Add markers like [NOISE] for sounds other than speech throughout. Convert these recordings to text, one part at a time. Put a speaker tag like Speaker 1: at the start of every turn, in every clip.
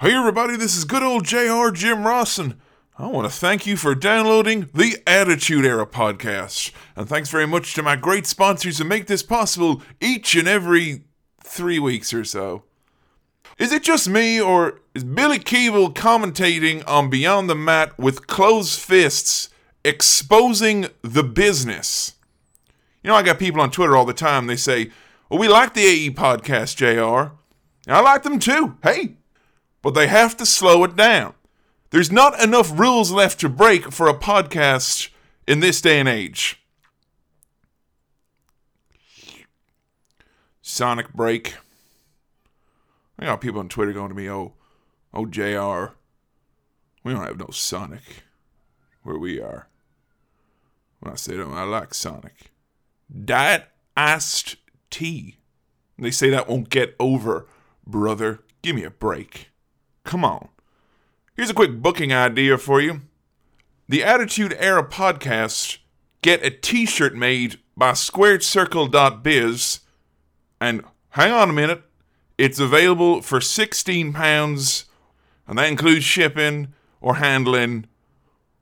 Speaker 1: Hey everybody, this is good old JR Jim and I want to thank you for downloading the Attitude Era podcast. And thanks very much to my great sponsors who make this possible each and every three weeks or so. Is it just me, or is Billy Keeble commentating on Beyond the Mat with closed fists, exposing the business? You know, I got people on Twitter all the time, they say, Well, we like the AE podcast, JR. I like them too. Hey, they have to slow it down. There's not enough rules left to break for a podcast in this day and age. Sonic break. I got people on Twitter going to me, oh, oh, JR, we don't have no Sonic where we are. When I say them, oh, I like Sonic. Diet iced tea. They say that won't get over, brother. Give me a break. Come on. Here's a quick booking idea for you. The Attitude Era podcast get a t-shirt made by squaredcircle.biz and hang on a minute, it's available for 16 pounds and that includes shipping or handling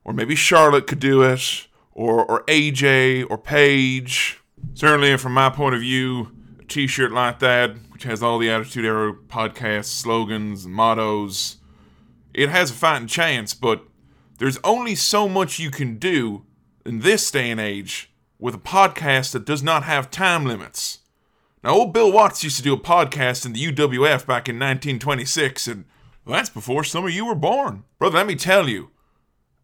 Speaker 1: or maybe Charlotte could do it or or AJ or Paige. Certainly from my point of view, t-shirt like that which has all the Attitude Era podcast slogans and mottos it has a fighting chance, but there's only so much you can do in this day and age with a podcast that does not have time limits. Now, old Bill Watts used to do a podcast in the UWF back in 1926, and that's before some of you were born. Brother, let me tell you,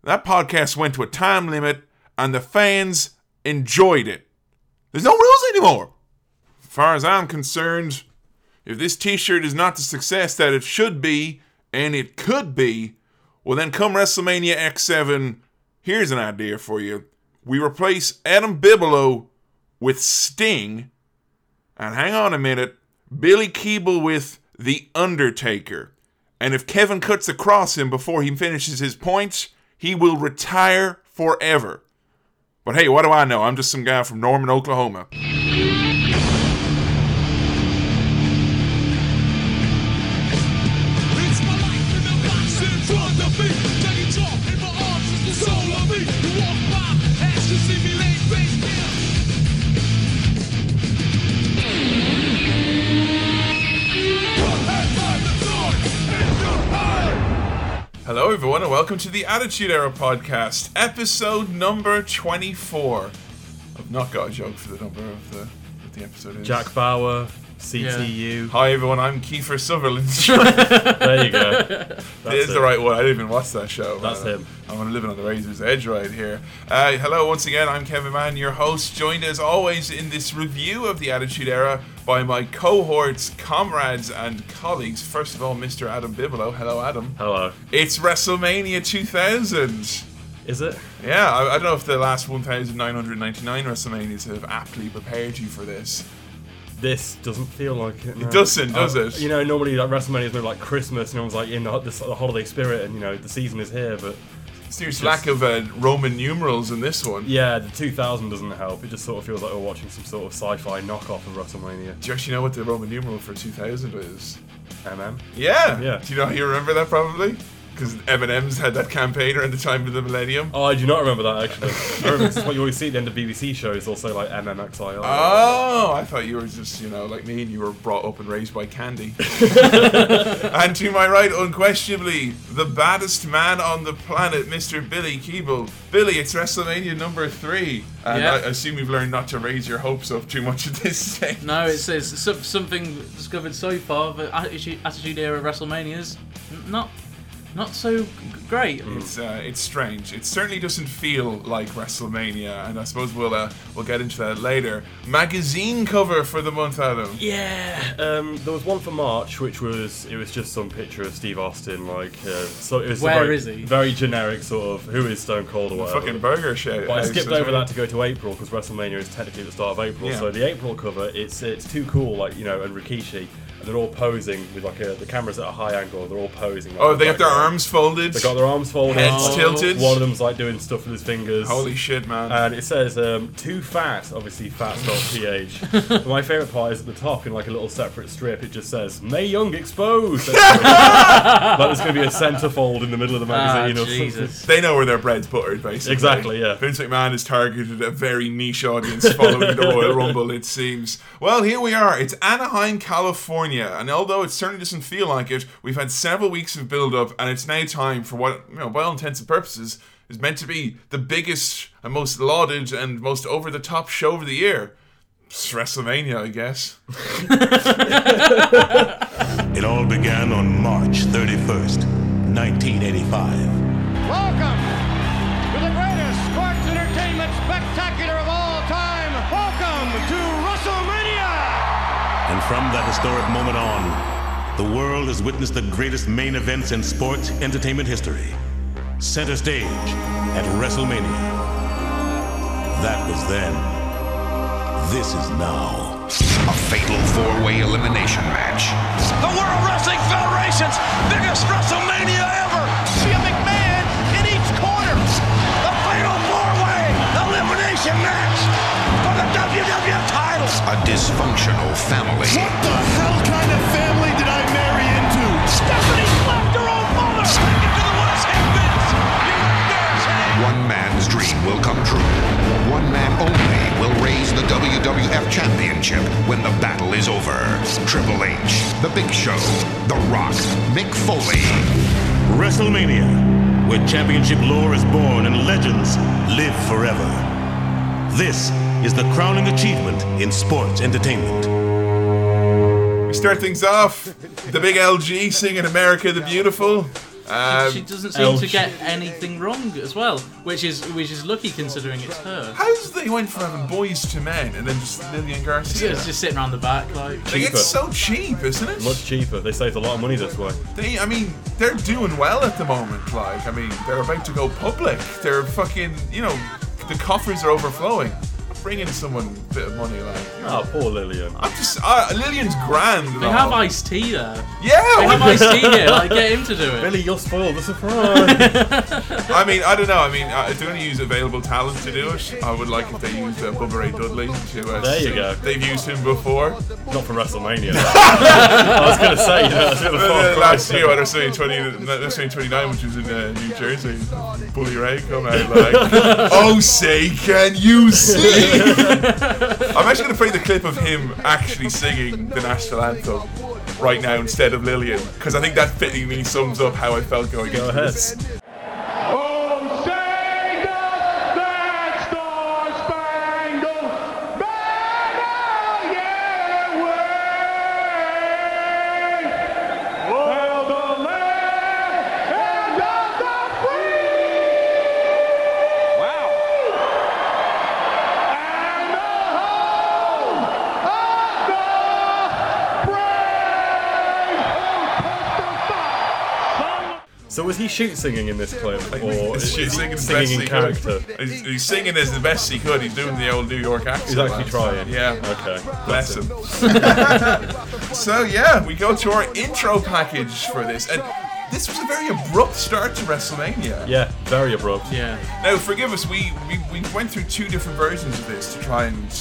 Speaker 1: that podcast went to a time limit, and the fans enjoyed it. There's no rules anymore. Far as I'm concerned, if this t shirt is not the success that it should be, and it could be, well, then come WrestleMania X7, here's an idea for you. We replace Adam Bigelow with Sting, and hang on a minute, Billy Keeble with The Undertaker. And if Kevin cuts across him before he finishes his points, he will retire forever. But hey, what do I know? I'm just some guy from Norman, Oklahoma. Hello, everyone, and welcome to the Attitude Era podcast, episode number 24. I've not got a joke for the number of the, the episode is.
Speaker 2: Jack Bauer, CTU.
Speaker 1: Hi, everyone, I'm Kiefer Sutherland. [LAUGHS]
Speaker 2: There you go. That's
Speaker 1: It is
Speaker 2: it.
Speaker 1: the right one. I didn't even watch that show.
Speaker 2: That's
Speaker 1: Uh,
Speaker 2: him.
Speaker 1: I'm living on the razor's edge right here. Uh, hello, once again. I'm Kevin Mann, your host, joined as always in this review of the Attitude Era by my cohorts, comrades, and colleagues. First of all, Mr. Adam Bigelow. Hello, Adam.
Speaker 2: Hello.
Speaker 1: It's WrestleMania 2000.
Speaker 2: Is it?
Speaker 1: Yeah, I, I don't know if the last 1,999 WrestleManias have aptly prepared you for this.
Speaker 2: This doesn't feel like it. no.
Speaker 1: It doesn't, does it?
Speaker 2: You know, normally like WrestleMania is more like Christmas, and everyone's like in the, the, the holiday spirit, and you know the season is here. But
Speaker 1: There's lack of uh, Roman numerals in this one.
Speaker 2: yeah, the 2000 doesn't help. It just sort of feels like we're watching some sort of sci-fi knockoff of WrestleMania.
Speaker 1: Do you actually know what the Roman numeral for 2000 is?
Speaker 2: MM.
Speaker 1: Yeah.
Speaker 2: Yeah.
Speaker 1: Do you know how you remember that probably? Because M&M's had that campaign around the time of the millennium.
Speaker 2: Oh, I do not remember that actually. I remember it's what you always see at the end of BBC shows, also like MMXIO.
Speaker 1: Oh, I thought you were just, you know, like me and you were brought up and raised by candy. [LAUGHS] and to my right, unquestionably, the baddest man on the planet, Mr. Billy Keeble. Billy, it's WrestleMania number three. And
Speaker 3: Yeah.
Speaker 1: I assume you've learned not to raise your hopes up too much at this stage.
Speaker 3: No, it's, it's some- something discovered so far, but Attitude, Attitude Era WrestleManias, n- not not so great.
Speaker 1: It's uh, it's strange. It certainly doesn't feel like WrestleMania, and I suppose we'll uh, we'll get into that later. Magazine cover for the month, Adam.
Speaker 2: Yeah, um, there was one for March, which was it was just some picture of Steve Austin, like uh, so it was
Speaker 3: Where
Speaker 2: very,
Speaker 3: is he?
Speaker 2: Very generic sort of who is Stone Cold or whatever.
Speaker 1: Fucking burger shit.
Speaker 2: But I skipped over that to go to April because WrestleMania is technically the start of April.
Speaker 1: Yeah.
Speaker 2: So the April cover, it's it's too cool, like you know, and Rikishi. And they're all posing with like a, the cameras at a high angle. They're all posing. like,
Speaker 1: Oh, they
Speaker 2: the
Speaker 1: got their arms folded.
Speaker 2: They got their arms folded.
Speaker 1: Heads
Speaker 2: like,
Speaker 1: tilted.
Speaker 2: One of them's like doing stuff with his fingers.
Speaker 1: Holy shit, man.
Speaker 2: And it says um, too fat, obviously fat spelled [LAUGHS] PH. But my favourite part is at the top in like a little separate strip. It just says Mae Young exposed. like there's going [LAUGHS] to be a centerfold in the middle of the
Speaker 3: Ah,
Speaker 2: magazine or something.
Speaker 3: Jesus.
Speaker 1: they know where their bread's buttered, basically.
Speaker 2: Exactly, yeah.
Speaker 1: Vince McMahon has targeted a very niche audience following the Royal [LAUGHS] Rumble, it seems. Well, here we are. It's Anaheim, California, and although it certainly doesn't feel like it, we've had several weeks of build-up, and it's now time for what, you know, by all intents and purposes, is meant to be the biggest and most lauded and most over-the-top show of the year. It's WrestleMania, I guess. [LAUGHS]
Speaker 4: It all began on March 31st, 1985.
Speaker 5: Welcome to the greatest sports entertainment spectacular of all time. Welcome to WrestleMania.
Speaker 4: And from that historic moment on, the world has witnessed the greatest main events in sports entertainment history. Center stage at WrestleMania. That was then. This is now.
Speaker 6: A fatal four-way elimination match.
Speaker 7: The World Wrestling Federation's biggest WrestleMania ever. See a McMahon in each corner. The fatal four-way elimination match
Speaker 6: A dysfunctional family.
Speaker 4: What the hell kind of family did I marry into?
Speaker 7: Stephanie slapped her own mother. Take it to the West. Hey, Vince, you dare.
Speaker 6: One man's dream will come true. One man only will raise the WWF Championship when the battle is over. Triple H, The Big Show, The Rock, Mick Foley.
Speaker 4: WrestleMania, where championship lore is born and legends live forever. This is the crowning achievement in sports entertainment.
Speaker 1: We start things off. The big LG singing America the Beautiful. Um,
Speaker 3: she doesn't seem to get anything wrong as well, which is which is lucky considering it's her.
Speaker 1: How's they went from having Boyz II Men and then just Lillian Garcia?
Speaker 3: Yeah, it's just sitting around the back like.
Speaker 1: Like, it's so cheap, isn't it?
Speaker 2: Much cheaper. They saved a lot of money this way.
Speaker 1: They, I mean, they're doing well at the moment. Like, I mean, they're about to go public. They're fucking, you know, the coffers are overflowing. Bring in someone a bit of money, like.
Speaker 2: Oh, poor Lillian.
Speaker 1: I'm just, uh, Lillian's grand. and
Speaker 3: They
Speaker 1: all.
Speaker 3: have Ice T there.
Speaker 1: Yeah,
Speaker 3: They have
Speaker 1: well,
Speaker 3: Ice T here. Like get him to do it.
Speaker 2: Billy, you'll spoil the surprise. [LAUGHS]
Speaker 1: I mean, I don't know. I mean, uh, if they're going to use available talent to do it, I would like if they used uh, Bubba Ray Dudley to. Uh,
Speaker 2: There you
Speaker 1: sing.
Speaker 2: go.
Speaker 1: They've used him before.
Speaker 2: Not for WrestleMania. [LAUGHS] I was going to say, you know, that's a bit of a far
Speaker 1: Uh,
Speaker 2: cry.
Speaker 1: last year, when WrestleMania 20, WrestleMania 29, which was in uh, New Jersey, Bully Ray come out like, [LAUGHS] "Oh, say, can you sing?" [LAUGHS] I'm actually going to play the clip of him actually singing the national anthem right now instead of Lillian, because I think that fittingly sums up how I felt going
Speaker 2: Go
Speaker 1: into
Speaker 2: ahead.
Speaker 1: this.
Speaker 2: Was he shoot singing in this clip, or is he
Speaker 1: singing,
Speaker 2: singing in character?
Speaker 1: He's, he's singing as the best he could. He's doing the old New York accent.
Speaker 2: He's actually
Speaker 1: lads.
Speaker 2: trying.
Speaker 1: Yeah.
Speaker 2: Okay.
Speaker 1: Bless him. [LAUGHS] so yeah, we go to our intro package for this, and this was a very abrupt start to WrestleMania.
Speaker 2: Yeah, very abrupt.
Speaker 3: Yeah.
Speaker 1: Now, forgive us, we, we we went through two different versions of this to try and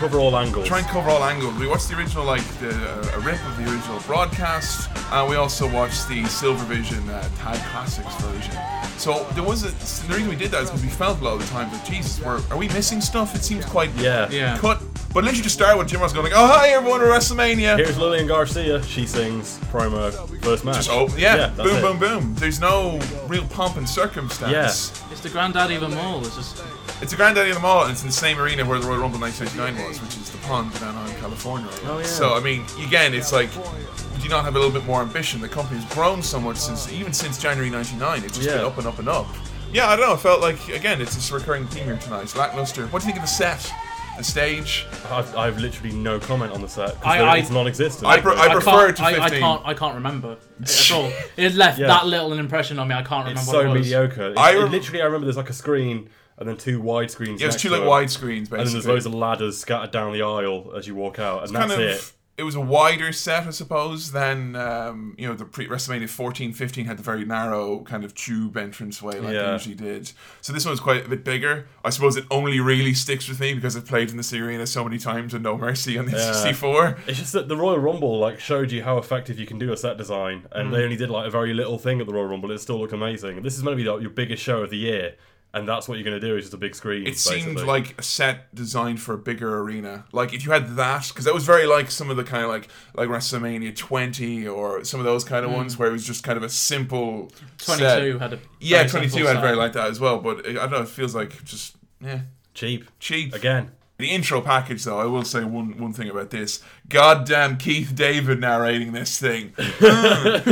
Speaker 2: Cover all angles.
Speaker 1: try and cover all angles. We watched the original, like the uh, a rip of the original broadcast, and we also watched the Silvervision uh, Tagged Classics version. So there was a the reason we did that is because we felt a lot of the time that Jesus, we're, are we missing stuff? It seems quite
Speaker 2: Yeah.
Speaker 3: Yeah.
Speaker 1: cut. But literally just start with Jim Ross going like, "Oh hi everyone, we're WrestleMania."
Speaker 2: Here's Lillian Garcia. She sings promo first match.
Speaker 1: Just oh yeah,
Speaker 2: that's
Speaker 1: boom
Speaker 2: it.
Speaker 1: boom boom. There's no real pomp and circumstance.
Speaker 2: Yeah.
Speaker 3: It's the granddaddy of them all. It's just.
Speaker 1: It's a granddaddy of them all, and it's in the same arena where the Royal Rumble 1999 was, which is the pond in Anaheim, California.
Speaker 2: Oh, yeah.
Speaker 1: So I mean, again, it's like, do you not have a little bit more ambition? The company's grown so much since even since January '99. It's just
Speaker 2: Yeah.
Speaker 1: been up and up and up. Yeah, I don't know. I felt like again, it's this recurring theme here tonight. It's Lackluster. What do you think of the set, the stage?
Speaker 2: I've, I've literally no comment on the set
Speaker 3: I-
Speaker 2: because
Speaker 3: I-
Speaker 2: it's non-existent.
Speaker 1: I pre- I
Speaker 3: can't-
Speaker 1: prefer it to
Speaker 3: I, I can't. I can't remember [LAUGHS] at all. It left
Speaker 2: Yeah.
Speaker 3: that little an impression on me. I can't remember
Speaker 2: it's
Speaker 3: what
Speaker 2: so
Speaker 3: it was.
Speaker 2: mediocre. It's-
Speaker 1: I
Speaker 2: it
Speaker 1: rem-
Speaker 2: literally, I remember there's like a screen and then two wide screens.
Speaker 1: Yeah, it's two like wide screens basically.
Speaker 2: And then there's loads of ladders scattered down the aisle as you walk out, and
Speaker 1: kind
Speaker 2: that's
Speaker 1: of.
Speaker 2: it.
Speaker 1: it was a wider set, I suppose, than um, you know the pre WrestleMania 14, 15 had the very narrow kind of tube entrance way like they usually did. So this one was quite a bit bigger. I suppose it only really sticks with me because I've played in this arena so many times with No Mercy on the
Speaker 2: Yeah.
Speaker 1: 64.
Speaker 2: It's just that the Royal Rumble like showed you how effective you can do a set design, and
Speaker 1: Mm.
Speaker 2: they only did like a very little thing at the Royal Rumble. It still looked amazing. This is going to be like, your biggest show of the year, and that's what you're going to do is just a big screen.
Speaker 1: It seemed like a set designed for a bigger arena. Like if you had that, because that was very like some of the kind of like like WrestleMania 20 or some of those kind of hmm. ones where it was just kind of a simple set.
Speaker 3: 22 had a
Speaker 1: Yeah, 22
Speaker 3: simple
Speaker 1: had
Speaker 3: set.
Speaker 1: very like that as well. But it, I don't know. It feels like just yeah,
Speaker 2: cheap
Speaker 1: cheap
Speaker 2: again.
Speaker 1: The intro package, though, I will say one one thing about this. Goddamn Keith David narrating this thing. [LAUGHS]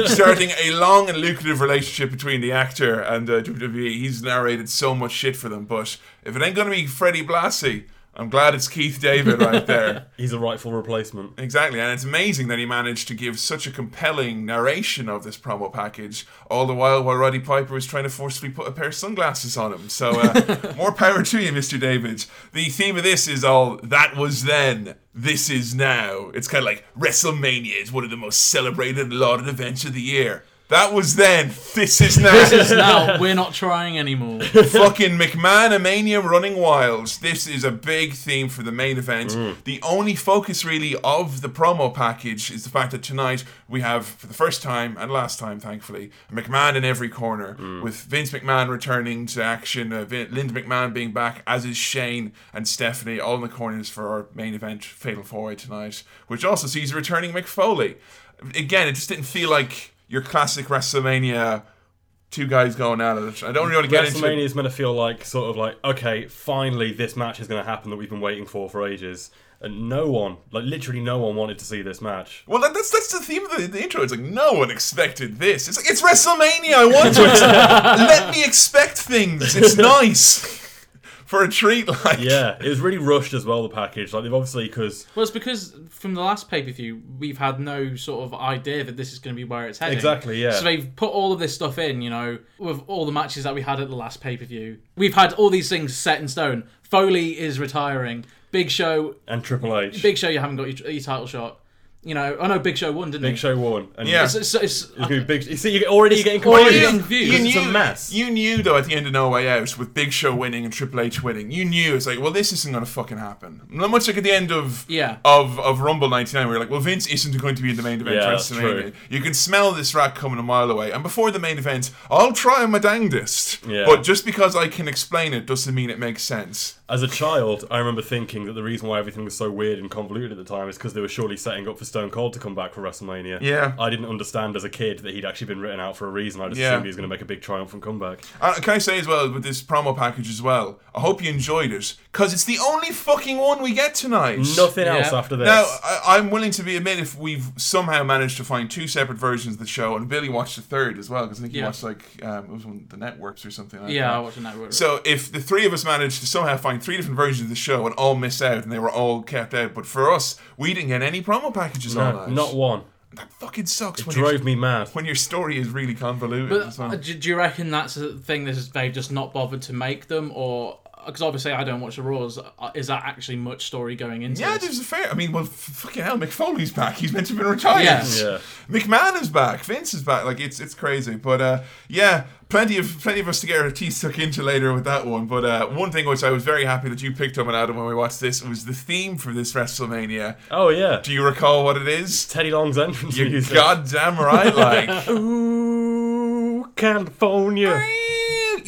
Speaker 1: Starting a long and lucrative relationship between the actor and uh, WWE. He's narrated so much shit for them, but if it ain't going to be Freddie Blassie, I'm glad it's Keith David right there. [LAUGHS]
Speaker 2: He's a rightful replacement.
Speaker 1: Exactly, and it's amazing that he managed to give such a compelling narration of this promo package, all the while while Roddy Piper was trying to forcefully put a pair of sunglasses on him. So, uh, [LAUGHS] more power to you, Mr. David. The theme of this is all that was then, this is now. It's kind of like WrestleMania is one of the most celebrated and lauded events of the year. That was then, this is now.
Speaker 3: This is now. We're not trying anymore. [LAUGHS]
Speaker 1: Fucking McMahon Mania running wild. This is a big theme for the main event. The only focus really of the promo package is the fact that tonight we have, for the first time and last time, thankfully, McMahon in every corner, with Vince McMahon returning to action, uh, Vin- Linda McMahon being back, as is Shane and Stephanie, all in the corners for our main event, Fatal Four Way tonight, which also sees a returning McFoley. Again, it just didn't feel like your classic WrestleMania. Two guys going at it. I don't really want to get into
Speaker 2: WrestleMania is meant to feel like sort of like okay, finally this match is going to happen that we've been waiting for for ages, and no one, like literally no one, wanted to see this match.
Speaker 1: Well, that, that's that's the theme of the, the intro. It's like no one expected this. It's like it's WrestleMania. I want [LAUGHS] to. let me expect things. It's nice for a treat. Like
Speaker 2: Yeah, it was really rushed as well. The package, like they've obviously because
Speaker 3: Well, it's because from the last pay per view, we've had no sort of idea that this is going to be where it's heading.
Speaker 2: Exactly, yeah.
Speaker 3: So they've put all of this stuff in, you know, with all the matches that we had at the last pay per view. We've had all these things set in stone. Foley is retiring. Big Show,
Speaker 2: and Triple H,
Speaker 3: Big Show, you haven't got your, your title shot. You know, I know Big Show won, didn't it?
Speaker 2: Big
Speaker 3: he?
Speaker 2: Show won, and
Speaker 1: Yeah.
Speaker 3: It's, it's, it's,
Speaker 2: It's gonna be big. You see, you're already getting
Speaker 3: already
Speaker 2: confused.
Speaker 3: getting
Speaker 2: because
Speaker 3: confused.
Speaker 2: It's a mess.
Speaker 1: You knew though at the end of No Way Out with Big Show winning and Triple H winning, you knew it's like, well, this isn't going to fucking happen. Not much like at the end of
Speaker 3: Yeah.
Speaker 1: of of Rumble '99, where you're like, well, Vince isn't going to be in the main event
Speaker 2: Yeah, that's
Speaker 1: WrestleMania.
Speaker 2: true.
Speaker 1: You can smell this rat coming a mile away, and before the main event, I'll try my dangest.
Speaker 2: Yeah.
Speaker 1: But just because I can explain it doesn't mean it makes sense.
Speaker 2: As a child, I remember thinking that the reason why everything was so weird and convoluted at the time is because they were surely setting up for Stone Cold to come back for WrestleMania.
Speaker 1: Yeah.
Speaker 2: I didn't understand as a kid that he'd actually been written out for a reason. I just
Speaker 1: Yeah.
Speaker 2: assumed he was going to make a big triumphant comeback.
Speaker 1: Uh, can I say as well with this promo package as well? I hope you enjoyed it because it's the only fucking one we get tonight.
Speaker 2: Nothing else after this.
Speaker 1: Now, I, I'm willing to be admit if we've somehow managed to find two separate versions of the show, and Billy watched the third as well because I think he
Speaker 3: Yeah.
Speaker 1: watched like um, it was one of the networks or something. Like that.
Speaker 3: yeah, I watched the that.
Speaker 1: So if the three of us managed to somehow find three different versions of the show and all miss out, and they were all kept out, but for us, we didn't get any promo packages all
Speaker 2: no,
Speaker 1: night.
Speaker 2: not one.
Speaker 1: That fucking sucks.
Speaker 2: It
Speaker 1: when
Speaker 2: drove
Speaker 1: your-
Speaker 2: me mad.
Speaker 1: when your story is really convoluted.
Speaker 3: But
Speaker 1: as well.
Speaker 3: uh, do, do you reckon that's a thing that is- they've just not bothered to make them, or because obviously I don't watch the Raws, uh, is that actually much story going into
Speaker 1: Yeah,
Speaker 3: it?
Speaker 1: there's a fair. I mean, well, f- fucking hell, Mick Foley's back. He's meant to have been retired.
Speaker 3: Yeah.
Speaker 2: Yeah.
Speaker 1: McMahon is back. Vince is back. Like it's it's crazy. But uh, yeah, plenty of plenty of us to get our teeth stuck into later with that one. But uh, one thing which I was very happy that you picked up on Adam when we watched this was the theme for this WrestleMania.
Speaker 2: Oh yeah.
Speaker 1: Do you recall what it is?
Speaker 2: Teddy Long's entrance
Speaker 1: You
Speaker 2: music.
Speaker 1: goddamn right, like. [LAUGHS]
Speaker 2: Ooh, California.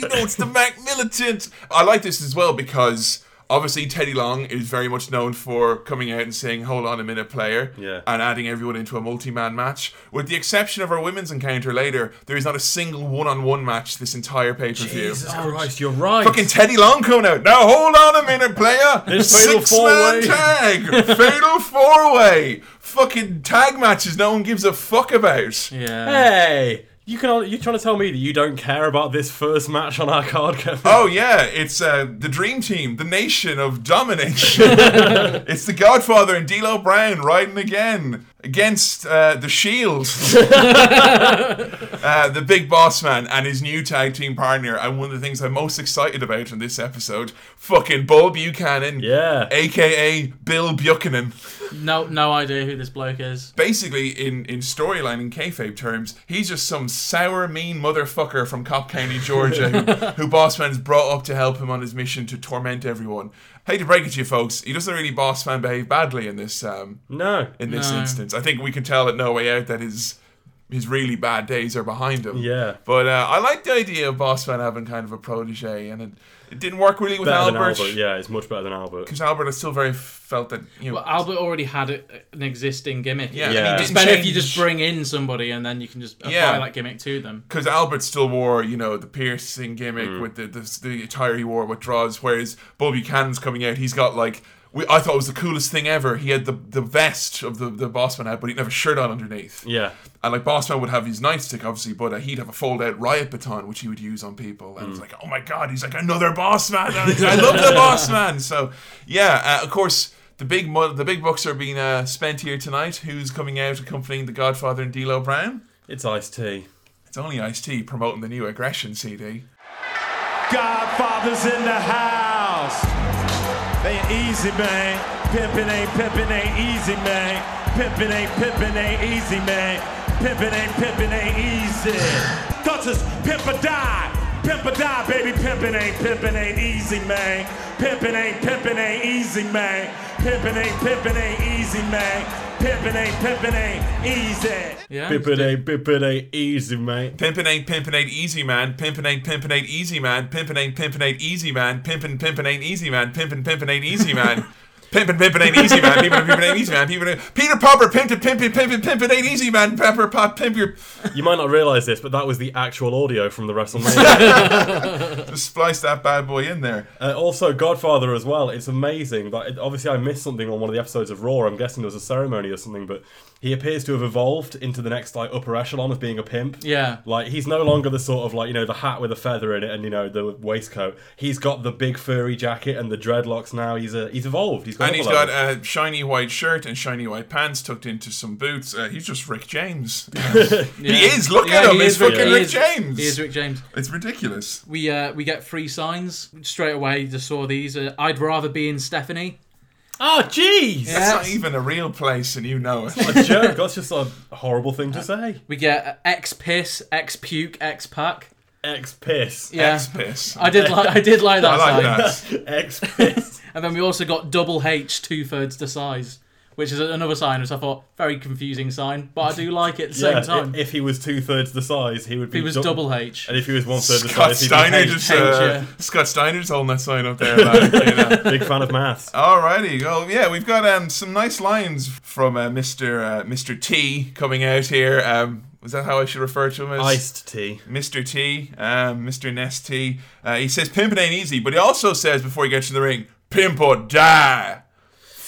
Speaker 1: You know, it's the Mac Militant. I like this as well because obviously Teddy Long is very much known for coming out and saying, hold on a minute, player,
Speaker 2: Yeah.
Speaker 1: and adding everyone into a multi man match. With the exception of our women's encounter later, there is not a single one on one match this entire pay per view.
Speaker 2: Jesus Christ, you're right.
Speaker 1: Fucking Teddy Long coming out. Now hold on a minute, player. [LAUGHS]
Speaker 2: It's fatal
Speaker 1: Six man
Speaker 2: four-way. [LAUGHS]
Speaker 1: tag. fatal four way. Fucking tag matches no one gives a fuck about.
Speaker 3: yeah.
Speaker 2: Hey, you can. You trying to tell me that you don't care about this first match on our card, Kevin?
Speaker 1: Oh yeah, it's uh, the Dream Team, the nation of domination. [LAUGHS] it's the Godfather and D'Lo Brown riding again. Against uh, the Shield, [LAUGHS] [LAUGHS] uh, the Big Boss Man, and his new tag team partner. And one of the things I'm most excited about in this episode, fucking Bull Buchanan,
Speaker 2: Yeah.
Speaker 1: aka Bill Buchanan.
Speaker 3: No, no idea who this bloke is.
Speaker 1: Basically, in, in storyline in kayfabe terms, he's just some sour, mean motherfucker from Cobb County, Georgia, who, [LAUGHS] who Bossman's brought up to help him on his mission to torment everyone. Hate to break it to you, folks, he doesn't really Bossman behave badly in this um,
Speaker 2: No.
Speaker 1: in this
Speaker 3: No.
Speaker 1: instance. I think we can tell at No Way Out that his his really bad days are behind him.
Speaker 2: Yeah.
Speaker 1: But uh, I like the idea of Bossman having kind of a protege, and it, it didn't work really with
Speaker 2: Better
Speaker 1: Albert.
Speaker 2: Albert. Yeah, it's much better than Albert.
Speaker 1: Because Albert, I still very felt that you know.
Speaker 3: Well, Albert already had a, an existing gimmick.
Speaker 1: yeah,
Speaker 2: Yeah.
Speaker 1: and he
Speaker 3: It's
Speaker 1: didn't
Speaker 3: better if you just bring in somebody and then you can just apply
Speaker 1: Yeah.
Speaker 3: that gimmick to them.
Speaker 1: because Albert still wore, you know, the piercing gimmick
Speaker 2: Mm.
Speaker 1: with the, the the attire he wore with draws, whereas Bobby Buchanan's coming out, he's got like. We, I thought it was the coolest thing ever. He had the, the vest of the, the Bossman had, but he didn't have shirt on underneath.
Speaker 2: Yeah.
Speaker 1: And like Bossman would have his nightstick, obviously, but uh, he'd have a fold out riot baton, which he would use on people. And it's like, oh my god, he's like another boss man. I [LAUGHS] love the boss man. So yeah, uh, of course. The big mo- the big bucks are being uh, spent here tonight. Who's coming out accompanying the Godfather and D'Lo Brown?
Speaker 2: It's Ice T.
Speaker 1: It's only Ice T promoting the new Aggression CD.
Speaker 8: Godfather's in the house. They ain't easy, man. Pimpin' ain't pimpin' ain't easy, man. Pimpin' ain't pimpin' ain't easy, man. Pimpin' ain't pimpin' ain't easy. Cause it's pimp or die. Pimp or die, baby. Pimpin' ain't pimpin' ain't easy, man. Pimpin' ain't pimpin' ain't easy, man. Pimpin' ain't pimpin' ain't easy, man. Pimpin' ain't pimpin' ain't easy.
Speaker 3: Yeah.
Speaker 2: Bippity bippity easy, mate.
Speaker 1: Pimpin' ain't pimpin' ain't easy man. Pimpin' ain't pimpin' ain't easy man. Pimpin' ain't pimpin' ain't easy man. Pimpin' pimpin' ain't easy man. Pimpin' pimpin' ain't easy man. Pimpin' pimpin' ain't easy man. Pimpin' pimpin' ain't easy man. Pimpin' Peter Popper pimpin' pimpin' pimpin' pimpin' ain't easy man. Pepper pop pimp your
Speaker 2: You might not realise this, but that was the actual audio from the WrestleMania. [LAUGHS]
Speaker 1: just splice that bad boy in there.
Speaker 2: uh, also, Godfather as well. It's amazing. Like, it, obviously, I missed something on one of the episodes of Raw. I'm guessing there was a ceremony or something, but he appears to have evolved into the next like upper echelon of being a pimp.
Speaker 3: Yeah.
Speaker 2: Like he's no longer the sort of like you know the hat with a feather in it and you know the waistcoat. He's got the big furry jacket and the dreadlocks now. He's a he's evolved. He's got
Speaker 1: And he's
Speaker 2: up a
Speaker 1: got a shiny white shirt and shiny white pants tucked into some boots. Uh, he's just Rick James. [LAUGHS]
Speaker 3: Yeah.
Speaker 1: He is. Look
Speaker 3: Yeah,
Speaker 1: at him. He's
Speaker 3: is Rick-
Speaker 1: fucking
Speaker 3: he
Speaker 1: Rick
Speaker 3: is-
Speaker 1: James.
Speaker 3: He is Rick James.
Speaker 1: It's ridiculous.
Speaker 3: We uh, we get free signs straight away. Just saw these. Uh, I'd rather be in Stephanie.
Speaker 2: Oh jeez.
Speaker 1: That's
Speaker 3: Yeah.
Speaker 1: not even a real place, and you know it.
Speaker 2: A joke. That's just a horrible thing to say.
Speaker 3: We get uh, X piss, X puke, X pack.
Speaker 2: X piss.
Speaker 3: Yeah,
Speaker 1: X piss.
Speaker 3: I did like I did like that
Speaker 1: I like
Speaker 3: sign.
Speaker 1: that. [LAUGHS]
Speaker 2: X piss. [LAUGHS]
Speaker 3: And then we also got double H, two thirds the size, which is another sign which I thought very confusing sign, but I do like it at the
Speaker 2: yeah,
Speaker 3: same time.
Speaker 2: i- if he was two thirds the size, he would be.
Speaker 3: he was
Speaker 2: dou-
Speaker 3: double H.
Speaker 2: And if he was one third the
Speaker 1: Scott
Speaker 2: size, he'd
Speaker 1: Steiner
Speaker 2: be
Speaker 1: just
Speaker 2: H.
Speaker 1: uh,
Speaker 3: yeah.
Speaker 1: Scott Steiner just holding that sign up there. Like, you know. [LAUGHS]
Speaker 2: big fan of maths.
Speaker 1: Alrighty, well, yeah, we've got um, some nice lines from uh, Mr. Uh, Mr. T coming out here. Um, was that how I should refer to him as?
Speaker 2: Ice T.
Speaker 1: Mr. T, um, Mr. Nest T. Uh, he says pimping ain't easy, but he also says before he gets to the ring, pimp or die.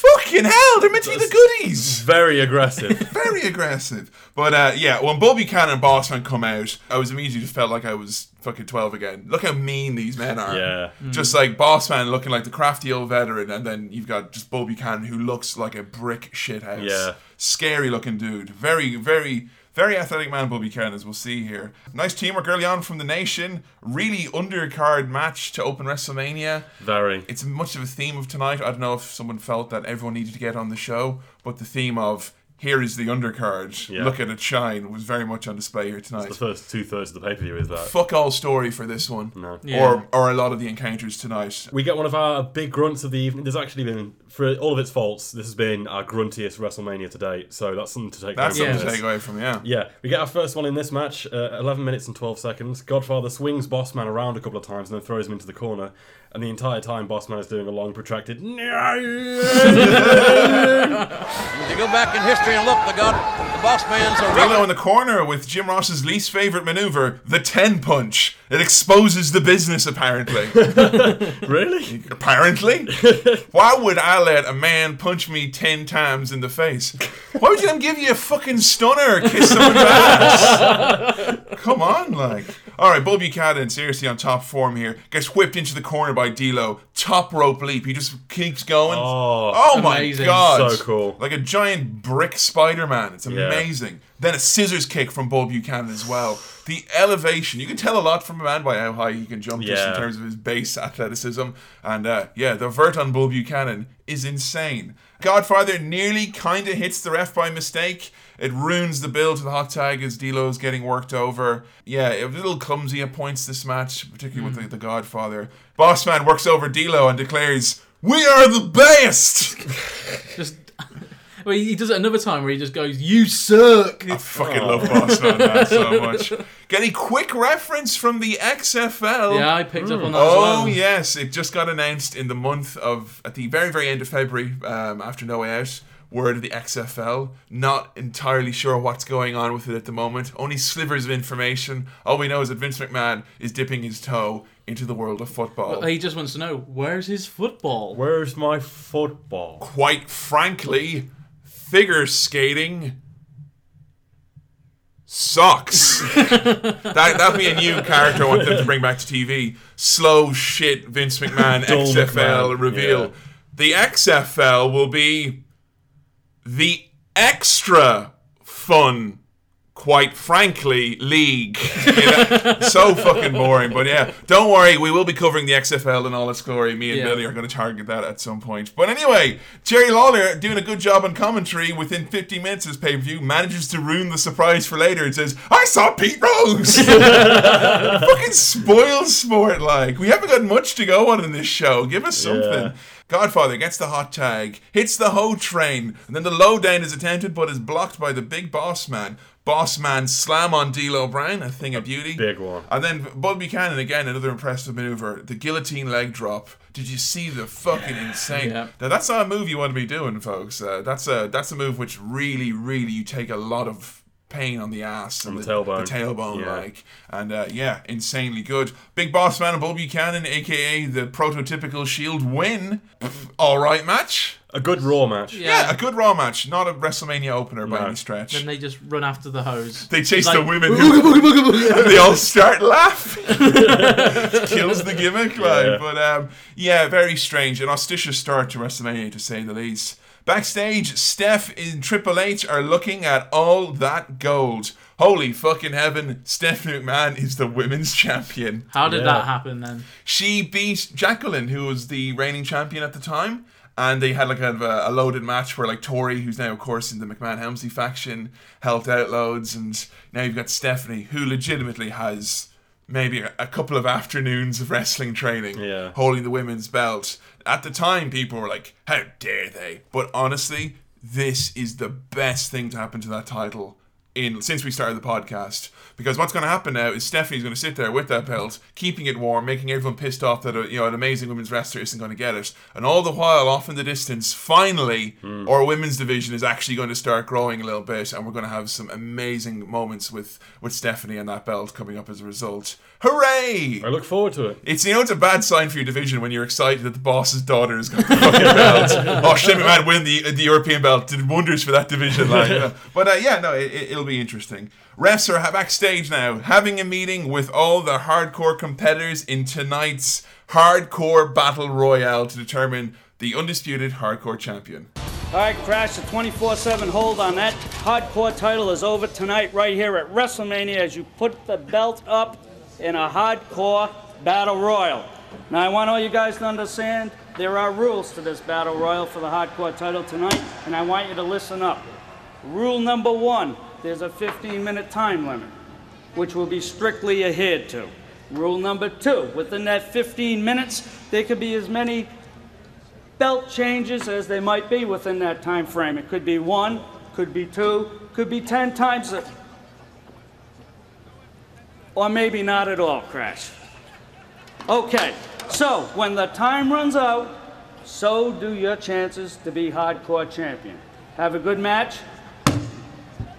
Speaker 1: Fucking hell, they're meant to be the goodies.
Speaker 2: Very aggressive. [LAUGHS]
Speaker 1: Very aggressive. But uh, yeah, when Bobby Buchanan and Bossman come out, I was immediately just felt like I was fucking 12 again. Look how mean these men are.
Speaker 2: Yeah.
Speaker 1: Just like Bossman looking like the crafty old veteran, and then you've got just Bobby Buchanan who looks like a brick shithouse.
Speaker 2: Yeah.
Speaker 1: Scary looking dude. Very, very, very athletic man, Bobby Buchanan, as we'll see here. Nice teamwork early on from the nation. Really undercard match to open WrestleMania.
Speaker 2: Very.
Speaker 1: It's much of a theme of tonight. I don't know if someone felt that everyone needed to get on the show, but the theme of here is the undercard.
Speaker 2: Yeah.
Speaker 1: Look at it shine was very much on display here tonight.
Speaker 2: The
Speaker 1: tonight.
Speaker 2: first two thirds of the pay per view is that.
Speaker 1: Fuck all story for this one.
Speaker 2: No.
Speaker 3: Yeah.
Speaker 1: Or or a lot of the encounters tonight.
Speaker 2: We get one of our big grunts of the evening. There's actually been, for all of its faults, this has been our gruntiest WrestleMania to date. So that's something to take
Speaker 1: That's
Speaker 2: away
Speaker 1: something
Speaker 2: from
Speaker 1: to take away from, yeah.
Speaker 2: Yeah, we get our first one in this match, uh, 11 minutes and 12 seconds. Godfather swings Bossman around a couple of times and then throws him into the corner. And the entire time, Bossman is doing a long, protracted.
Speaker 9: If you go back in history and look, the God, the boss man's a
Speaker 1: D'Lo in the corner with Jim Ross's least favorite maneuver, the 10 punch. It exposes the business, apparently. [LAUGHS]
Speaker 2: really?
Speaker 1: apparently. Why would I let a man punch me 10 times in the face? Why would you let him give you a fucking stunner or kiss someone's ass? Come on, like. All right, Bull Buchanan, seriously on top form here. Gets whipped into the corner by D'Lo. Top rope leap. He just keeps going.
Speaker 2: Oh,
Speaker 1: my
Speaker 3: amazing.
Speaker 1: god!
Speaker 2: So cool.
Speaker 1: Like a giant brick Spider-Man. It's
Speaker 2: Yeah.
Speaker 1: amazing. Then a scissors kick from Bull Buchanan as well. The elevation. You can tell a lot from a man by how high he can jump just in
Speaker 2: Yeah.
Speaker 1: terms of his base athleticism. And uh, yeah, the vert on Bull Buchanan is insane. Godfather nearly kind of hits the ref by mistake. It ruins the build to the hot tag as D'Lo's getting worked over. Yeah, a little clumsy at points this match, particularly with the, the Godfather. Bossman works over D'Lo and declares, "We are the best." [LAUGHS]
Speaker 3: Just. [LAUGHS] Well, he does it another time where he just goes, "You suck."
Speaker 1: I fucking love Bossman man so [LAUGHS] much. Get a quick reference from the XFL.
Speaker 3: Yeah, I picked up on that as
Speaker 1: Oh
Speaker 3: well.
Speaker 1: yes, it just got announced in the month of at the very very end of February um, after No Way Out. Word of the XFL. Not entirely sure what's going on with it at the moment. Only slivers of information. All we know is that Vince McMahon is dipping his toe into the world of football.
Speaker 3: He just wants to know where's his football.
Speaker 2: Where's my football?
Speaker 1: Quite frankly, figure skating sucks. [LAUGHS] that that'd be a new character I want them to bring back to TV. Slow shit Vince McMahon
Speaker 2: Dull
Speaker 1: XFL
Speaker 2: McMahon,
Speaker 1: reveal.
Speaker 2: yeah.
Speaker 1: The XFL will be the extra fun quite frankly, league. You know? so fucking boring. But yeah, don't worry, we will be covering the XFL in all its glory. Me and
Speaker 3: Yeah.
Speaker 1: Billy are going to target that at some point. But anyway, Jerry Lawler doing a good job on commentary within 50 minutes of this pay per view manages to ruin the surprise for later. It says, I saw Pete Rose! [LAUGHS] fucking spoiled sport like. We haven't got much to go on in this show. Give us something.
Speaker 2: Yeah.
Speaker 1: Godfather gets the hot tag, hits the Ho Train, and then the Lo Down is attempted but is blocked by the big boss man. Boss man slam on D'Lo Brown, a thing of beauty.
Speaker 2: Big one.
Speaker 1: And then Bull Buchanan again, another impressive maneuver. The guillotine leg drop. Did you see the fucking insane?
Speaker 3: Yeah.
Speaker 1: Now that's not a move you want to be doing, folks. Uh, that's a that's a move which really, really you take a lot of pain on the ass and
Speaker 2: the tailbone.
Speaker 1: The tailbone,
Speaker 2: Yeah.
Speaker 1: like, and uh, yeah, insanely good. Big boss man and Bull Buchanan, aka the prototypical Shield win. All right match.
Speaker 2: A good Raw match.
Speaker 1: Yeah, a good Raw match, not a WrestleMania opener by
Speaker 2: No.
Speaker 1: any stretch.
Speaker 3: Then they just run after the hose.
Speaker 1: They chase
Speaker 3: Like,
Speaker 1: the women [LAUGHS] who, and they all start laughing. [LAUGHS] Kills the gimmick, like.
Speaker 2: Yeah.
Speaker 1: But um, yeah, very strange. An auspicious start to WrestleMania, to say the least. Backstage, Steph and Triple H are looking at all that gold. Holy fucking heaven! Steph McMahon is the women's [LAUGHS] champion.
Speaker 3: How did
Speaker 2: Yeah.
Speaker 3: that happen then?
Speaker 1: She beat Jacqueline, who was the reigning champion at the time, and they had like kind of a, a loaded match where like Tori, who's now of course in the McMahon Helmsley faction, helped out loads, and now you've got Stephanie, who legitimately has maybe a, a couple of afternoons of wrestling training,
Speaker 2: Yeah.
Speaker 1: holding the women's belt. At the time, people were like, "How dare they?" But honestly, this is the best thing to happen to that title in since we started the podcast. Because what's going to happen now is Stephanie's going to sit there with that belt, keeping it warm, making everyone pissed off that a, you know an amazing women's wrestler isn't going to get it, and all the while, off in the distance, finally, hmm. our women's division is actually going to start growing a little bit, and we're going to have some amazing moments with with Stephanie and that belt coming up as a result. Hooray!
Speaker 2: I look forward to it.
Speaker 1: It's you know it's a bad sign for your division when you're excited that the boss's daughter has got the fucking [LAUGHS] belt. oh, Shane McMahon win the the European belt did wonders for that division. Like, you know. but uh, yeah, no, it, it'll be interesting. Refs are backstage now, having a meeting with all the hardcore competitors in tonight's hardcore battle royale to determine the undisputed hardcore champion.
Speaker 10: All right, Crash, the 24 7 hold on that hardcore title is over tonight, right here at WrestleMania, as you put the belt up in a hardcore battle royal. Now, I want all you guys to understand there are rules to this battle royal for the hardcore title tonight, and I want you to listen up. Rule number one there's a 15 minute time limit, which will be strictly adhered to. Rule number two within that 15 minutes, there could be as many belt changes as they might be within that time frame. It could be one, could be two, could be ten times it. Or maybe not at all, Crash. Okay, so when the time runs out, so do your chances to be hardcore champion. Have a good match.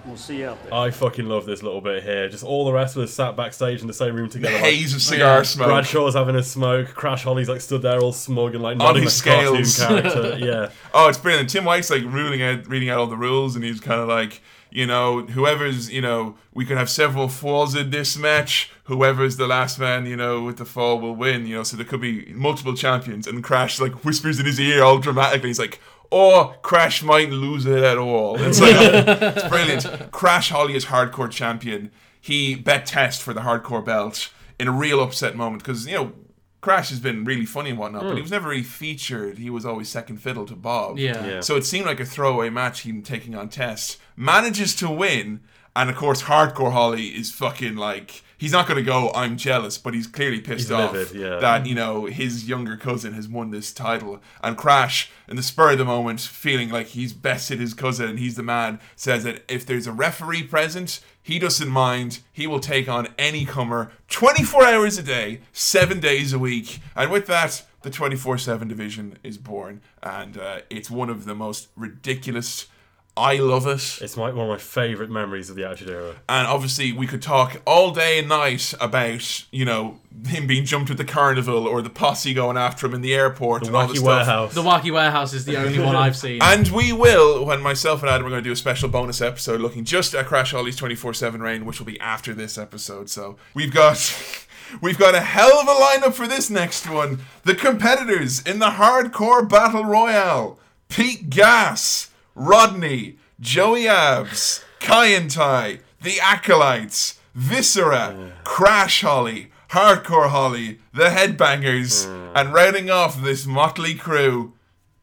Speaker 10: We'll see you out there.
Speaker 2: I fucking love this little bit here. Just all the wrestlers sat backstage in the same room together. like-
Speaker 1: haze of cigar
Speaker 3: Yeah.
Speaker 1: smoke.
Speaker 2: Bradshaw's having a smoke. Crash Holly's like stood there all smug and like nodding
Speaker 1: his
Speaker 2: like cartoon
Speaker 1: scales.
Speaker 2: character. [LAUGHS] Yeah.
Speaker 1: Oh, it's brilliant. Tim White's like ruling out, reading out all the rules, and he's kind of like, you know, whoever's, you know, we could have several falls in this match. Whoever's the last man, you know, with the fall will win. You know, so there could be multiple champions. And Crash like whispers in his ear all dramatically. He's like, "Or Crash might lose it at all." It's like [LAUGHS] it's brilliant. Crash Holly is hardcore champion. He bet test for the hardcore belt in a real upset moment because you know Crash has been really funny and whatnot, but he hmm. was never really featured. He was always second fiddle to Bob.
Speaker 3: Yeah.
Speaker 2: Yeah.
Speaker 1: So it seemed like a throwaway match, him taking on Test. Manages to win, and of course, Hardcore Holly is fucking like. He's not going to go, I'm jealous, but he's clearly pissed
Speaker 2: He's
Speaker 1: off
Speaker 2: livid, yeah.
Speaker 1: that, you know, his younger cousin has won this title. And Crash, in the spur of the moment, feeling like he's bested his cousin and he's the man, says that if there's a referee present, he doesn't mind. He will take on any comer 24 hours a day, seven days a week. And with that, the 24 7 division is born. And uh, it's one of the most ridiculous. I love it.
Speaker 2: It's my, one of my favourite memories of the Attitude Era.
Speaker 1: And obviously, we could talk all day and night about, you know, him being jumped at the carnival or the posse going after him in the airport
Speaker 2: The
Speaker 1: and all
Speaker 2: Wacky
Speaker 1: this stuff.
Speaker 2: Warehouse.
Speaker 3: The Wacky Warehouse is the only one I've seen.
Speaker 1: And we will, when myself and Adam are going to do a special bonus episode looking just at Crash Holly's 24 7 reign, which will be after this episode. So we've got. [LAUGHS] We've got a hell of a lineup for this next one. The competitors in the hardcore battle royale Pete Gas, Rodney, Joey Abs, Kaientai, The Acolytes, Viscera, Crash Holly, Hardcore Holly, The Headbangers, hmm. and rounding off this motley crew,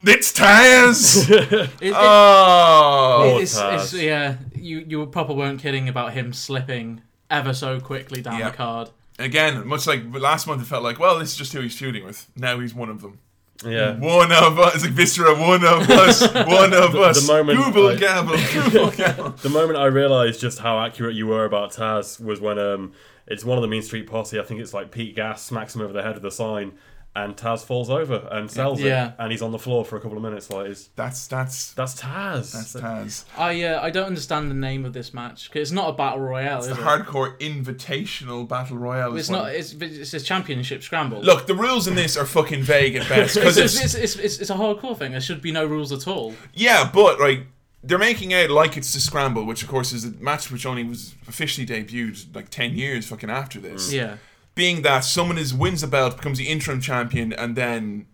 Speaker 1: it's Taz! [LAUGHS]
Speaker 3: It- it- [LAUGHS]
Speaker 1: oh!
Speaker 2: Poor
Speaker 3: it's,
Speaker 2: Taz.
Speaker 3: it's, yeah, you you proper weren't kidding about him slipping ever so quickly down
Speaker 1: Yeah.
Speaker 3: the card.
Speaker 1: Again, much like last month, it felt like, well, this is just who he's shooting with. Now he's one of them.
Speaker 2: Yeah.
Speaker 1: One of us. It's like Viscera, one of us. One of us.
Speaker 2: the moment
Speaker 1: Google
Speaker 2: I-
Speaker 1: Gabble. [LAUGHS] Google Gabble.
Speaker 2: The moment I realised just how accurate you were about Taz was when um, it's one of the Mean Street Posse. I think it's like Pete Gas smacks him over the head with a sign, and Taz falls over and sells
Speaker 3: Yeah.
Speaker 2: it, and he's on the floor for a couple of minutes. Like, it's,
Speaker 1: That's, that's,
Speaker 2: that's Taz.
Speaker 1: that's Taz.
Speaker 3: I uh, I don't understand the name of this match because it's not a battle royale.
Speaker 1: It's
Speaker 3: is
Speaker 1: the
Speaker 3: it?
Speaker 1: hardcore invitational battle royale.
Speaker 3: It's
Speaker 1: is what-
Speaker 3: not. It's it's a championship scramble.
Speaker 1: Look, the rules in this are fucking vague at best. [LAUGHS]
Speaker 3: it's,
Speaker 1: Because
Speaker 3: it's,
Speaker 1: it's,
Speaker 3: it's, it's, it's a hardcore thing. There should be no rules at all.
Speaker 1: Yeah, but like they're making out like it's the scramble, which of course is a match which only was officially debuted like ten years fucking after this.
Speaker 3: Yeah.
Speaker 1: Being that someone is wins the belt, becomes the interim champion, and then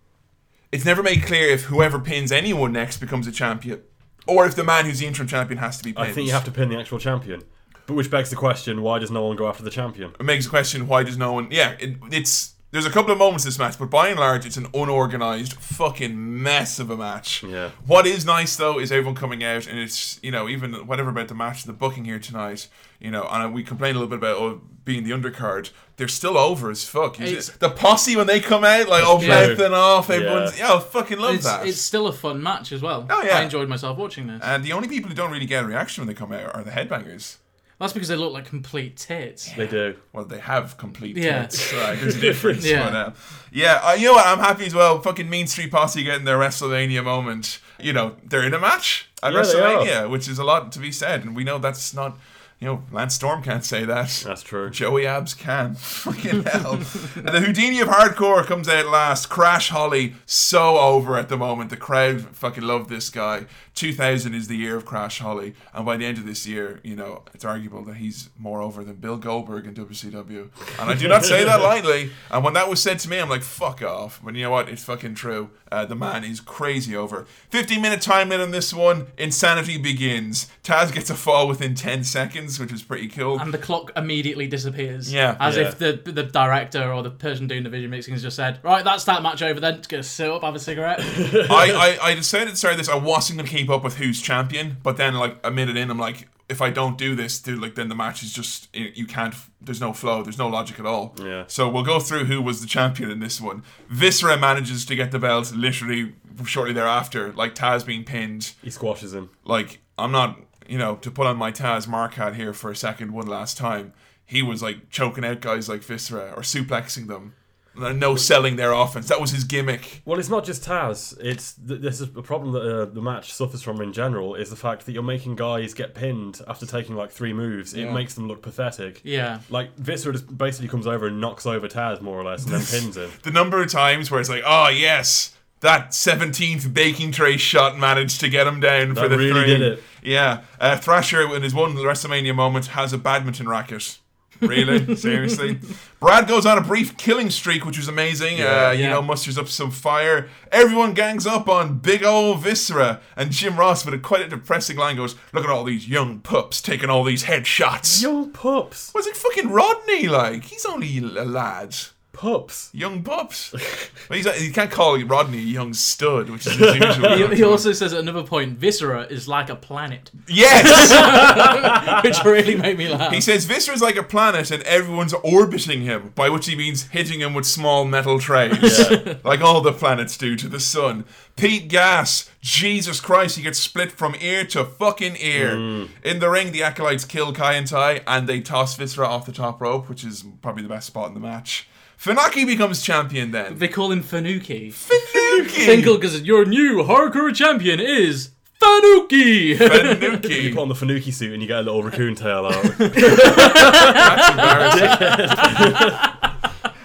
Speaker 1: it's never made clear if whoever pins anyone next becomes a champion, or if the man who's the interim champion has to be pinned.
Speaker 2: I think you have to pin the actual champion. But which begs the question: Why does no one go after the champion?
Speaker 1: It makes the question: Why does no one? Yeah, it, it's. There's a couple of moments in this match, but by and large, it's an unorganized fucking mess of a match.
Speaker 2: Yeah.
Speaker 1: What is nice though is everyone coming out, and it's you know even whatever about the match, the booking here tonight, you know, and we complain a little bit about oh, being the undercard. They're still over as fuck. You
Speaker 3: It's-
Speaker 1: the posse when they come out, like oh,
Speaker 2: Yeah.
Speaker 1: mouthing off, everyone's yeah, I fucking love
Speaker 3: It's,
Speaker 1: that.
Speaker 3: it's still a fun match as well.
Speaker 1: Oh, yeah.
Speaker 3: I enjoyed myself watching this.
Speaker 1: and the only people who don't really get a reaction when they come out are the headbangers.
Speaker 3: That's because they look like complete tits.
Speaker 2: They do.
Speaker 1: Well, they have complete
Speaker 3: Yeah.
Speaker 1: tits. Right, there's a difference. [LAUGHS]
Speaker 3: Yeah.
Speaker 1: But, uh, yeah, uh, you know what? I'm happy as well. Fucking Mean Street Posse getting their WrestleMania moment. You know, they're in a match at
Speaker 2: Yeah, they are.
Speaker 1: WrestleMania, which is a lot to be said. And we know that's not, you know, Lance Storm can't say that.
Speaker 2: That's true.
Speaker 1: Joey Abs can. [LAUGHS] Fucking hell. and the Houdini of Hardcore comes out last. Crash Holly, so over at the moment. The crowd fucking love this guy. 2000 is the year of Crash Holly. And by the end of this year, you know, it's arguable that he's more over than Bill Goldberg in WCW. And I do not say that lightly. And when that was said to me, I'm like, fuck off. But you know what? It's fucking true. Uh, the man is crazy over. 15 minute time limit on this one. Insanity begins. Taz gets a fall within 10 seconds, which is pretty cool.
Speaker 3: And the clock immediately disappears.
Speaker 1: Yeah.
Speaker 3: As
Speaker 2: Yeah.
Speaker 3: if the the director or the person doing the video mixing has just said, right, that's that match over then. Just gonna sit up, have a cigarette. [LAUGHS]
Speaker 1: I, I, I decided to start this. I wasn't gonna keep up with who's champion, but then like a minute in, I'm like, if I don't do this, dude, like then the match is just you can't. There's no flow. There's no logic at all.
Speaker 2: Yeah.
Speaker 1: So we'll go through who was the champion in this one. Viscera manages to get the belt literally shortly thereafter, like Taz being pinned.
Speaker 2: He squashes him.
Speaker 1: Like I'm not, you know, to put on my Taz mark hat here for a second, one last time. He was like choking out guys like Viscera or suplexing them. No selling their offense. That was his gimmick.
Speaker 2: Well, it's not just Taz. It's th- this is a problem that uh, the match suffers from in general. Is the fact that you're making guys get pinned after taking like three moves. It
Speaker 1: Yeah.
Speaker 2: makes them look pathetic.
Speaker 3: Yeah.
Speaker 2: Like Viscera just basically comes over and knocks over Taz more or less, and then [LAUGHS] pins him.
Speaker 1: The number of times where it's like, oh yes, that seventeenth baking tray shot managed to get him down for the
Speaker 2: really
Speaker 1: three.
Speaker 2: did it.
Speaker 1: Yeah, uh, Thrasher in his one WrestleMania moment has a badminton racket. Really? [LAUGHS] Seriously? Brad goes on a brief killing streak, which was amazing. uh, you
Speaker 3: Yeah.
Speaker 1: know, musters up some fire. Everyone gangs up on big old Viscera. And Jim Ross, with a quite a depressing line, goes, Look at all these young pups taking all these headshots.
Speaker 2: Young pups.
Speaker 1: Was it fucking Rodney? Like, he's only a lad.
Speaker 2: Pups.
Speaker 1: Young pups. well, he's, you can't call Rodney a young stud, which is his [LAUGHS] usual.
Speaker 3: He, he also says at another point, Viscera is like a planet,
Speaker 1: yes! [LAUGHS]
Speaker 3: which really made me laugh.
Speaker 1: He says Viscera's like a planet and everyone's orbiting him, by which he means hitting him with small metal trays, [LAUGHS] like all the planets do to the sun. Pete Gas, Jesus Christ, he gets split from ear to fucking ear. Mm. In the ring, the Acolytes kill Kaientai and they toss Viscera off the top rope, which is probably the best spot in the match. Funaki becomes champion then.
Speaker 3: They call him Fanuki.
Speaker 1: Fanuki!
Speaker 3: Finkel, because your new hardcore champion is Fanuki.
Speaker 2: You
Speaker 1: Fanuki!
Speaker 2: put on the Fanuki suit and you get a little raccoon tail out. [LAUGHS] That's embarrassing.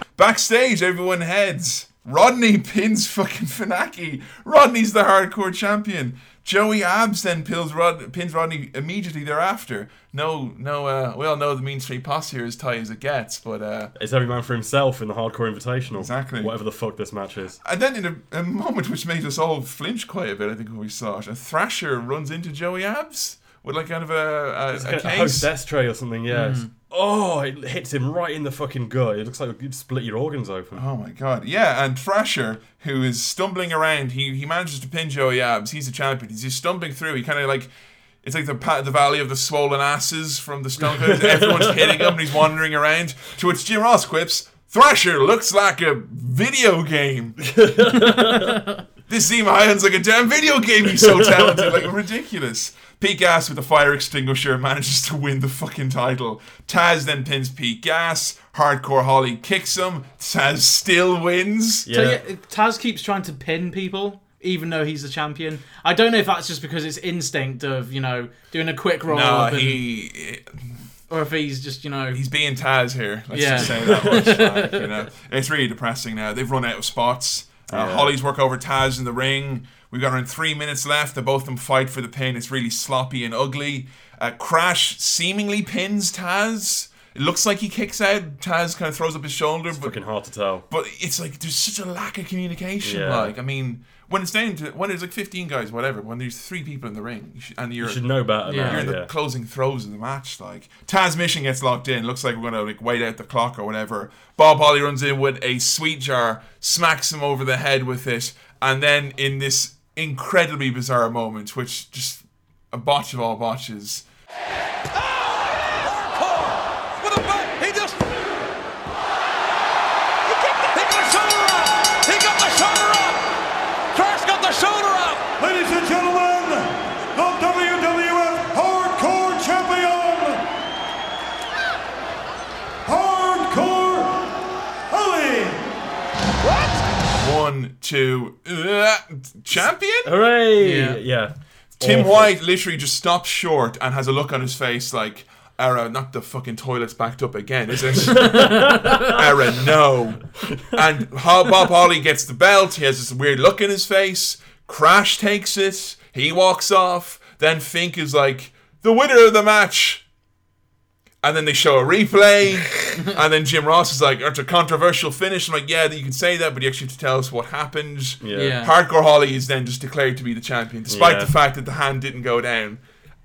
Speaker 2: [LAUGHS]
Speaker 1: Backstage, everyone heads. Rodney pins fucking Funaki. Rodney's the hardcore champion. Joey Abs then pills Rod- pins Rodney immediately thereafter. No, no, uh, we all know the Mean Street Posse are as tight as it gets, but uh,
Speaker 2: it's every man for himself in the hardcore invitational.
Speaker 1: Exactly.
Speaker 2: Whatever the fuck this match is.
Speaker 1: and then in a, a moment which made us all flinch quite a bit, I think when we saw it, a Thrasher runs into Joey Abs with like kind of a, a,
Speaker 2: It's
Speaker 1: a
Speaker 2: a
Speaker 1: case.
Speaker 2: hostess tray or something, yeah. Oh, it hits him right in the fucking gut. It looks like you'd split your organs open.
Speaker 1: Oh my god. Yeah, and Thrasher, who is stumbling around, he he manages to pin Joey Abs. He's a champion. He's just stumbling through. He kind of like it's like the the valley of the swollen asses from the Stone Cold. [LAUGHS] Everyone's hitting him and he's wandering around. To which Jim Ross quips, Thrasher looks like a video game. [LAUGHS] this Zima Hyund's like a damn video game. He's so talented, like ridiculous. Pete Gas with a fire extinguisher manages to win the fucking title. Taz then pins Pete Gas. Hardcore Holly kicks him. Taz still wins.
Speaker 2: Yeah.
Speaker 3: So yeah, Taz keeps trying to pin people, even though he's the champion. I don't know if that's just because it's instinct of you know doing a quick roll
Speaker 1: No,
Speaker 3: up, and,
Speaker 1: he
Speaker 3: or if he's just you know
Speaker 1: he's being Taz here. Let's
Speaker 3: Yeah.
Speaker 1: just say that much. like, [LAUGHS] you know, it's really depressing now. They've run out of spots. Uh, Holly's work over Taz in the ring. We've got around three minutes left. They both of them fight for the pin. It's really sloppy and ugly. Uh, Crash seemingly pins Taz. It looks like he kicks out. Taz kind of throws up his shoulder, but
Speaker 2: Fucking hard to tell.
Speaker 1: but it's like there's such a lack of communication.
Speaker 2: Yeah.
Speaker 1: Like, I mean, when it's down to when there's like 15 guys, whatever, when there's three people in the ring, you should, and you're
Speaker 2: You should know better
Speaker 3: Yeah.
Speaker 2: now,
Speaker 1: you're in the
Speaker 2: yeah.
Speaker 1: closing throws of the match. Like Taz mission gets locked in. Looks like we're gonna like wait out the clock or whatever. Bob Holly runs in with a sweet jar, smacks him over the head with it, and then in this incredibly bizarre moment, which just a botch of all botches.
Speaker 9: Hardcore
Speaker 1: One, two, uh, champion.
Speaker 2: Hooray!
Speaker 3: Yeah.
Speaker 2: Yeah.
Speaker 1: Tim
Speaker 2: Awful.
Speaker 1: White literally just stops short and has a look on his face like, Ara, not the fucking toilet's backed up again, is it? [LAUGHS] Ara, no. And Ho- Bob Holly gets the belt. He has this weird look in his face. Crash takes it. He walks off. Then Fink is like, the winner of the match. And then they show a replay. and then Jim Ross is like, it's a controversial finish. I'm like, yeah, you can say that, but you actually have to tell us what happened.
Speaker 2: Yeah.
Speaker 3: Yeah.
Speaker 1: Hardcore Holly is then just declared to be the champion, despite
Speaker 2: Yeah.
Speaker 1: the fact that the hand didn't go down.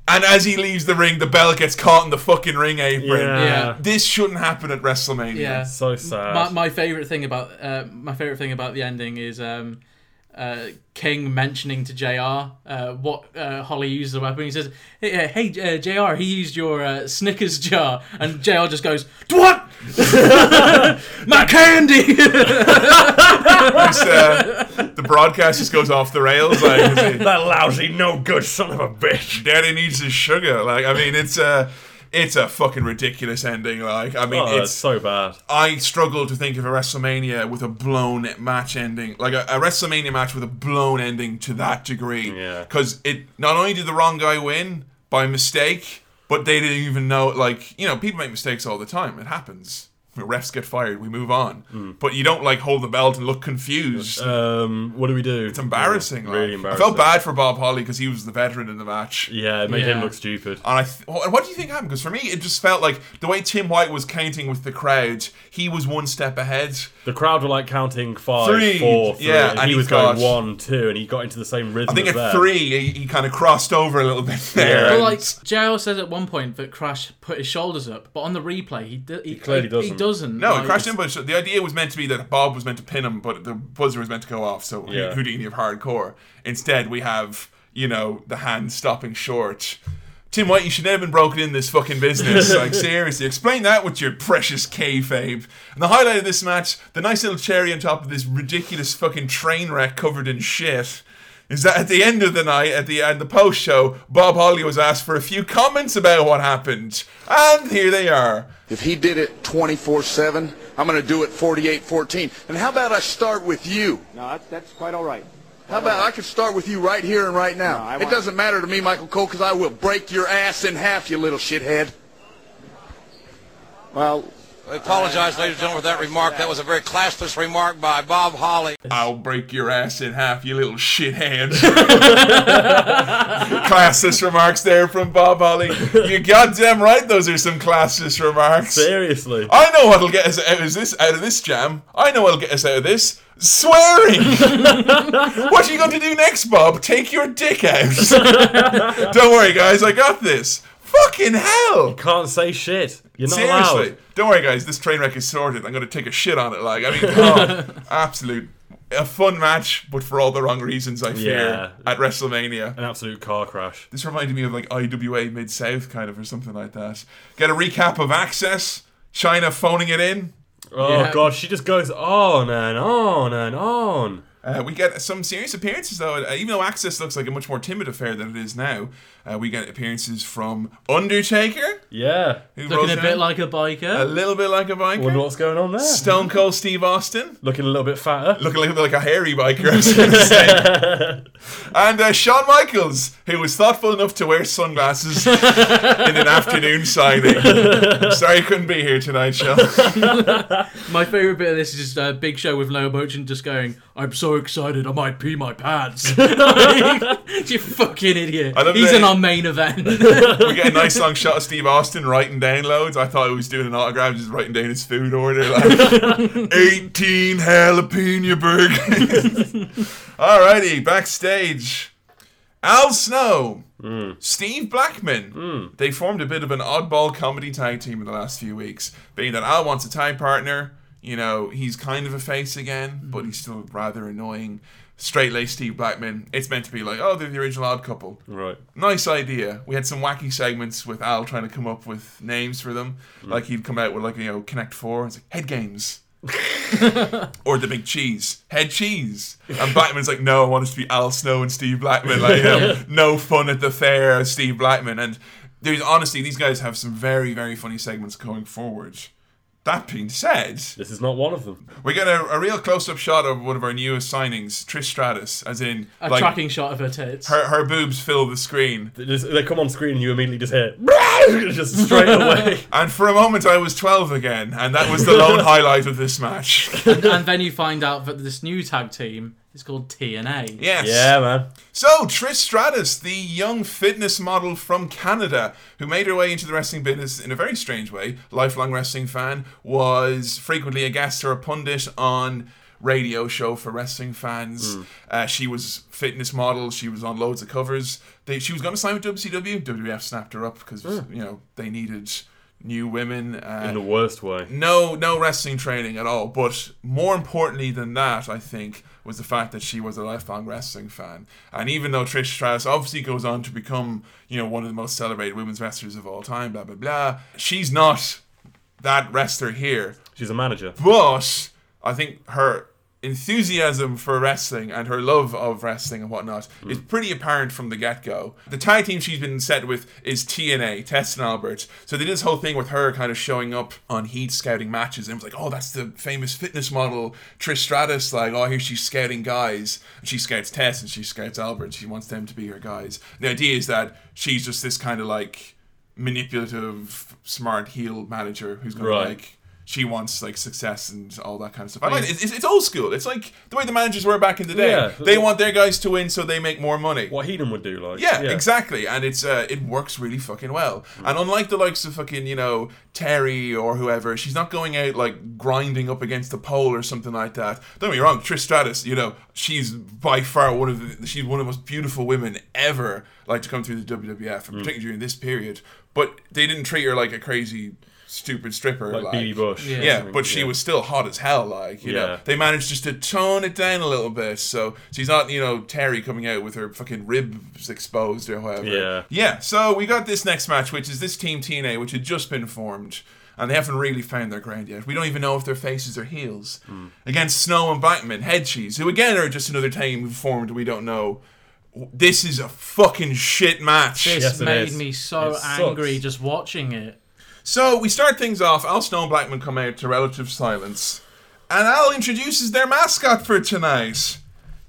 Speaker 1: And as he leaves the ring, the bell gets caught in the fucking ring apron.
Speaker 2: Yeah.
Speaker 3: Yeah.
Speaker 1: This shouldn't happen at WrestleMania.
Speaker 3: yeah.
Speaker 2: So sad.
Speaker 3: My, my favorite thing about uh, my favorite thing about the ending is um, uh, King mentioning to Jr. Uh, what uh, Holly used as a weapon. He says, "Hey, uh, hey uh, Jr. He used your uh, Snickers jar," and Jr. just goes, "What? [LAUGHS] My candy!" [LAUGHS]
Speaker 1: Uh, the broadcast just goes off the rails. Like, [LAUGHS] is
Speaker 2: that lousy, no good son of a bitch.
Speaker 1: Daddy needs his sugar. Like, I mean, it's uh, it's a fucking ridiculous ending. Like, I mean,
Speaker 2: Oh, it's so bad.
Speaker 1: I struggle to think of a WrestleMania with a blown match ending, like a, a WrestleMania match with a blown ending to that degree.
Speaker 2: Yeah.
Speaker 1: Because it not only did the wrong guy win by mistake, but they didn't even know. Like you know, people make mistakes all the time. It happens. Refs get fired. We move on.
Speaker 2: Hmm.
Speaker 1: But you don't like hold the belt and look confused.
Speaker 2: Um, what do we do?
Speaker 1: it's embarrassing.
Speaker 2: Yeah,
Speaker 1: like.
Speaker 2: really
Speaker 1: I
Speaker 2: embarrassing.
Speaker 1: felt bad for Bob Holly because he was the veteran in the match.
Speaker 2: Yeah, it made him look stupid.
Speaker 1: And I, th- what what do you think happened? Because for me, it just felt like the way Tim White was counting with the crowd, he was one step ahead.
Speaker 2: The crowd were like counting five,
Speaker 1: Three,
Speaker 2: four, three,
Speaker 1: yeah,
Speaker 2: and,
Speaker 1: and
Speaker 2: he
Speaker 1: he
Speaker 2: was going one, two, and he got into the same rhythm.
Speaker 1: I think
Speaker 2: as
Speaker 1: at
Speaker 2: them.
Speaker 1: three, he, he kind of crossed over a little bit there.
Speaker 3: Well,
Speaker 1: and-
Speaker 3: like JR says at one point that Crash put his shoulders up, but on the replay he d- he,
Speaker 2: clearly
Speaker 3: he, He
Speaker 2: doesn't.
Speaker 3: Doesn't.
Speaker 1: no,
Speaker 3: Like,
Speaker 1: it crashed in, but the idea was meant to be that Bob was meant to pin him, but the buzzer was meant to go off. So
Speaker 2: Yeah.
Speaker 1: Houdini of hardcore. Instead, we have you know the hand stopping short. Tim White, you should never have been broken in this fucking business. [LAUGHS] like seriously, explain that with your precious kayfabe. And the highlight of this match, the nice little cherry on top of this ridiculous fucking train wreck covered in shit. Is that at the end of the night, at the end the post show, Bob Holly was asked for a few comments about what happened, and here they are.
Speaker 11: If he did it 24 7, I'm going to do it 48 14. And how about I start with you?
Speaker 5: No, that's, that's quite all right.
Speaker 11: How about I could start with you right here and right now?
Speaker 5: No,
Speaker 11: it doesn't matter to me, Michael Cole, because I will break your ass in half, you little shithead.
Speaker 5: Well,
Speaker 9: I apologize, ladies and gentlemen, for that remark. That was a very classless remark by Bob Holly.
Speaker 1: I'll break your ass in half, you little shithead. [LAUGHS] classless remarks there from Bob Holly. You goddamn right, those are some classless remarks.
Speaker 2: Seriously.
Speaker 1: I know what'll get us out of this out of this jam. I know what'll get us out of this. Swearing. [LAUGHS] what are you going to do next, Bob? Take your dick out. [LAUGHS] Don't worry, guys. I got this. Fucking hell.
Speaker 2: You can't say shit. You're not
Speaker 1: Seriously.
Speaker 2: allowed.
Speaker 1: Don't worry, guys. This train wreck is sorted. I'm going to take a shit on it. Like, I mean, oh, [LAUGHS] absolute. A fun match, but for all the wrong reasons, I fear,
Speaker 2: Yeah.
Speaker 1: at WrestleMania.
Speaker 2: An absolute car crash.
Speaker 1: This reminded me of like IWA Mid South, kind of, or something like that. Get a recap of Axxess. Chyna phoning it in.
Speaker 2: Oh
Speaker 3: Yeah.
Speaker 2: god, she just goes on and on and on.
Speaker 1: Uh, we get some serious appearances though. Uh, even though Axxess looks like a much more timid affair than it is now, uh, we get appearances from Undertaker,
Speaker 2: Yeah.
Speaker 1: who
Speaker 3: looking
Speaker 1: rolls
Speaker 3: a bit like a biker.
Speaker 1: a little bit like a biker.
Speaker 2: Wonder what's going on there.
Speaker 1: Stone Cold Steve Austin,
Speaker 2: Looking a little bit fatter.
Speaker 1: looking a little bit like a hairy biker. I was going [LAUGHS] to say. and uh, Shawn Michaels, who was thoughtful enough to wear sunglasses [LAUGHS] in an afternoon signing. I'm [LAUGHS] sorry you couldn't be here tonight, Shawn.
Speaker 3: My favorite bit of this is just a big show with Low Motion just going, "I'm so excited, I might pee my pants." you fucking idiot.
Speaker 1: I love
Speaker 3: He's
Speaker 1: the-
Speaker 3: in our main event. [LAUGHS]
Speaker 1: we get a nice long shot of Steve Austin writing down loads. I thought he was doing an autograph, just writing down his food order, like [LAUGHS] 18 jalapeno burgers. [LAUGHS] Alrighty, backstage. Al Snow, hmm. Steve Blackman. Hmm. They formed a bit of an oddball comedy tag team in the last few weeks. Being that Al wants a tag partner, you know, he's kind of a face again, but he's still rather annoying. Straight laced Steve Blackman. It's meant to be like, oh, they're the original odd couple
Speaker 2: Right.
Speaker 1: nice idea. We had some wacky segments with Al trying to come up with names for them. Mm. Like he'd come out with like you know Connect Four. It's like Head Games. [LAUGHS] or the big cheese, head cheese, and Blackman's like, no, I want it to be Al Snow and Steve Blackman. Like, you know, no fun at the fair, Steve Blackman. And there's honestly, these guys have some very, very funny segments going forward. That being said,
Speaker 2: This is not one of them.
Speaker 1: we get a, a real close-up shot of one of our newest signings, Trish Stratus, as in
Speaker 3: a
Speaker 1: like
Speaker 3: tracking shot of her tits.
Speaker 1: her her boobs fill the screen.
Speaker 2: They, just, they come on screen and you immediately just hear [LAUGHS] just straight [LAUGHS] away.
Speaker 1: And for a moment, I was 12 again, and that was the [LAUGHS] lone highlight of this match.
Speaker 3: and, and then you find out that this new tag team is called TNA.
Speaker 1: Yes.
Speaker 2: Yeah, man.
Speaker 1: So, Trish Stratus, the young fitness model from Canada, who made her way into the wrestling business in a very strange way, lifelong wrestling fan, was frequently a guest or a pundit on radio show for wrestling fans. Uh, she was fitness model. She was on loads of covers. They, she was going to sign with WCW. WWF snapped her up because you know they needed new women. Uh,
Speaker 2: In the worst way.
Speaker 1: no no wrestling training at all but more importantly than that i think was the fact that she was a lifelong wrestling fan and even though trish stratus obviously goes on to become you know one of the most celebrated women's wrestlers of all time blah blah blah she's not that wrestler here
Speaker 2: She's a manager.
Speaker 1: but I think her enthusiasm for wrestling and her love of wrestling and whatnot hmm. is pretty apparent from the get go. The tag team she's been set with is TNA, Tess and Albert. So they did this whole thing with her kind of showing up on Heat scouting matches and it was like, oh, that's the famous fitness model Trish Stratus. Like, oh, here she's scouting guys. And she scouts Tess and she scouts Albert. She wants them to be her guys. The idea is that she's just this kind of like manipulative, smart heel manager who's going
Speaker 2: Right.
Speaker 1: to like she wants like success and all that kind of stuff. I like it. It's, it's old school. It's like the way the managers were back in the day.
Speaker 2: Yeah.
Speaker 1: They want their guys to win so they make more money.
Speaker 2: What Heenan would do, like.
Speaker 1: Yeah, exactly, and it's uh, it works really fucking well. And unlike the likes of fucking you know Terri or whoever, she's not going out like grinding up against the pole or something like that. Don't get me wrong, Trish Stratus, you know, she's by far one of the she's one of the most beautiful women ever like to come through the WWF, and particularly during this period. But they didn't treat her like a crazy. Stupid stripper,
Speaker 2: Like
Speaker 1: like,
Speaker 2: Beanie Bush or
Speaker 1: yeah,
Speaker 2: something,
Speaker 1: but she
Speaker 2: yeah.
Speaker 1: was still hot as hell. Like you know, they managed just to tone it down a little bit, so she's not you know Terri coming out with her fucking ribs exposed or whatever.
Speaker 2: Yeah.
Speaker 1: Yeah, so we got this next match, which is this Team TNA, which had just been formed, and they haven't really found their ground yet. We don't even know if their faces or heels. Hmm. Against Snow and Blackman, Head Cheese, who again are just another team formed we don't know. This is a fucking shit match.
Speaker 3: This
Speaker 2: Yes,
Speaker 3: made
Speaker 2: is.
Speaker 3: me so
Speaker 2: It sucks.
Speaker 3: angry just watching it.
Speaker 1: So we start things off. Al Snow and Blackman come out to relative silence, and Al introduces their mascot for tonight,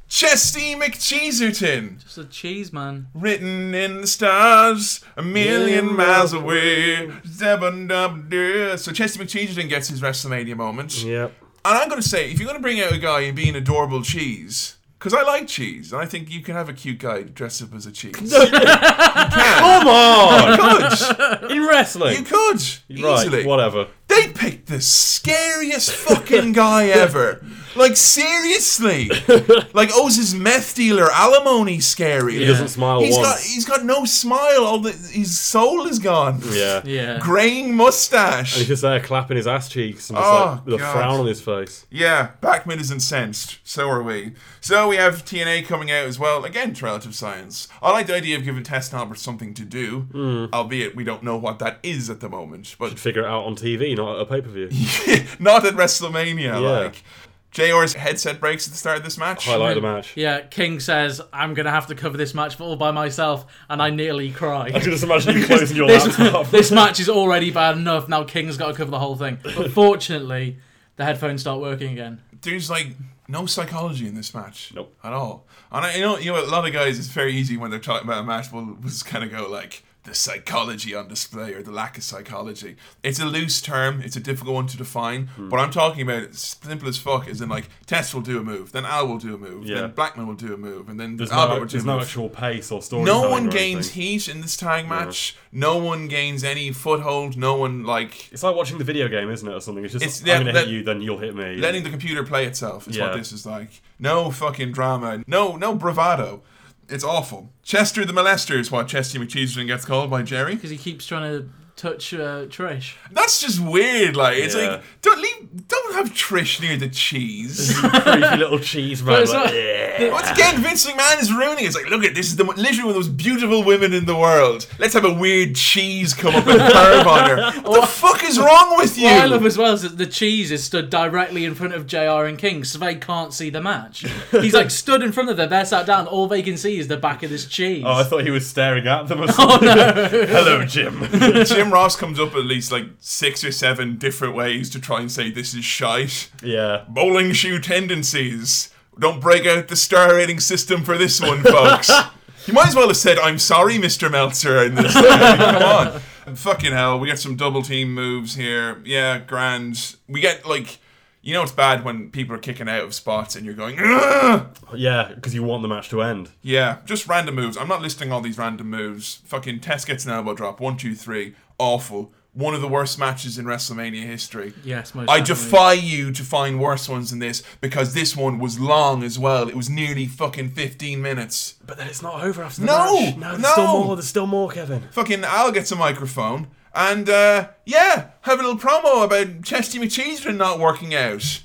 Speaker 1: Chesty McCheeserton.
Speaker 3: Just a cheese man.
Speaker 1: Written in the stars, a million miles away. Zebba-dub-dub. So Chesty McCheeserton gets his WrestleMania moment.
Speaker 2: Yep.
Speaker 1: And I'm going to say, if you're going to bring out a guy and be an adorable cheese, because I like cheese, and I think you can have a cute guy dressed up as a cheese. [LAUGHS] you can.
Speaker 2: Come on!
Speaker 1: You could.
Speaker 2: In wrestling.
Speaker 1: You could.
Speaker 2: right,
Speaker 1: Easily.
Speaker 2: whatever.
Speaker 1: They picked the scariest fucking guy ever. Like seriously, [LAUGHS] like Oz's meth dealer alimony scary.
Speaker 2: He doesn't smile
Speaker 1: He's
Speaker 2: once.
Speaker 1: got he's got no smile. All the his soul is gone.
Speaker 2: Yeah.
Speaker 3: Yeah.
Speaker 1: Graying mustache.
Speaker 2: And he's just there clapping his ass cheeks and just
Speaker 1: Oh,
Speaker 2: like with a
Speaker 1: God.
Speaker 2: frown on his face.
Speaker 1: Yeah, Backman is incensed. So are we. So we have TNA coming out as well. Again, to relative science. I like the idea of giving Tess and Albert something to do,
Speaker 2: Hmm.
Speaker 1: albeit we don't know what that is at the moment. But
Speaker 2: Figure it out on TV, not at a pay per view. [LAUGHS]
Speaker 1: not at WrestleMania.
Speaker 2: Yeah.
Speaker 1: Like JR's headset breaks at the start of this match.
Speaker 2: Highlight the match.
Speaker 3: Yeah, King says, I'm going to have to cover this match all by myself, and I nearly cry. [LAUGHS]
Speaker 2: I can just imagine you closing your
Speaker 3: this,
Speaker 2: laptop. [LAUGHS]
Speaker 3: this match is already bad enough. Now King's got to cover the whole thing. But [LAUGHS] fortunately, the headphones start working again.
Speaker 1: There's like no psychology in this match.
Speaker 2: Nope.
Speaker 1: At all. And I, you know, you know, a lot of guys, it's very easy when they're talking about a match, will will just kind of go like the psychology on display or the lack of psychology. It's a loose term. It's a difficult one to define.
Speaker 2: Hmm.
Speaker 1: But I'm talking about it simple as fuck. Is in like Tess will do a move, then Al will do a move,
Speaker 2: Yeah.
Speaker 1: then Blackman will do a move, and then
Speaker 2: There's
Speaker 1: Albert
Speaker 2: no,
Speaker 1: will do a
Speaker 2: no
Speaker 1: move.
Speaker 2: actual pace or story.
Speaker 1: no one gains heat in this tag match. No one gains any foothold. No one like
Speaker 2: It's like watching the video game, isn't it, or something? It's just
Speaker 1: It's-
Speaker 2: I'm
Speaker 1: yeah,
Speaker 2: gonna hit you, then you'll hit me.
Speaker 1: letting the computer play itself is
Speaker 2: Yeah.
Speaker 1: what this is like. No fucking drama. No no bravado. It's awful. Chester the molester is what Chesty McCheeserton gets called by Jerry.
Speaker 3: Because he keeps trying to touch uh, Trish.
Speaker 1: That's just weird. Like it's
Speaker 2: Yeah.
Speaker 1: like don't leave, don't have Trish near the cheese.
Speaker 2: creepy little cheese man.
Speaker 3: But it's
Speaker 2: like,
Speaker 3: not-
Speaker 2: yeah.
Speaker 1: Once again, Vince McMahon is ruining it. It's like, look at this is the literally one of the most beautiful women in the world. Let's have a weird cheese come up and curve on her. What the fuck is wrong with you?
Speaker 3: What I love as well is that the cheese is stood directly in front of JR and King, so they can't see the match. He's like stood in front of them, they're sat down, all they can see is the back of this cheese.
Speaker 2: Oh, I thought he was staring at them or [LAUGHS] something. [LAUGHS] Hello, Jim.
Speaker 1: Jim Ross comes up at least like six or seven different ways to try and say this is shite.
Speaker 2: yeah.
Speaker 1: Bowling shoe tendencies. Don't break out the star rating system for this one, folks. [LAUGHS] you might as well have said, I'm sorry, Mr. Meltzer, in this. Come on. Fucking hell, we got some double team moves here. Yeah, grand. We get, like, you know it's bad when people are kicking out of spots and you're going, Ugh!
Speaker 2: Yeah, because you want the match to end.
Speaker 1: Yeah, just random moves. I'm not listing all these random moves. Fucking Tess gets an elbow drop. One, two, three. Awful. One of the worst matches in WrestleMania history.
Speaker 3: Yes, most
Speaker 1: I
Speaker 3: definitely.
Speaker 1: defy you to find worse ones than this because this one was long as well. It was nearly fucking 15 minutes.
Speaker 2: But then it's not over after the
Speaker 1: No!
Speaker 2: match. No, there's
Speaker 1: No!
Speaker 2: still more. There's still more, Kevin.
Speaker 1: Fucking Al gets a microphone and, uh, yeah, have a little promo about Chesty McCheeserton not working out.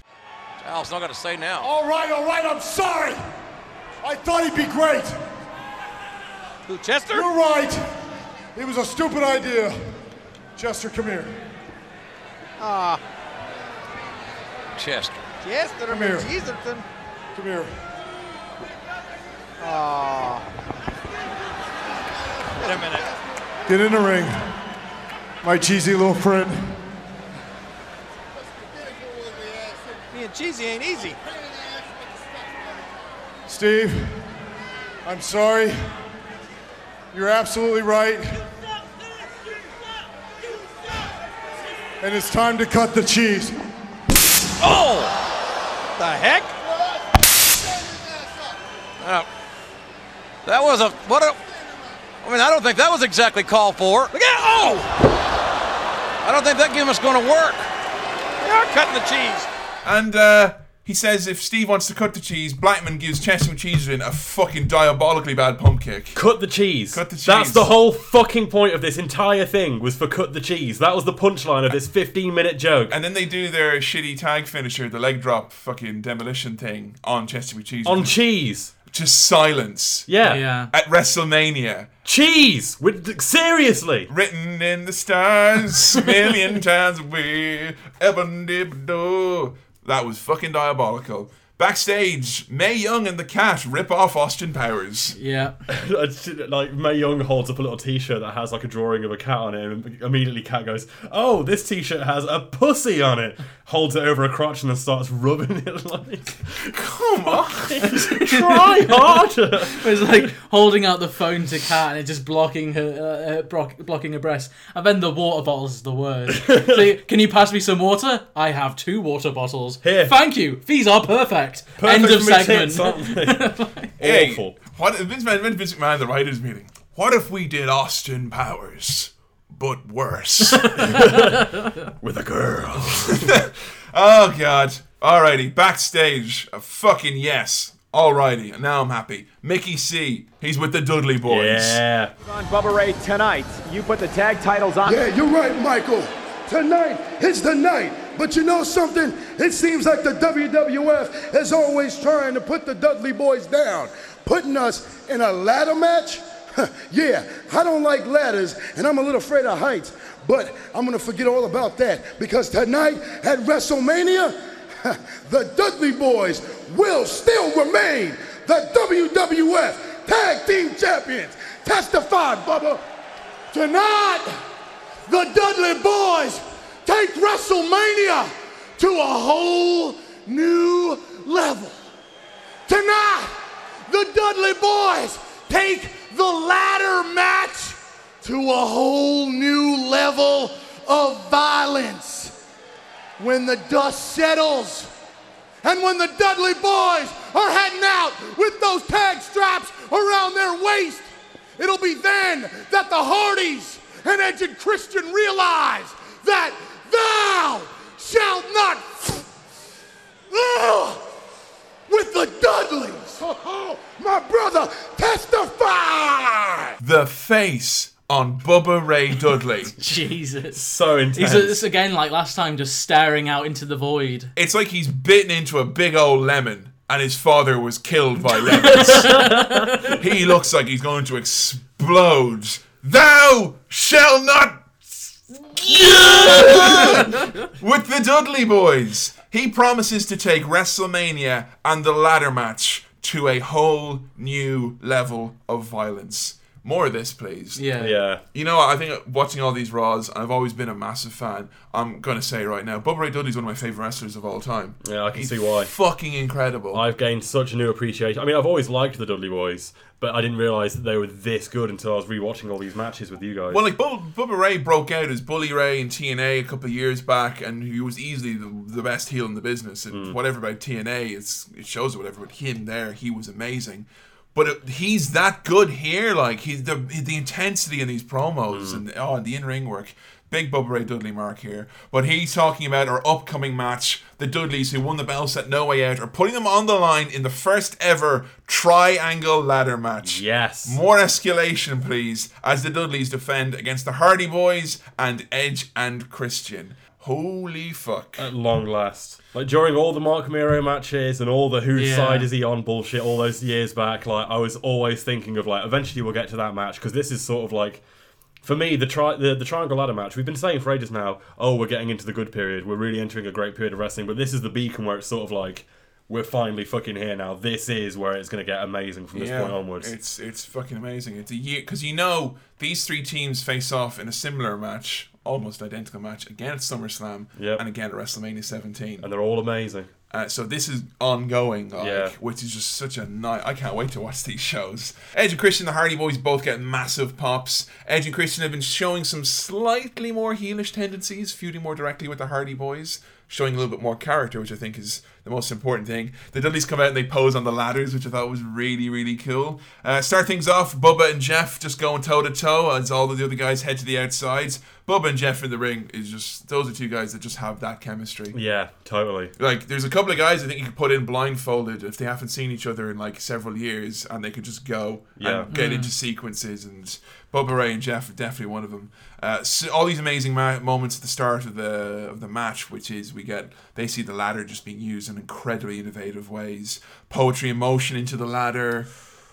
Speaker 9: Al's not going to say now.
Speaker 12: All right, all right, I'm sorry. I thought he'd be great.
Speaker 9: Who, Chester?
Speaker 12: You're right. It was a stupid idea. Chester, come here. Ah.
Speaker 13: Chester.
Speaker 14: Chester
Speaker 12: Come here.
Speaker 14: Chesterton.
Speaker 12: Come here.
Speaker 14: Aw. Wait a minute.
Speaker 12: Get in the ring. My cheesy little friend.
Speaker 14: Me and Cheesy ain't easy.
Speaker 12: Steve, I'm sorry. You're absolutely right. And it's time to cut the cheese.
Speaker 14: Oh! The heck?
Speaker 13: Uh, that was a what a. I mean, I don't think that was exactly called for. Look at oh! I don't think that game is going to work.
Speaker 14: You're cutting the cheese.
Speaker 1: And uh, he says if Steve wants to cut the cheese, Blackman gives Chester Cheeseman a fucking diabolically bad pump kick.
Speaker 2: Cut the cheese.
Speaker 1: Cut the cheese.
Speaker 2: That's the whole fucking point of this entire thing was for cut the cheese. That was the punchline of this 15 minute joke.
Speaker 1: And then they do their shitty tag finisher, the leg drop fucking demolition thing on Chester Cheese.
Speaker 2: On cheese.
Speaker 1: Just silence.
Speaker 2: Yeah.
Speaker 3: Yeah.
Speaker 1: At WrestleMania.
Speaker 2: Cheese! With, seriously!
Speaker 1: Written in the stars, a [LAUGHS] million times away. Ebon That was fucking diabolical. Backstage, Mae Young and the Cat rip off Austin Powers.
Speaker 3: Yeah. [LAUGHS]
Speaker 2: like Mae Young holds up a little T-shirt that has like a drawing of a cat on it, and immediately Cat goes, "Oh, this T-shirt has a pussy on it." Holds it over a crotch and then starts rubbing it [LAUGHS] like,
Speaker 1: "Come on, [LAUGHS]
Speaker 2: try harder."
Speaker 3: It's like holding out the phone to Cat and it's just blocking her, uh, uh, block, blocking her breast. And then the water bottles is the worst. so, can you pass me some water? I have two water bottles.
Speaker 2: Here.
Speaker 3: Thank you. These are perfect.
Speaker 2: Perfect
Speaker 3: End of
Speaker 2: for me
Speaker 3: segment.
Speaker 2: tits, aren't they? [LAUGHS]
Speaker 1: Hey,
Speaker 2: Awful.
Speaker 1: What Vince McMahon, Vince McMahon, the writers' meeting. What if we did Austin Powers, but worse? [LAUGHS]
Speaker 2: With a girl. [LAUGHS]
Speaker 1: oh God. Alrighty, backstage. A fucking yes. Alrighty, now I'm happy. Mickey C. He's with the Dudley Boys.
Speaker 2: Yeah.
Speaker 15: On Bubba Ray tonight, you put the tag titles on.
Speaker 12: Yeah, you're right, Michael. Tonight is the night. But you know something? It seems like the WWF is always trying to put the Dudley boys down, putting us in a ladder match. yeah, I don't like ladders and I'm a little afraid of heights, but I'm gonna forget all about that because tonight at WrestleMania, the Dudley boys will still remain the WWF Tag Team Champions. Testify, Bubba. Tonight, the Dudley boys take WrestleMania to a whole new level. Tonight, the Dudley boys take the ladder match to a whole new level of violence. When the dust settles, and when the Dudley boys are heading out with those tag straps around their waist, it'll be then that the Hardys and Edge and Christian realize that thou shalt not Ugh! with the Dudleys. Oh, my brother, testify.
Speaker 1: The face on Bubba Ray Dudley. [LAUGHS]
Speaker 3: Jesus.
Speaker 2: So intense.
Speaker 3: He's just, again, like last time, just staring out into the void.
Speaker 1: It's like he's bitten into a big old lemon and his father was killed by lemons. [LAUGHS] he looks like he's going to explode. Thou shall not. [LAUGHS] With the Dudley boys, he promises to take WrestleMania and the ladder match to a whole new level of violence. More of this, please.
Speaker 3: Yeah.
Speaker 2: Yeah.
Speaker 1: You know, I think watching all these Raws, I've always been a massive fan. I'm going to say right now, Bubba Ray Dudley's one of my favourite wrestlers of all time.
Speaker 2: Yeah, I can
Speaker 1: He's
Speaker 2: see why.
Speaker 1: Fucking incredible.
Speaker 2: I've gained such a new appreciation. I mean, I've always liked the Dudley Boys, but I didn't realise that they were this good until I was rewatching all these matches with you guys.
Speaker 1: Well, like Bubba, Bubba Ray broke out as Bully Ray in TNA a couple of years back, and he was easily the, the best heel in the business. And
Speaker 2: Hmm.
Speaker 1: whatever about TNA, it's, it shows whatever. But him there, he was amazing. But it, he's that good here. Like he's the the intensity in these promos
Speaker 2: Hmm.
Speaker 1: and oh, the in ring work. Big Bubba Ray Dudley mark here. But he's talking about our upcoming match. The Dudleys, who won the belts at No Way Out, are putting them on the line in the first ever triangle ladder match.
Speaker 2: yes.
Speaker 1: More escalation, please, as the Dudleys defend against the Hardy Boys and Edge and Christian. Holy fuck.
Speaker 2: At long last. Like during all the Mark Miro matches and all the whose
Speaker 1: Yeah.
Speaker 2: side is he on bullshit all those years back, like I was always thinking of like eventually we'll get to that match because this is sort of like For me, the, tri- the the triangle ladder match. We've been saying for ages now. Oh, we're getting into the good period. We're really entering a great period of wrestling. But this is the beacon where it's sort of like we're finally fucking here now. This is where it's going to get amazing from this point onwards.
Speaker 1: It's it's fucking amazing. It's a year because you know these three teams face off in a similar match, almost identical match again at SummerSlam
Speaker 2: Yep.
Speaker 1: and again at WrestleMania 17.
Speaker 2: and they're all amazing.
Speaker 1: Uh, so this is ongoing, like,
Speaker 2: Yeah.
Speaker 1: which is just such a night. I can't wait to watch these shows. Edge and Christian, the Hardy Boys, both get massive pops. Edge and Christian have been showing some slightly more heelish tendencies, feuding more directly with the Hardy Boys, showing a little bit more character, which I think is the most important thing. The Dudleys come out and they pose on the ladders, which I thought was really, really cool. Uh, start things off, Bubba and Jeff just going toe to toe as all of the other guys head to the outsides. Bubba and Jeff in the ring is just those are two guys that just have that chemistry.
Speaker 2: Yeah, totally.
Speaker 1: Like, there's a couple of guys I think you could put in blindfolded if they haven't seen each other in like several years, and they could just go
Speaker 2: Yeah.
Speaker 1: and get
Speaker 2: Mm.
Speaker 1: into sequences. And Bubba Ray and Jeff are definitely one of them. Uh, so all these amazing ma- moments at the start of the of the match, which is we get basically the ladder just being used in incredibly innovative ways. Poetry and motion into the ladder.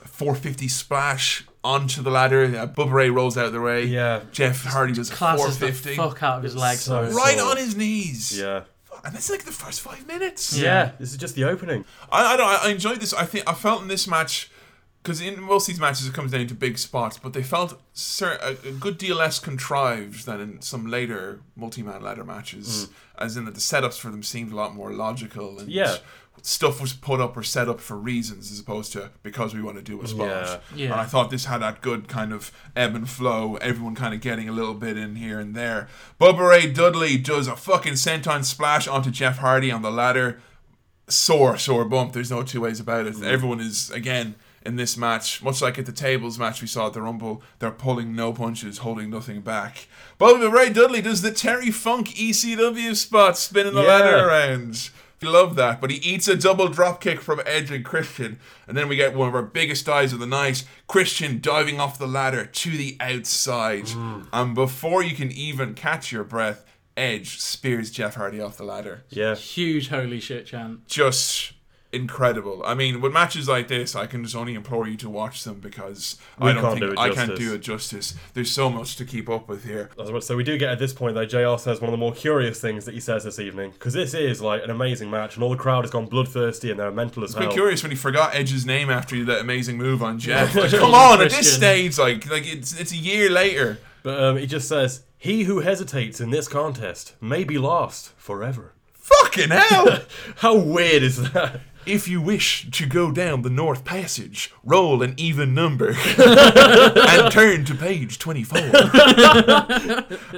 Speaker 1: 450 splash onto the ladder. Uh, Bubba Ray rolls out of the way.
Speaker 2: Yeah.
Speaker 1: Jeff Hardy does a
Speaker 3: Classes the
Speaker 1: 450.
Speaker 3: fuck out of his legs.
Speaker 2: So-
Speaker 3: though.
Speaker 1: right on his knees.
Speaker 2: Yeah.
Speaker 1: And that's like the first five minutes.
Speaker 2: Yeah. This is just the opening.
Speaker 1: I, I don't. I enjoyed this. I think I felt in this match because in most of these matches it comes down to big spots, but they felt cer- a, a good deal less contrived than in some later multi-man ladder matches. Mm. As in that the setups for them seemed a lot more logical and
Speaker 2: Yeah.
Speaker 1: stuff was put up or set up for reasons as opposed to because we want to do a spot.
Speaker 2: Yeah.
Speaker 3: Yeah.
Speaker 1: And I thought this had that good kind of ebb and flow, everyone kind of getting a little bit in here and there. Bubba Ray Dudley does a fucking senton splash onto Jeff Hardy on the ladder sore, sore bump. There's no two ways about it. Mm. Everyone is again in this match, much like at the tables match we saw at the Rumble. They're pulling no punches, holding nothing back. But Ray Dudley does the Terry Funk ECW spot, spinning the
Speaker 2: Yeah.
Speaker 1: ladder around. You love that, but he eats a double drop kick from Edge and Christian, and then we get one of our biggest dives of the night. Christian diving off the ladder to the outside, mm. and before you can even catch your breath, Edge spears Jeff Hardy off the ladder
Speaker 2: Yeah.
Speaker 3: Huge holy shit chant.
Speaker 1: just incredible. I mean, with matches like this, I can just only implore you to watch them because
Speaker 2: We
Speaker 1: I don't
Speaker 2: can't
Speaker 1: think
Speaker 2: do
Speaker 1: I can't do it justice. There's so much to keep up with here.
Speaker 2: I was about to say, we do get at this point though, JR says one of the more curious things that he says this evening. Because this is like an amazing match, and all the crowd has gone bloodthirsty and they're mental as
Speaker 1: It's been
Speaker 2: hell.
Speaker 1: curious when he forgot Edge's name after that amazing move on Jeff. [LAUGHS] Like, come on, at this stage, like like it's it's a year later.
Speaker 2: But um, he just says, He who hesitates in this contest may be lost forever.
Speaker 1: Fucking hell! [LAUGHS]
Speaker 2: How weird is that?
Speaker 1: If you wish to go down the North Passage, roll an even number [LAUGHS] and turn to page 24.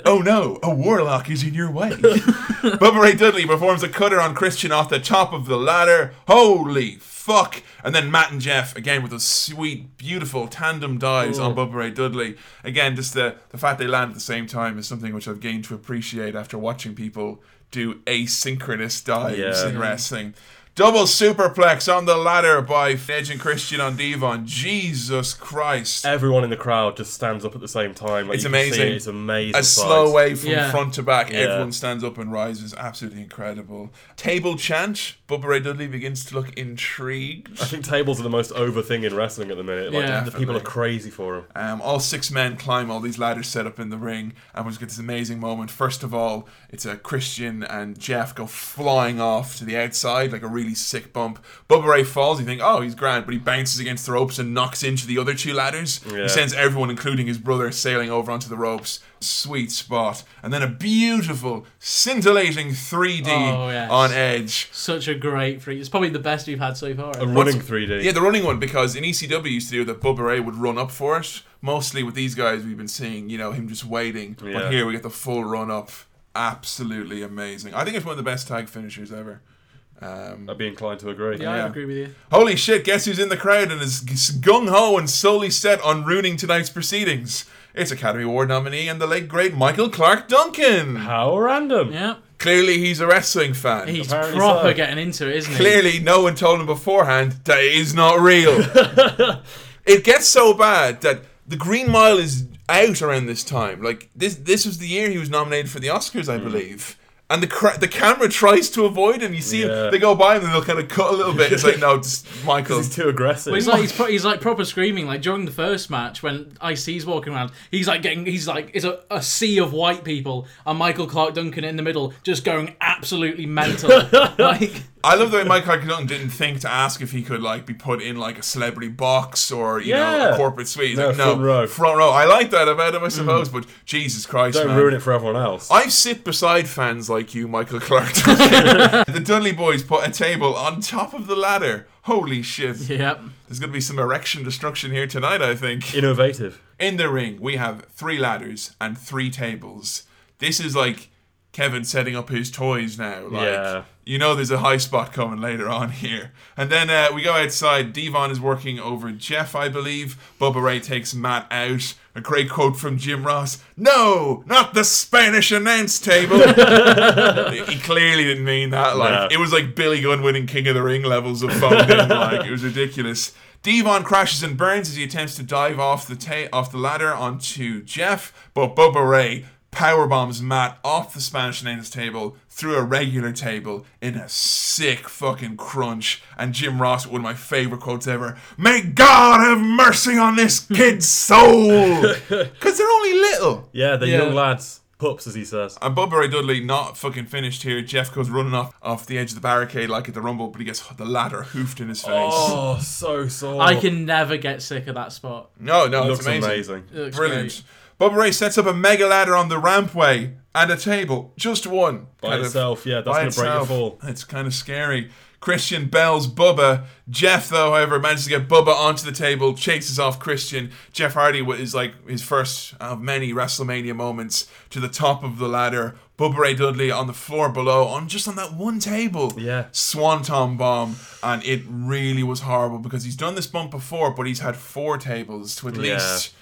Speaker 1: oh no, a warlock is in your way. Bubba Ray Dudley performs a cutter on Christian off the top of the ladder. Holy fuck! And then Matt and Jeff, again with those sweet, beautiful tandem dives on Bubba Ray Dudley. Again, just the, the fact they land at the same time is something which I've gained to appreciate after watching people do asynchronous dives
Speaker 2: Yeah.
Speaker 1: in wrestling. Double superplex on the ladder by Edge and Christian on Devon. Jesus Christ.
Speaker 2: Everyone in the crowd just stands up at the same time. Like,
Speaker 1: It's
Speaker 2: you can see
Speaker 1: amazing.
Speaker 2: it, It's amazing.
Speaker 1: A
Speaker 2: sight.
Speaker 1: slow way from
Speaker 3: Yeah.
Speaker 1: front to back.
Speaker 2: Yeah.
Speaker 1: Everyone stands up and rises. Absolutely incredible. Table chant. Bubba Ray Dudley begins to look intrigued.
Speaker 2: I think tables are the most over thing in wrestling at the minute. Like,
Speaker 3: Yeah.
Speaker 2: the people are crazy for them.
Speaker 1: Um, all six men climb all these ladders set up in the ring, and we just get this amazing moment. First of all, it's a Christian and Jeff go flying off to the outside like a really sick bump. Bubba Ray falls. You think, oh, he's grand, but he bounces against the ropes and knocks into the other two ladders.
Speaker 2: Yeah.
Speaker 1: He sends everyone, including his brother, sailing over onto the ropes. Sweet spot, and then a beautiful, scintillating 3D
Speaker 3: Oh, yes.
Speaker 1: on Edge.
Speaker 3: Such a great free. It's probably the best we've had so far.
Speaker 2: A running 3D.
Speaker 1: Yeah, the running one because in ECW used to do that. Bubba Ray would run up for it. Mostly with these guys, we've been seeing you know him just waiting.
Speaker 2: Yeah.
Speaker 1: But here we get the full run up. Absolutely amazing. I think it's one of the best tag finishers ever. Um,
Speaker 2: I'd be inclined to agree.
Speaker 3: yeah,
Speaker 1: yeah.
Speaker 3: I agree with you.
Speaker 1: holy shit! Guess who's in the crowd and is gung ho and solely set on ruining tonight's proceedings? It's Academy Award nominee and the late great Michael Clarke Duncan.
Speaker 2: How random.
Speaker 3: Yeah,
Speaker 1: Clearly, he's a wrestling fan.
Speaker 3: he's
Speaker 2: Apparently
Speaker 3: proper
Speaker 2: so.
Speaker 3: getting into it, isn't he?
Speaker 1: Clearly, no one told him beforehand that it is not real. [LAUGHS] it gets so bad that the Green Mile is out around this time. Like this, this was the year he was nominated for the Oscars, I believe. And the cra- the camera tries to avoid him. You see
Speaker 2: Yeah.
Speaker 1: him, they go by him and they'll kind of cut a little bit. It's like, no, just [LAUGHS] Michael.
Speaker 2: He's too aggressive.
Speaker 3: Well, he's like he's, pro- he's like proper screaming like during the first match when IC's walking around. He's like getting he's like it's a, a sea of white people and Michael Clarke Duncan in the middle just going absolutely mental. [LAUGHS] like
Speaker 1: I love the way Mike Clarke didn't think to ask if he could like be put in like a celebrity box or you know a corporate suite. He's
Speaker 2: No,
Speaker 1: like, no,
Speaker 2: front row.
Speaker 1: front row. I like that about him, I mm. suppose. But Jesus Christ,
Speaker 2: Don't
Speaker 1: man.
Speaker 2: ruin it for everyone else.
Speaker 1: I sit beside fans like you, Michael Clarke. [LAUGHS] The Dudley boys put a table on top of the ladder. Holy shit!
Speaker 3: Yep.
Speaker 1: There's going to be some erection destruction here tonight. I think.
Speaker 2: Innovative.
Speaker 1: In the ring, we have three ladders and three tables. This is like Kevin setting up his toys now. Like,
Speaker 2: Yeah.
Speaker 1: You know there's a high spot coming later on [LAUGHS] here. And then uh, we go outside. Devon is working over Jeff, I believe. Bubba Ray takes Matt out. A great quote from Jim Ross. No, not the Spanish announce table. [LAUGHS] he clearly didn't mean that. Like
Speaker 2: No.
Speaker 1: it was like Billy Gunn winning King of the Ring levels of phoned. [LAUGHS] Like it was ridiculous. Devon crashes and burns as he attempts to dive off the ta- off the ladder onto Jeff, but Bubba Ray power bombs Matt off the Spanish announce table through a regular table in a sick fucking crunch. And Jim Ross, one of my favorite quotes ever: "May God have mercy on this kid's soul," [LAUGHS] because they're only little.
Speaker 2: Yeah, they're
Speaker 1: Yeah.
Speaker 2: young lads. Pups, as he says.
Speaker 1: And Bubba Ray Dudley not fucking finished here. Jeff goes running off off the edge of the barricade like at the Rumble, but he gets the ladder hoofed in his face.
Speaker 2: Oh, oh so sore.
Speaker 3: I can never get sick of that spot.
Speaker 1: No, no,
Speaker 2: Looks
Speaker 1: it's amazing.
Speaker 2: amazing.
Speaker 3: It looks
Speaker 1: Brilliant. Bubba Ray sets up a mega ladder on the rampway and a table. Just one.
Speaker 2: By
Speaker 1: kind of-
Speaker 2: itself, yeah, that's gonna break your fall.
Speaker 1: It's kind of scary. Christian bells Bubba. Jeff, though, however, manages to get Bubba onto the table, chases off Christian. Jeff Hardy is like his first of many WrestleMania moments to the top of the ladder. Bubba Ray Dudley on the floor below, on just on that one table.
Speaker 2: Yeah.
Speaker 1: Swanton bomb, and it really was horrible because he's done this bump before, but he's had four tables to at
Speaker 2: Yeah.
Speaker 1: least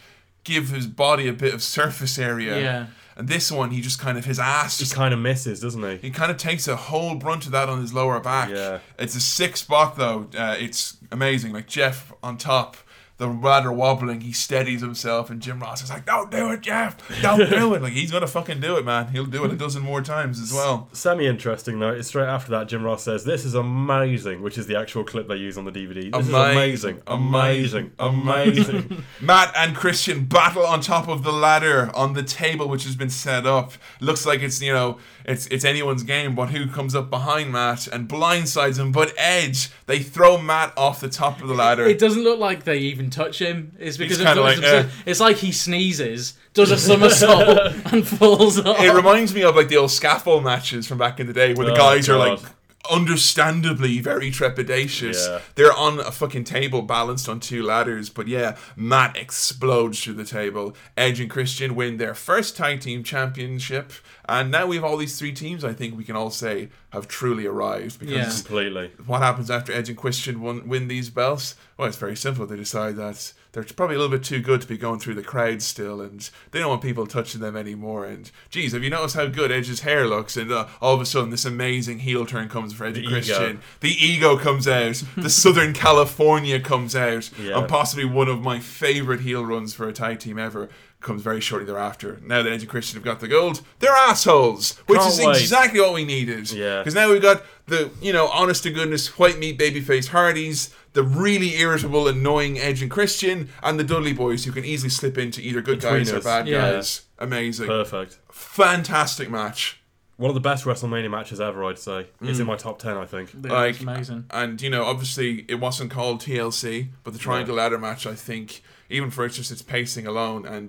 Speaker 1: give his body a bit of surface area.
Speaker 3: Yeah.
Speaker 1: And this one, he just kind of his ass
Speaker 2: He
Speaker 1: just
Speaker 2: kind of misses, doesn't he?
Speaker 1: he kind of takes a whole brunt of that on his lower back.
Speaker 2: Yeah.
Speaker 1: It's a sick spot though. Uh, it's amazing. Like Jeff on top, the ladder wobbling, he steadies himself, and Jim Ross is like, "Don't do it, Jeff! Don't do it!" Like he's gonna fucking do it, man. He'll do it a dozen more times as well.
Speaker 2: Semi interesting though. It's straight after that. Jim Ross says, "This is amazing," which is the actual clip they use on the DVD. This is amazing, amazing, amazing. [LAUGHS]
Speaker 1: Matt and Christian battle on top of the ladder on the table which has been set up. Looks like it's you know it's it's anyone's game, but who comes up behind Matt and blindsides him? But Edge, they throw Matt off the top of the ladder.
Speaker 3: It doesn't look like they even touch him. It's because
Speaker 1: He's
Speaker 3: of
Speaker 1: like,
Speaker 3: him.
Speaker 1: eh.
Speaker 3: it's like he sneezes, does a somersault, [LAUGHS] and falls off.
Speaker 1: It reminds me of like the old scaffold matches from back in the day where the
Speaker 2: Oh,
Speaker 1: guys are like
Speaker 2: God.
Speaker 1: Understandably very trepidatious.
Speaker 2: Yeah.
Speaker 1: They're on a fucking table balanced on two ladders, but yeah, Matt explodes through the table. Edge and Christian win their first tag team championship, and now we have all these three teams. I think we can all say have truly arrived because
Speaker 3: Yeah.
Speaker 2: Completely.
Speaker 1: what happens after Edge and Christian won, win these belts? Well, it's very simple. They decide that they're probably a little bit too good to be going through the crowd still, and they don't want people touching them anymore. And geez, have you noticed how good Edge's hair looks? And uh, all of a sudden, this amazing heel turn comes for Edge
Speaker 2: The
Speaker 1: Christian.
Speaker 2: ego.
Speaker 1: The ego comes out. [LAUGHS] the Southern California comes out,
Speaker 2: Yeah.
Speaker 1: and possibly one of my favorite heel runs for a tag team ever. Comes very shortly thereafter. Now that Edge and Christian have got the gold, they're assholes, which
Speaker 2: Can't
Speaker 1: is
Speaker 2: wait.
Speaker 1: exactly what we needed.
Speaker 2: Yeah.
Speaker 1: Because now we've got the, you know, honest to goodness, white meat babyface Hardys, the really irritable, annoying Edge and Christian, and the Dudley boys who can easily slip into either good
Speaker 2: Between
Speaker 1: guys or bad
Speaker 3: Yeah.
Speaker 1: guys. Amazing.
Speaker 2: Perfect.
Speaker 1: Fantastic match.
Speaker 2: One of the best WrestleMania matches ever, I'd say. It's in mm. my top ten, I think.
Speaker 3: Yeah,
Speaker 1: Like,
Speaker 3: it's amazing.
Speaker 1: And, you know, obviously it wasn't called TLC, but the Triangle Ladder match, I think, even for it's just its pacing alone and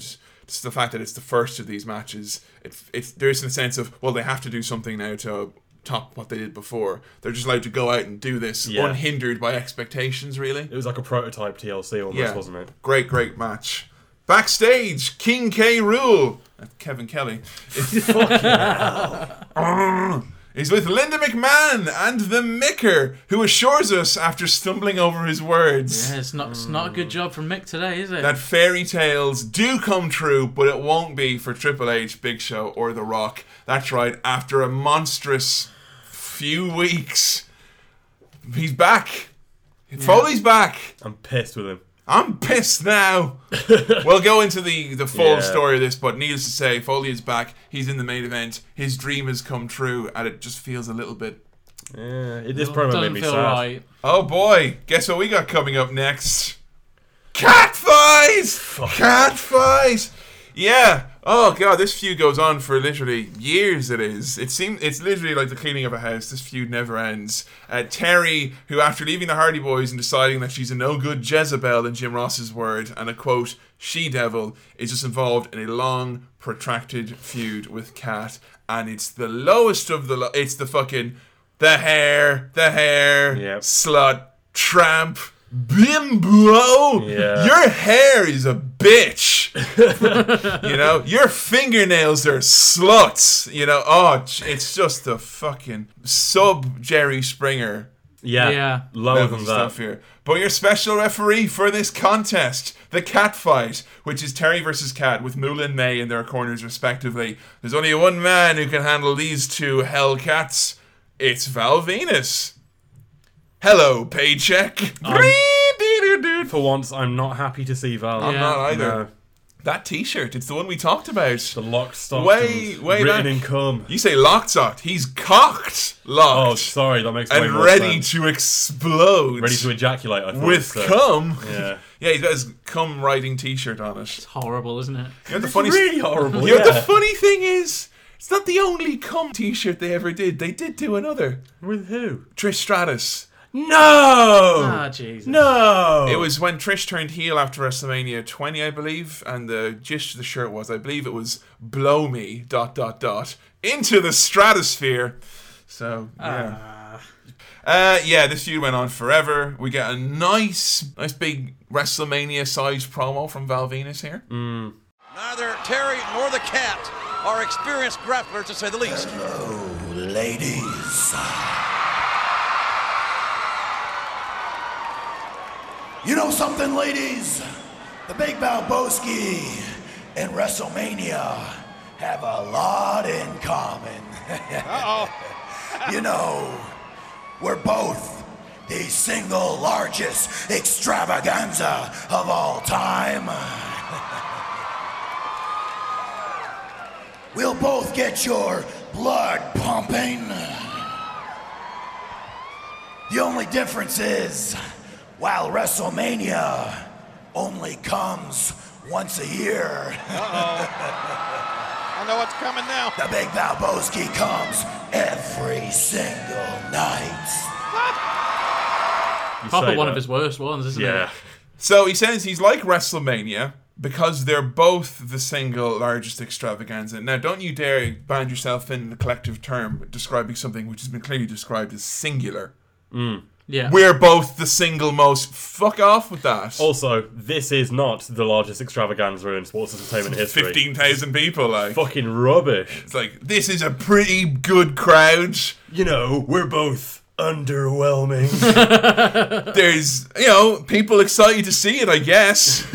Speaker 1: just the fact that it's the first of these matches, it, it's there's a sense of, well, they have to do something now to top what they did before. They're just allowed to go out and do this
Speaker 2: Yeah.
Speaker 1: unhindered by expectations, really.
Speaker 2: It was like a prototype TLC almost,
Speaker 1: Yeah.
Speaker 2: wasn't it?
Speaker 1: Great, great match. Backstage, King K. Rule. That's Kevin Kelly. [LAUGHS] [LAUGHS] He's with Linda McMahon and the Micker, who assures us after stumbling over his words
Speaker 3: Yeah, it's not it's not a good job from Mick today, is it?
Speaker 1: that fairy tales do come true, but it won't be for Triple H, Big Show, or The Rock. That's right, after a monstrous few weeks, he's back. Foley's back.
Speaker 2: I'm pissed with him.
Speaker 1: I'm pissed now. [LAUGHS] we'll go into the, the full
Speaker 2: Yeah.
Speaker 1: story of this, but needless to say, Foley is back. He's in the main event. His dream has come true, and it just feels a little bit.
Speaker 2: Yeah, it, this promo made me sad.
Speaker 1: Oh boy, guess what we got coming up next? Cat fight! Cat fight! Yeah. Oh god, this feud goes on for literally years. It is. It seems it's literally like the cleaning of a house. This feud never ends. Uh, Terri, who after leaving the Hardy Boys and deciding that she's a no good Jezebel in Jim Ross's word and a quote she devil, is just involved in a long, protracted feud with Cat, and it's the lowest of the. Lo- it's the fucking the hair, the hair, slut, tramp, bimbo.
Speaker 2: Yeah.
Speaker 1: Your hair is a bitch. [LAUGHS] you know, your fingernails are sluts. You know, oh, it's just a fucking sub Jerry Springer.
Speaker 2: Yeah, Yeah. lower
Speaker 1: level
Speaker 2: than that.
Speaker 1: stuff here. But your special referee for this contest, the cat fight, which is Terri versus Cat with Moolah and Mae in their corners respectively. There's only one man who can handle these two hell cats. It's Val Venis. Hello, paycheck.
Speaker 2: Um, For once, I'm not happy to see Val.
Speaker 1: I'm not either.
Speaker 2: No.
Speaker 1: That T-shirt, it's the one we talked about.
Speaker 2: The locked, stocked,
Speaker 1: way,
Speaker 2: and
Speaker 1: way
Speaker 2: written
Speaker 1: back.
Speaker 2: in cum.
Speaker 1: You say locked, socked. He's cocked, locked.
Speaker 2: Oh, sorry, that makes way
Speaker 1: and
Speaker 2: more
Speaker 1: ready
Speaker 2: sense.
Speaker 1: to explode.
Speaker 2: Ready to ejaculate. I thought
Speaker 1: with
Speaker 2: so.
Speaker 1: cum.
Speaker 2: Yeah.
Speaker 1: yeah, he's got his cum riding T-shirt on it. It's
Speaker 3: horrible, isn't it?
Speaker 1: You know the
Speaker 3: It's
Speaker 1: funny,
Speaker 3: really horrible,
Speaker 1: You know
Speaker 3: yeah.
Speaker 1: the funny thing is, it's not the only cum T-shirt they ever did. They did do another
Speaker 2: with who?
Speaker 1: Trish Stratus.
Speaker 2: No.
Speaker 3: Ah, Jesus.
Speaker 2: No.
Speaker 1: It was when Trish turned heel after WrestleMania 20, I believe, and the gist of the shirt was, I believe it was "Blow me dot dot dot into the stratosphere." So yeah. Uh, yeah, this feud went on forever. We get a nice, nice big WrestleMania sized promo from Val Venis here.
Speaker 13: Neither Terri nor the cat are experienced grapplers, to say the least.
Speaker 16: Hello, ladies. You know something, ladies? The Big Valbowski and WrestleMania have a lot in common. [LAUGHS]
Speaker 14: Uh-oh.
Speaker 16: you know, we're both the single largest extravaganza of all time. [LAUGHS] we'll both get your blood pumping. The only difference is, while WrestleMania only comes once a year.
Speaker 14: I know what's coming now.
Speaker 16: The Big Valbowski comes every single night.
Speaker 3: Probably one of his worst ones, isn't it?
Speaker 1: So he says he's like WrestleMania because they're both the single largest extravaganza. Now, don't you dare bind yourself in the collective term describing something which has been clearly described as singular. Hmm.
Speaker 3: Yeah.
Speaker 1: We're both the single most. Fuck off with that.
Speaker 2: Also, this is not the largest extravaganza in sports entertainment [LAUGHS] history.
Speaker 1: 15,000 people, like.
Speaker 2: Fucking rubbish.
Speaker 1: It's like, this is a pretty good crowd.
Speaker 2: You know, we're both underwhelming. [LAUGHS] [LAUGHS]
Speaker 1: There's, you know, people excited to see it, I guess.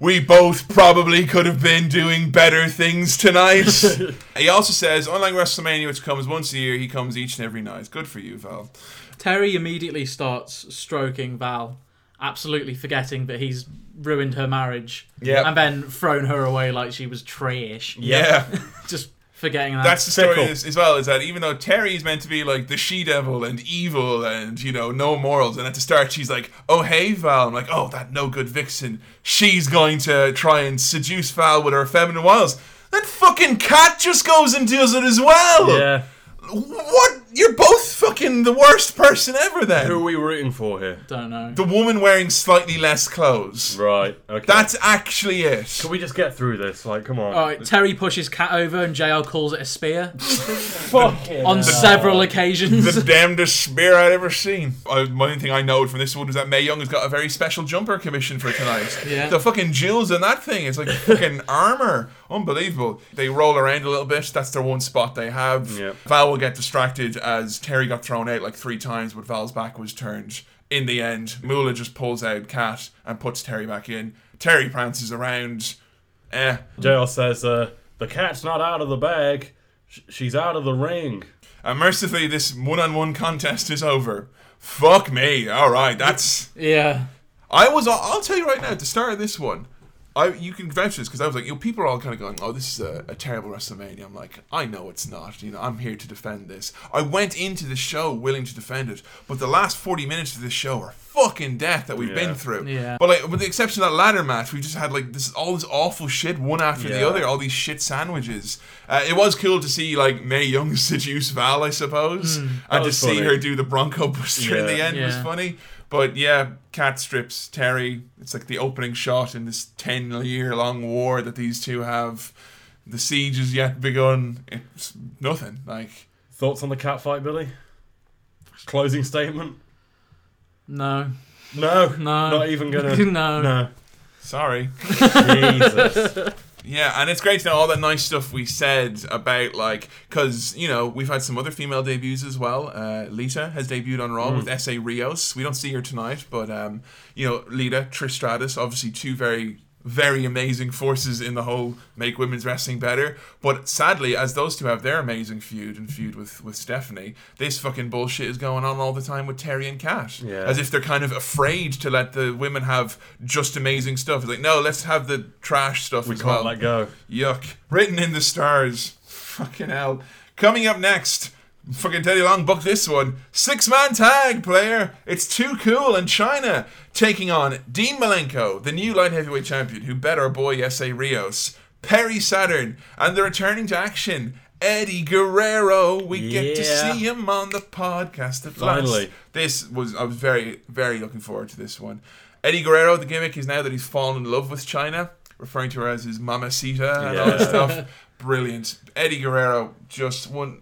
Speaker 1: we both probably could have been doing better things tonight. he also says, unlike WrestleMania, which comes once a year, he comes each and every night. Good for you, Val.
Speaker 3: Terri immediately starts stroking Val, absolutely forgetting that he's ruined her marriage.
Speaker 1: Yep.
Speaker 3: And then thrown her away like she was trash. [LAUGHS]
Speaker 1: Yeah. [LAUGHS]
Speaker 3: Just forgetting that.
Speaker 1: That's the story as, as well, is that even though Terri's meant to be like the she devil and evil and, you know, no morals, and at the start she's like, oh, hey, Val. I'm like, oh, that no good vixen. She's going to try and seduce Val with her feminine wiles. Then fucking Cat just goes and does it as well.
Speaker 2: Yeah.
Speaker 1: What? You're both fucking the worst person ever then.
Speaker 2: Who are we rooting for here?
Speaker 3: Don't know.
Speaker 1: The woman wearing slightly less clothes.
Speaker 2: Right. Okay.
Speaker 1: That's actually it.
Speaker 2: Can we just get through this? Like, come on.
Speaker 3: All right, Terri pushes Cat over and JR calls it a spear. [LAUGHS]
Speaker 2: Fucking
Speaker 3: on
Speaker 2: hell.
Speaker 3: several occasions.
Speaker 1: the damnedest spear I'd ever seen. Uh, only thing I know from this one was that Mae Young has got a very special jumper commissioned for tonight.
Speaker 3: Yeah.
Speaker 1: The fucking jewels in that thing, it's like fucking [LAUGHS] armor. Unbelievable. They roll around a little bit. That's their one spot they have.
Speaker 2: Yep.
Speaker 1: Val will get distracted as Terri got thrown out like three times, but Val's back was turned. In the end, Moolah just pulls out Cat and puts Terri back in. Terri prances around. Eh.
Speaker 2: JR says, uh, the cat's not out of the bag. Sh- she's out of the ring.
Speaker 1: And mercifully, this one-on-one contest is over. Fuck me. All right, that's
Speaker 3: yeah.
Speaker 1: I was. I'll tell you right now. At the start of this one, I you can vouch for this because I was like, you know, people are all kind of going, "Oh, this is a, a terrible WrestleMania." I'm like, I know it's not. You know, I'm here to defend this. I went into the show willing to defend it, but the last 40 minutes of this show are fucking death that we've
Speaker 2: Yeah.
Speaker 1: been through.
Speaker 3: Yeah.
Speaker 1: But like, with the exception of that ladder match, we just had like this all this awful shit one after the other, all these shit sandwiches. Uh, it was cool to see like Mae Young [LAUGHS] seduce Val, I suppose.
Speaker 2: That
Speaker 1: and to
Speaker 2: was
Speaker 1: see her do the Bronco Buster in the
Speaker 2: Yeah.
Speaker 1: end was funny. But yeah, cat strips Terri. It's like the opening shot in this ten year long war that these two have. The siege is yet begun. It's nothing. Like
Speaker 2: Thoughts on the cat fight, Billy? Closing statement?
Speaker 3: No.
Speaker 2: No,
Speaker 3: No.
Speaker 2: not even gonna. [LAUGHS]
Speaker 3: No.
Speaker 2: no.
Speaker 1: sorry. [LAUGHS]
Speaker 2: Jesus.
Speaker 1: Yeah, and it's great to know all that nice stuff we said about like because you know we've had some other female debuts as well. Uh, Lita has debuted on Raw with Essa Rios. We don't see her tonight, but um, you know Lita, Trish Stratus, obviously two very very amazing forces in the whole make women's wrestling better. But sadly, as those two have their amazing feud and feud with with Stephanie, this fucking bullshit is going on all the time with Terri and Cash.
Speaker 2: Yeah.
Speaker 1: As if they're kind of afraid to let the women have just amazing stuff. It's like no, let's have the trash stuff
Speaker 2: We
Speaker 1: as
Speaker 2: can't
Speaker 1: well.
Speaker 2: let go.
Speaker 1: Yuck. Written in the stars. Fucking hell. Coming up next, fucking Teddy Long booked this one. Six man tag player. It's too cool in Chyna. Taking on Dean Malenko, the new light heavyweight champion who bet our boy Essa Rios. Perry Saturn. And they're returning to action. Eddie Guerrero. We get to see him on the podcast at
Speaker 2: Finally.
Speaker 1: last. This was I was very, very looking forward to this one. Eddie Guerrero, the gimmick is now that he's fallen in love with Chyna, referring to her as his mamacita and all this stuff. Brilliant. Eddie Guerrero, just one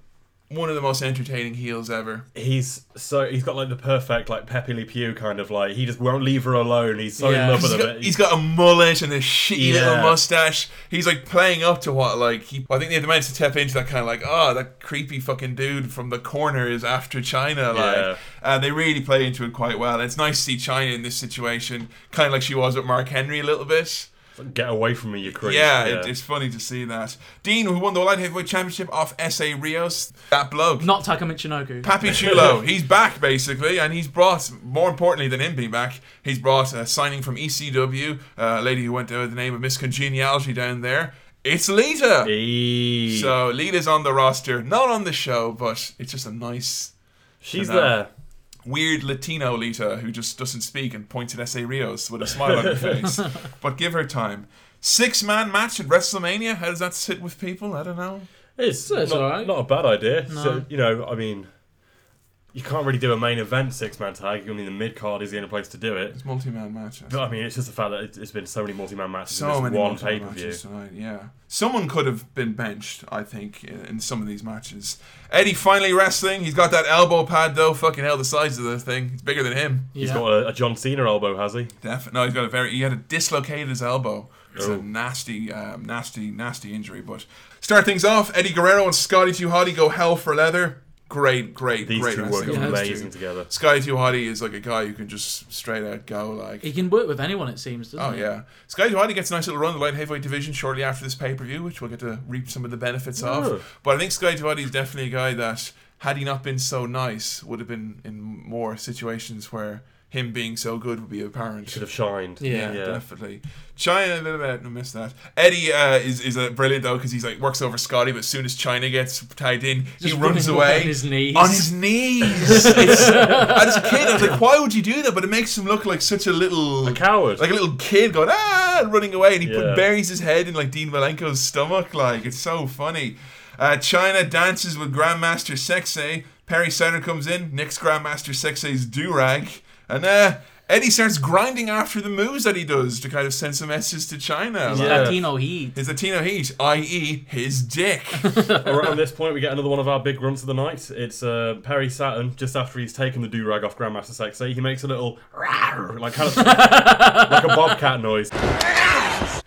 Speaker 1: one of the most entertaining heels ever.
Speaker 2: He's so he's got like the perfect like Pepe Le Pew kind of like he just won't leave her alone. He's so
Speaker 3: Yeah.
Speaker 2: in love with her.
Speaker 1: he's got a mullet and a shitty little mustache. He's like playing up to what like he. I think they managed to tap into that kind of like oh that creepy fucking dude from the corner is after Chyna like.
Speaker 2: Yeah.
Speaker 1: And they really play into it quite well. It's nice to see Chyna in this situation, kind of like she was with Mark Henry a little bit.
Speaker 2: Get away from me, you creep.
Speaker 1: Yeah, It, it's funny to see that. Dean, who won the light heavyweight championship off Essa Rios, that bloke.
Speaker 3: Not Taka Michinoku.
Speaker 1: Papi Chulo, [LAUGHS] he's back basically, and he's brought, more importantly than him being back, he's brought a signing from ECW, uh, a lady who went by the name of Miss Congeniality down there. It's Lita.
Speaker 2: Eee.
Speaker 1: So Lita's on the roster, not on the show, but it's just a nice,
Speaker 2: She's there.
Speaker 1: Weird Latino Lita who just doesn't speak and points at Essa Rios with a smile on her [LAUGHS] face. But give her time. Six man match at WrestleMania. How does that sit with people? I don't know.
Speaker 2: It's,
Speaker 3: It's
Speaker 2: not,
Speaker 3: alright.
Speaker 2: not a bad idea.
Speaker 3: No.
Speaker 2: So, you know, I mean, you can't really do a main event six man tag. I mean, the mid card is the only place to do it.
Speaker 1: It's multi man matches.
Speaker 2: But I mean, it's just the fact that it's- it's been so many multi man matches
Speaker 1: so
Speaker 2: in this
Speaker 1: many
Speaker 2: one
Speaker 1: multi-man
Speaker 2: pay per view.
Speaker 1: Yeah, someone could have been benched. I think in, in some of these matches. Eddie finally wrestling. He's got that elbow pad though. Fucking hell, the size of the thing. It's bigger than him.
Speaker 2: He's got a, a John Cena elbow, has he?
Speaker 1: Definitely. No, he's got a very. He had a dislocated his elbow. It's
Speaker 2: Oh.
Speaker 1: a nasty, um, nasty, nasty injury. But start things off. Eddie Guerrero and Scotty Too Hotty go hell for leather. Great, great,
Speaker 2: These
Speaker 1: great
Speaker 2: two work
Speaker 1: from
Speaker 2: amazing together.
Speaker 1: Scotty Too Hotty is like a guy who can just straight out go like.
Speaker 3: He can work with anyone, it seems, doesn't
Speaker 1: Oh
Speaker 3: he?
Speaker 1: yeah, Scotty Too Hotty gets a nice little run in the light heavyweight division shortly after this pay per view, which we'll get to reap some of the benefits
Speaker 2: Oh.
Speaker 1: of. But I think Scotty Too Hotty is definitely a guy that, had he not been so nice, would have been in more situations where him being so good would be apparent.
Speaker 2: Could have shined.
Speaker 1: Yeah,
Speaker 2: Yeah.
Speaker 1: definitely. Chyna a little bit. I missed that. Eddie uh, is is a brilliant though because he's like works over Scotty, but as soon as Chyna gets tied in, he runs away
Speaker 3: on his knees.
Speaker 1: On his knees. [LAUGHS] It's, as a kid, I was like, why would you do that? But it makes him look like such a little
Speaker 2: A coward.
Speaker 1: like a little kid going ah and running away, and he
Speaker 2: Yeah.
Speaker 1: put, buries his head in like Dean Malenko's stomach. Like it's so funny. Uh, Chyna dances with Grandmaster Sexay. Perry Saturn comes in, nicks Grandmaster Sexay's do rag, and uh, Eddie starts grinding after the moves that he does to kind of send some messages to Chyna.
Speaker 3: His
Speaker 1: Like,
Speaker 2: Yeah.
Speaker 3: Latino heat.
Speaker 1: His Latino heat, i.e., his dick. [LAUGHS]
Speaker 2: Around this point, we get another one of our big grunts of the night. It's uh, Perry Saturn, just after he's taken the do rag off Grandmaster Sexay. He makes a little, like kind of [LAUGHS] like a bobcat noise.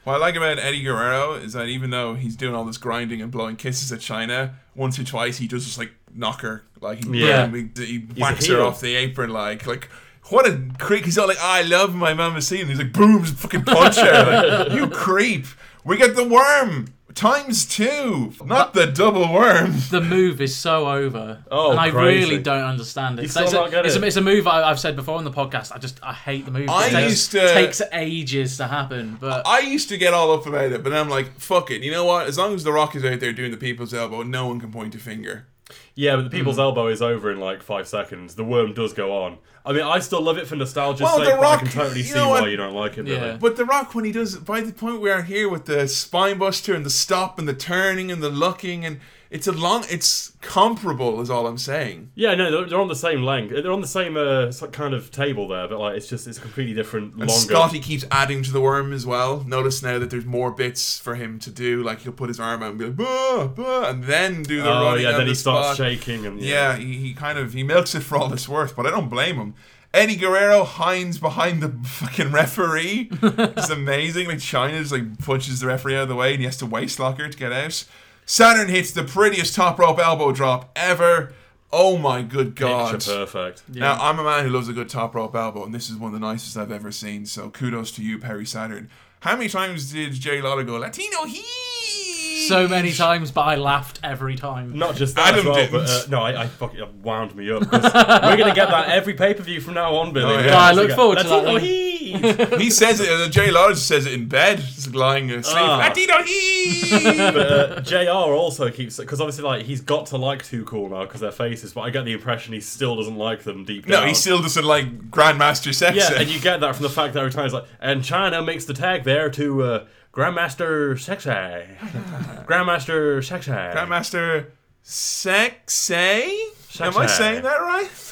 Speaker 1: What I like about Eddie Guerrero is that even though he's doing all this grinding and blowing kisses at Chyna, once or twice he does just like knock her, like he,
Speaker 2: Yeah.
Speaker 1: he, he whacks her off the apron, like like what a creep. He's all like, I love my mamacita. He's like, boom, just fucking punch her. Like, you creep. We get the worm. times two, not the double worm.
Speaker 3: The move is so over,
Speaker 2: Oh,
Speaker 3: and I
Speaker 2: crazy.
Speaker 3: really don't understand it.
Speaker 2: You
Speaker 3: It's,
Speaker 2: still
Speaker 3: it's, a,
Speaker 2: get
Speaker 3: it's,
Speaker 2: it?
Speaker 3: a, it's a move I, I've said before on the podcast. I just I hate the move.
Speaker 1: I
Speaker 3: it takes,
Speaker 1: used to-
Speaker 3: takes ages to happen, but
Speaker 1: I used to get all up about it, but I'm like, fuck it. You know what? As long as The Rock is out there doing the people's elbow, no one can point a finger.
Speaker 2: Yeah, but the people's
Speaker 1: Mm.
Speaker 2: elbow is over in like five seconds. The worm does go on. I mean, I still love it for nostalgia's
Speaker 1: Well,
Speaker 2: sake,
Speaker 1: The
Speaker 2: but I can totally see
Speaker 1: know
Speaker 2: why you don't like it. Really.
Speaker 1: But The Rock, when he does, by the point we are here with the spine buster and the stop and the turning and the looking, and it's a long, it's comparable, is all I'm saying.
Speaker 2: Yeah, no, they're, they're on the same length. They're on the same uh, kind of table there, but like it's just it's a completely different.
Speaker 1: And
Speaker 2: longer.
Speaker 1: Scotty keeps adding to the worm as well. Notice now that there's more bits for him to do. Like he'll put his arm out and be like, bah, bah, and then do the
Speaker 2: Oh,
Speaker 1: running
Speaker 2: yeah, then
Speaker 1: the
Speaker 2: he starts shaking and-
Speaker 1: yeah, he, he kind of he milks it for all it's worth, but I don't blame him. Eddie Guerrero hinds behind the fucking referee. [LAUGHS] it's amazing. Like Chyna just like punches the referee out of the way and he has to waist lock her to get out. Saturn hits the prettiest top rope elbow drop ever. Oh my good god.
Speaker 2: Picture perfect.
Speaker 1: Now, I'm a man who loves a good top rope elbow, and this is one of the nicest I've ever seen, so kudos to you, Perry Saturn. How many times did Jerry Lawler go, Latino he?
Speaker 3: so many times, but I laughed every time.
Speaker 2: Not just that as
Speaker 1: Adam
Speaker 2: well,
Speaker 1: didn't.
Speaker 2: but uh, no, I, I fucking it wound me up. 'cause [LAUGHS] we're gonna get that every pay per view from now on, Billy.
Speaker 1: Oh,
Speaker 2: We're
Speaker 1: yeah.
Speaker 2: gonna
Speaker 1: I
Speaker 3: look forward to that
Speaker 2: "Latino
Speaker 1: he says it, uh, Jerry Lawler just says it in bed, just lying asleep.
Speaker 2: Ah.
Speaker 1: Latino he!
Speaker 2: but uh, Jr. also keeps because obviously like he's got to like Too Cool now because they're faces, but I get the impression he still doesn't like them deep down.
Speaker 1: no, he still doesn't like Grandmaster Sex.
Speaker 2: Yeah, and you get that from the fact that every time he's like, and Chyna makes the tag there to uh, Grandmaster Sexy, [LAUGHS] Grandmaster Sexy,
Speaker 1: Grandmaster Sexy? Am I saying that right? [LAUGHS]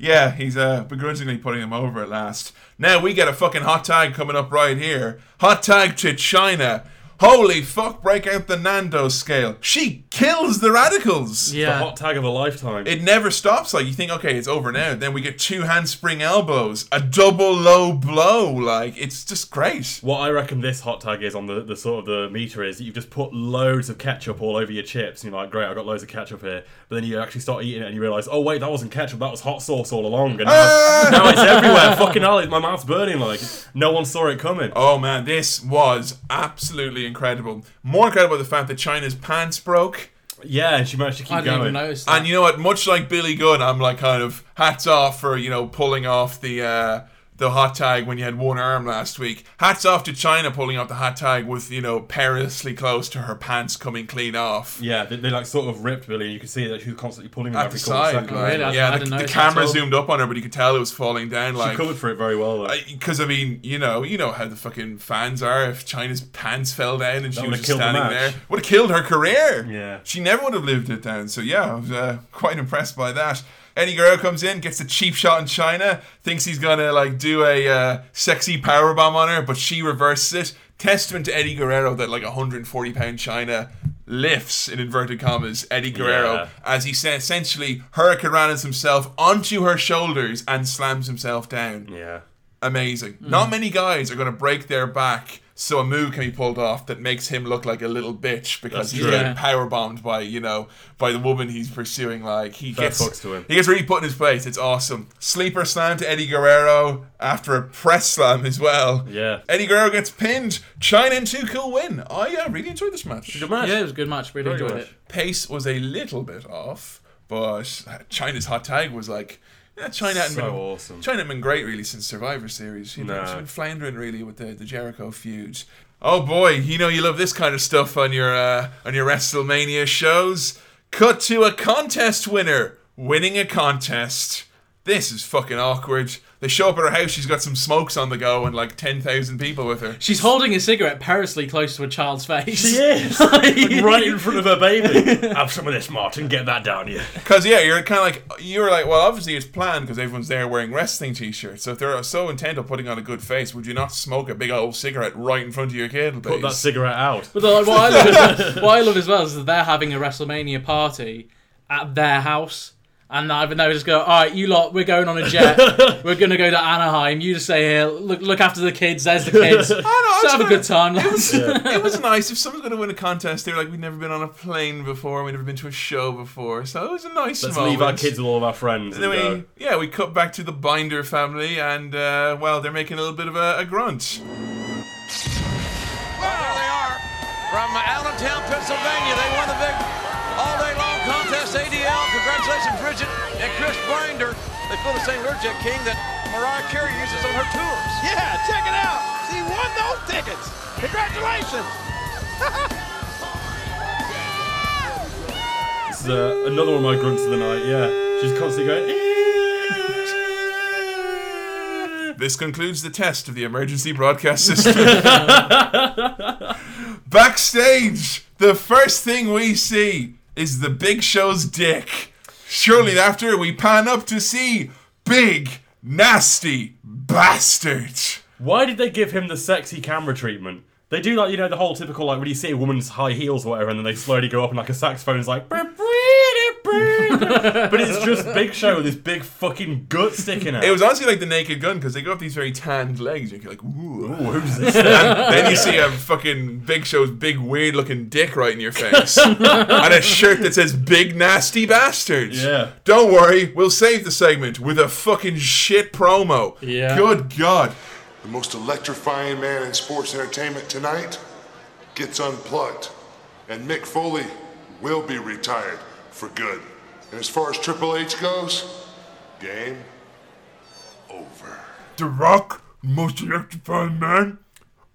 Speaker 1: Yeah, he's uh, begrudgingly putting him over at last. Now we got a fucking hot tag coming up right here. Hot tag to Chyna. Holy fuck, break out the Nando scale. She kills the radicals.
Speaker 2: the hot tag of a lifetime.
Speaker 1: It never stops. Like you think, okay, it's over now. Then we get two handspring elbows, a double low blow. Like it's just great.
Speaker 2: What I reckon this hot tag is on the, the sort of the meter is that you've just put loads of ketchup all over your chips. And you're like, great, I've got loads of ketchup here. But then you actually start eating it and you realise, oh wait, that wasn't ketchup, that was hot sauce all along. And now, ah! now it's everywhere. Fucking hell, my mouth's burning like no one saw it coming.
Speaker 1: Oh man, this was absolutely incredible. More incredible the fact that Chyna's pants broke.
Speaker 2: Yeah, she managed to keep
Speaker 3: I didn't
Speaker 2: going.
Speaker 3: even notice that.
Speaker 1: And you know what? Much like Billy Gunn, I'm like kind of hats off for you know pulling off the uh, the hot tag when you had one arm last week. Hats off to Chyna pulling off the hot tag with you know perilously close to her pants coming clean off.
Speaker 2: Yeah, they, they like sort of ripped Billy. and You could see that she was constantly pulling them
Speaker 1: At
Speaker 2: every
Speaker 1: the side,
Speaker 2: seconds.
Speaker 1: like,
Speaker 3: Really? I- I
Speaker 1: yeah, the, the camera zoomed up on her, but you could tell it was falling down.
Speaker 2: She
Speaker 1: Like,
Speaker 2: covered for it very well.
Speaker 1: Because I mean, you know, you know how the fucking fans are. If Chyna's pants fell down and she was
Speaker 2: would've
Speaker 1: just
Speaker 2: killed the
Speaker 1: standing there, would have killed her career.
Speaker 2: Yeah.
Speaker 1: she never would have lived it down. So yeah, I was uh, quite impressed by that. Eddie Guerrero comes in, gets a cheap shot in Chyna, thinks he's gonna like do a uh, sexy power bomb on her, but she reverses it. Testament to Eddie Guerrero that like 140 pound Chyna lifts in inverted commas Eddie Guerrero
Speaker 2: Yeah.
Speaker 1: as he essentially hurricane runs himself onto her shoulders and slams himself down
Speaker 2: yeah.
Speaker 1: amazing. Not many guys are going to break their back so a move can be pulled off that makes him look like a little bitch because
Speaker 2: That's
Speaker 1: he's
Speaker 2: true.
Speaker 1: getting power bombed by you know by the woman he's pursuing. Like he
Speaker 2: Fair
Speaker 1: gets
Speaker 2: to him.
Speaker 1: he gets really put in his place. It's awesome. Sleeper slam to Eddie Guerrero after a press slam as well.
Speaker 2: Yeah.
Speaker 1: Eddie Guerrero gets pinned. Chyna and two cool win. I uh, really enjoyed this match.
Speaker 2: Good match.
Speaker 3: Yeah, it was a good match. Really
Speaker 2: Very
Speaker 3: enjoyed
Speaker 2: good.
Speaker 3: it.
Speaker 1: Pace was a little bit off, but Chyna's hot tag was like. [LAUGHS] Chyna hadn't
Speaker 2: So
Speaker 1: been
Speaker 2: awesome.
Speaker 1: Chyna hadn't been great really since Survivor Series. You know,
Speaker 2: No.
Speaker 1: she's been floundering really with the, the Jericho feuds. Oh boy, you know you love this kind of stuff on your uh, on your WrestleMania shows. Cut to a contest winner winning a contest. This is fucking awkward. They show up at her house. She's got some smokes on the go and like ten thousand people with her.
Speaker 3: She's holding a cigarette perilously close to a child's face.
Speaker 2: She is [LAUGHS] like right in front of her baby. [LAUGHS] Have some of this, Martin. Get that down you.
Speaker 1: Because yeah, you're kind of like you were like, well, obviously it's planned because everyone's there wearing wrestling t-shirts. So if they're so intent on putting on a good face, would you not smoke a big old cigarette right in front of your kid?
Speaker 2: Put that cigarette out.
Speaker 3: But like, what, I love as, [LAUGHS] what I love as well is that they're having a WrestleMania party at their house. And either they just go, all right, you lot, we're going on a jet. [LAUGHS] we're gonna go to Anaheim. You just stay here. Look, look after the kids. There's the kids. [LAUGHS]
Speaker 1: I know,
Speaker 3: So
Speaker 1: it's
Speaker 3: have a
Speaker 1: not-
Speaker 3: good time, lads.
Speaker 1: it was [LAUGHS] nice. If someone's going to win a contest, they're like, we've never been on a plane before, we've never been to a show before. So it was a nice
Speaker 2: Let's
Speaker 1: moment.
Speaker 2: leave our kids with all of our friends.
Speaker 1: And
Speaker 2: And
Speaker 1: then
Speaker 2: go.
Speaker 1: we, yeah, we cut back to the Binder family, and uh, well, they're making a little bit of a, a grunt.
Speaker 13: Well, there they are from Allen, Levittown, Pennsylvania. They won the big all-day long contest. ADL, congratulations, Bridget and Chris Binder. They flew the same Learjet King that Mariah Carey uses on her tours.
Speaker 14: Yeah, check it out. She won those tickets. Congratulations. [LAUGHS]
Speaker 2: This is uh, another one of my grunts of the night. Yeah, she's constantly going. [LAUGHS]
Speaker 1: This concludes the test of the emergency broadcast system. [LAUGHS] Backstage, the first thing we see is the Big Show's dick. Shortly after, we pan up to see Big Nasty Bastard.
Speaker 2: Why did they give him the sexy camera treatment? They do like you know the whole typical like when you see a woman's high heels or whatever, and then they slowly go up and like a saxophone is like. [LAUGHS] but it's just Big Show with his big fucking gut sticking out.
Speaker 1: It was honestly like the Naked Gun because they go up these very tanned legs. And you're like, ooh,
Speaker 2: who's [LAUGHS] this?
Speaker 1: And then you see a fucking Big Show's big weird looking dick right in your face, [LAUGHS] and a shirt that says "Big Nasty Bastards."
Speaker 2: Yeah.
Speaker 1: Don't worry, we'll save the segment with a fucking shit promo.
Speaker 3: Yeah.
Speaker 1: Good God.
Speaker 12: The most electrifying man in sports entertainment tonight gets unplugged, and Mick Foley will be retired for good. And as far as Triple H goes, game over.
Speaker 1: The Rock, most electrifying man.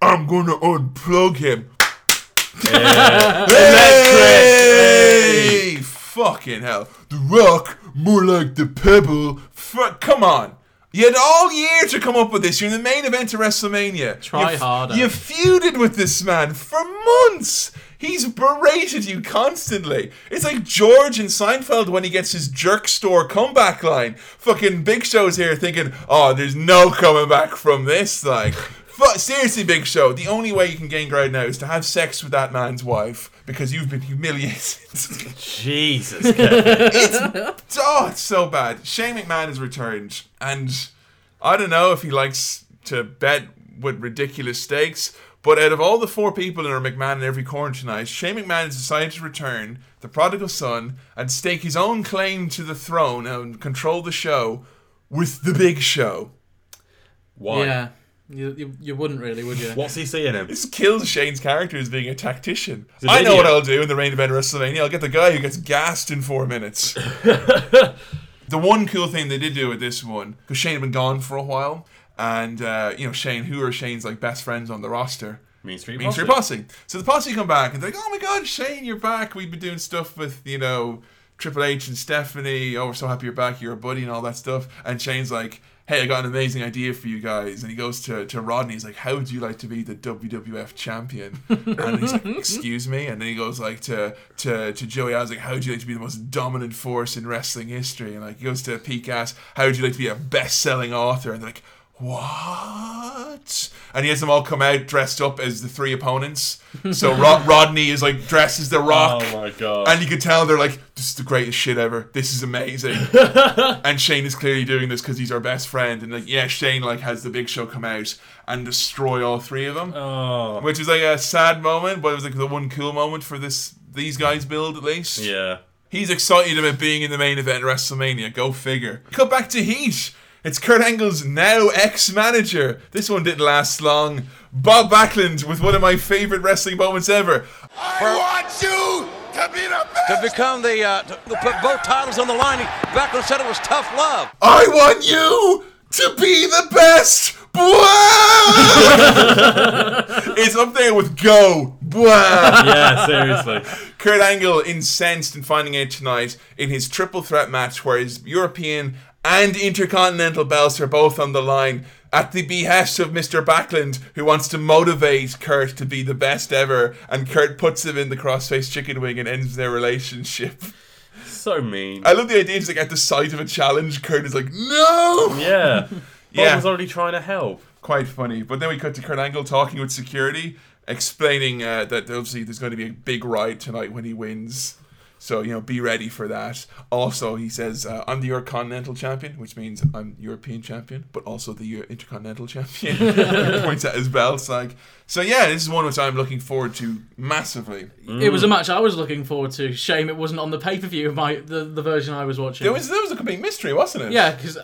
Speaker 1: I'm gonna unplug him. Hey! Fucking hell. The Rock, more like the Pebble. Fu- come on. You had all year to come up with this. You're in the main event of WrestleMania.
Speaker 3: Try
Speaker 1: you
Speaker 3: harder.
Speaker 1: You feuded with this man for months. He's berated you constantly. It's like George in Seinfeld when he gets his jerk store comeback line. Fucking Big Show's here thinking, oh, there's no coming back from this. Like, seriously, Big Show, the only way you can gain ground now is to have sex with that man's wife because you've been humiliated. [LAUGHS]
Speaker 2: Jesus.
Speaker 1: it's oh, it's so bad. Shane McMahon has returned, and I don't know if he likes to bet with ridiculous stakes. But out of all the four people in our McMahon in every corner tonight, Shane McMahon has decided to return, the prodigal son, and stake his own claim to the throne and control the show with the big show.
Speaker 2: Why?
Speaker 3: Yeah. You, you, you wouldn't really, would you?
Speaker 2: What's he seeing him?
Speaker 1: This kills Shane's character as being a tactician.
Speaker 2: He's an
Speaker 1: I know what. I'll do in the main event of WrestleMania. I'll get the guy who gets gassed in four minutes. [LAUGHS] the one cool thing they did do with this one, because Shane had been gone for a while, and uh, you know Shane, who are Shane's like best friends on the roster?
Speaker 2: Mean Street
Speaker 1: Mean
Speaker 2: Posse.
Speaker 1: Street Posse. So the posse come back and they're like, "Oh my God, Shane, you're back! We've been doing stuff with you know Triple H and Stephanie. Oh, we're so happy you're back. You're a buddy and all that stuff." And Shane's like. Hey, I got an amazing idea for you guys. And he goes to, to Rodney. He's like, How would you like to be the WWF champion? And he's like, [LAUGHS] Excuse me? And then he goes like to to, to Joey. I was like, How would you like to be the most dominant force in wrestling history? And like he goes to Pete Gas, How would you like to be a best selling author? And they're like, what? And he has them all come out dressed up as the three opponents. So Rod- [LAUGHS] Rodney is like dressed as the oh Rock.
Speaker 2: Oh my God.
Speaker 1: And you can tell they're like, this is the greatest shit ever. This is amazing. [LAUGHS] and Shane is clearly doing this because he's our best friend. And like, yeah, Shane like has the Big Show come out and destroy all three of them,
Speaker 2: Oh.
Speaker 1: which is like a sad moment, but it was like the one cool moment for this these guys build at least.
Speaker 2: Yeah.
Speaker 1: He's excited about being in the main event of WrestleMania. Go figure. Cut back to Heat. It's Kurt Angle's now ex-manager. This one didn't last long. Bob Backlund with one of my favorite wrestling moments ever.
Speaker 7: I want you to be the best.
Speaker 13: To become the, uh, to, to put both titles on the line, he- Backlund said it was tough love.
Speaker 1: I want you to be the best. It's up there with Go.
Speaker 2: Yeah, seriously.
Speaker 1: Kurt Angle incensed in finding out tonight in his triple threat match where his European and Intercontinental belts are both on the line at the behest of Mr. Backlund, who wants to motivate Kurt to be the best ever, and Kurt puts him in the crossface chicken wing and ends their relationship.
Speaker 2: So mean.
Speaker 1: I love the idea, just like at the sight of a challenge, Kurt is like, no!
Speaker 2: Yeah. [LAUGHS] Bob
Speaker 1: Yeah.
Speaker 2: was already trying to help.
Speaker 1: quite funny. But then we cut to Kurt Angle talking with security, explaining uh, that obviously there's going to be a big ride tonight when he wins. So you know, be ready for that. Also, he says, uh, "I'm the Intercontinental Champion," which means I'm European Champion, but also the Intercontinental Champion. [LAUGHS] points at his belts, like. So yeah, this is one which I'm looking forward to massively.
Speaker 3: It was a match I was looking forward to. Shame it wasn't on the pay per view. Of my the, the version I was watching.
Speaker 1: There was there was a complete mystery, wasn't it?
Speaker 3: Yeah, because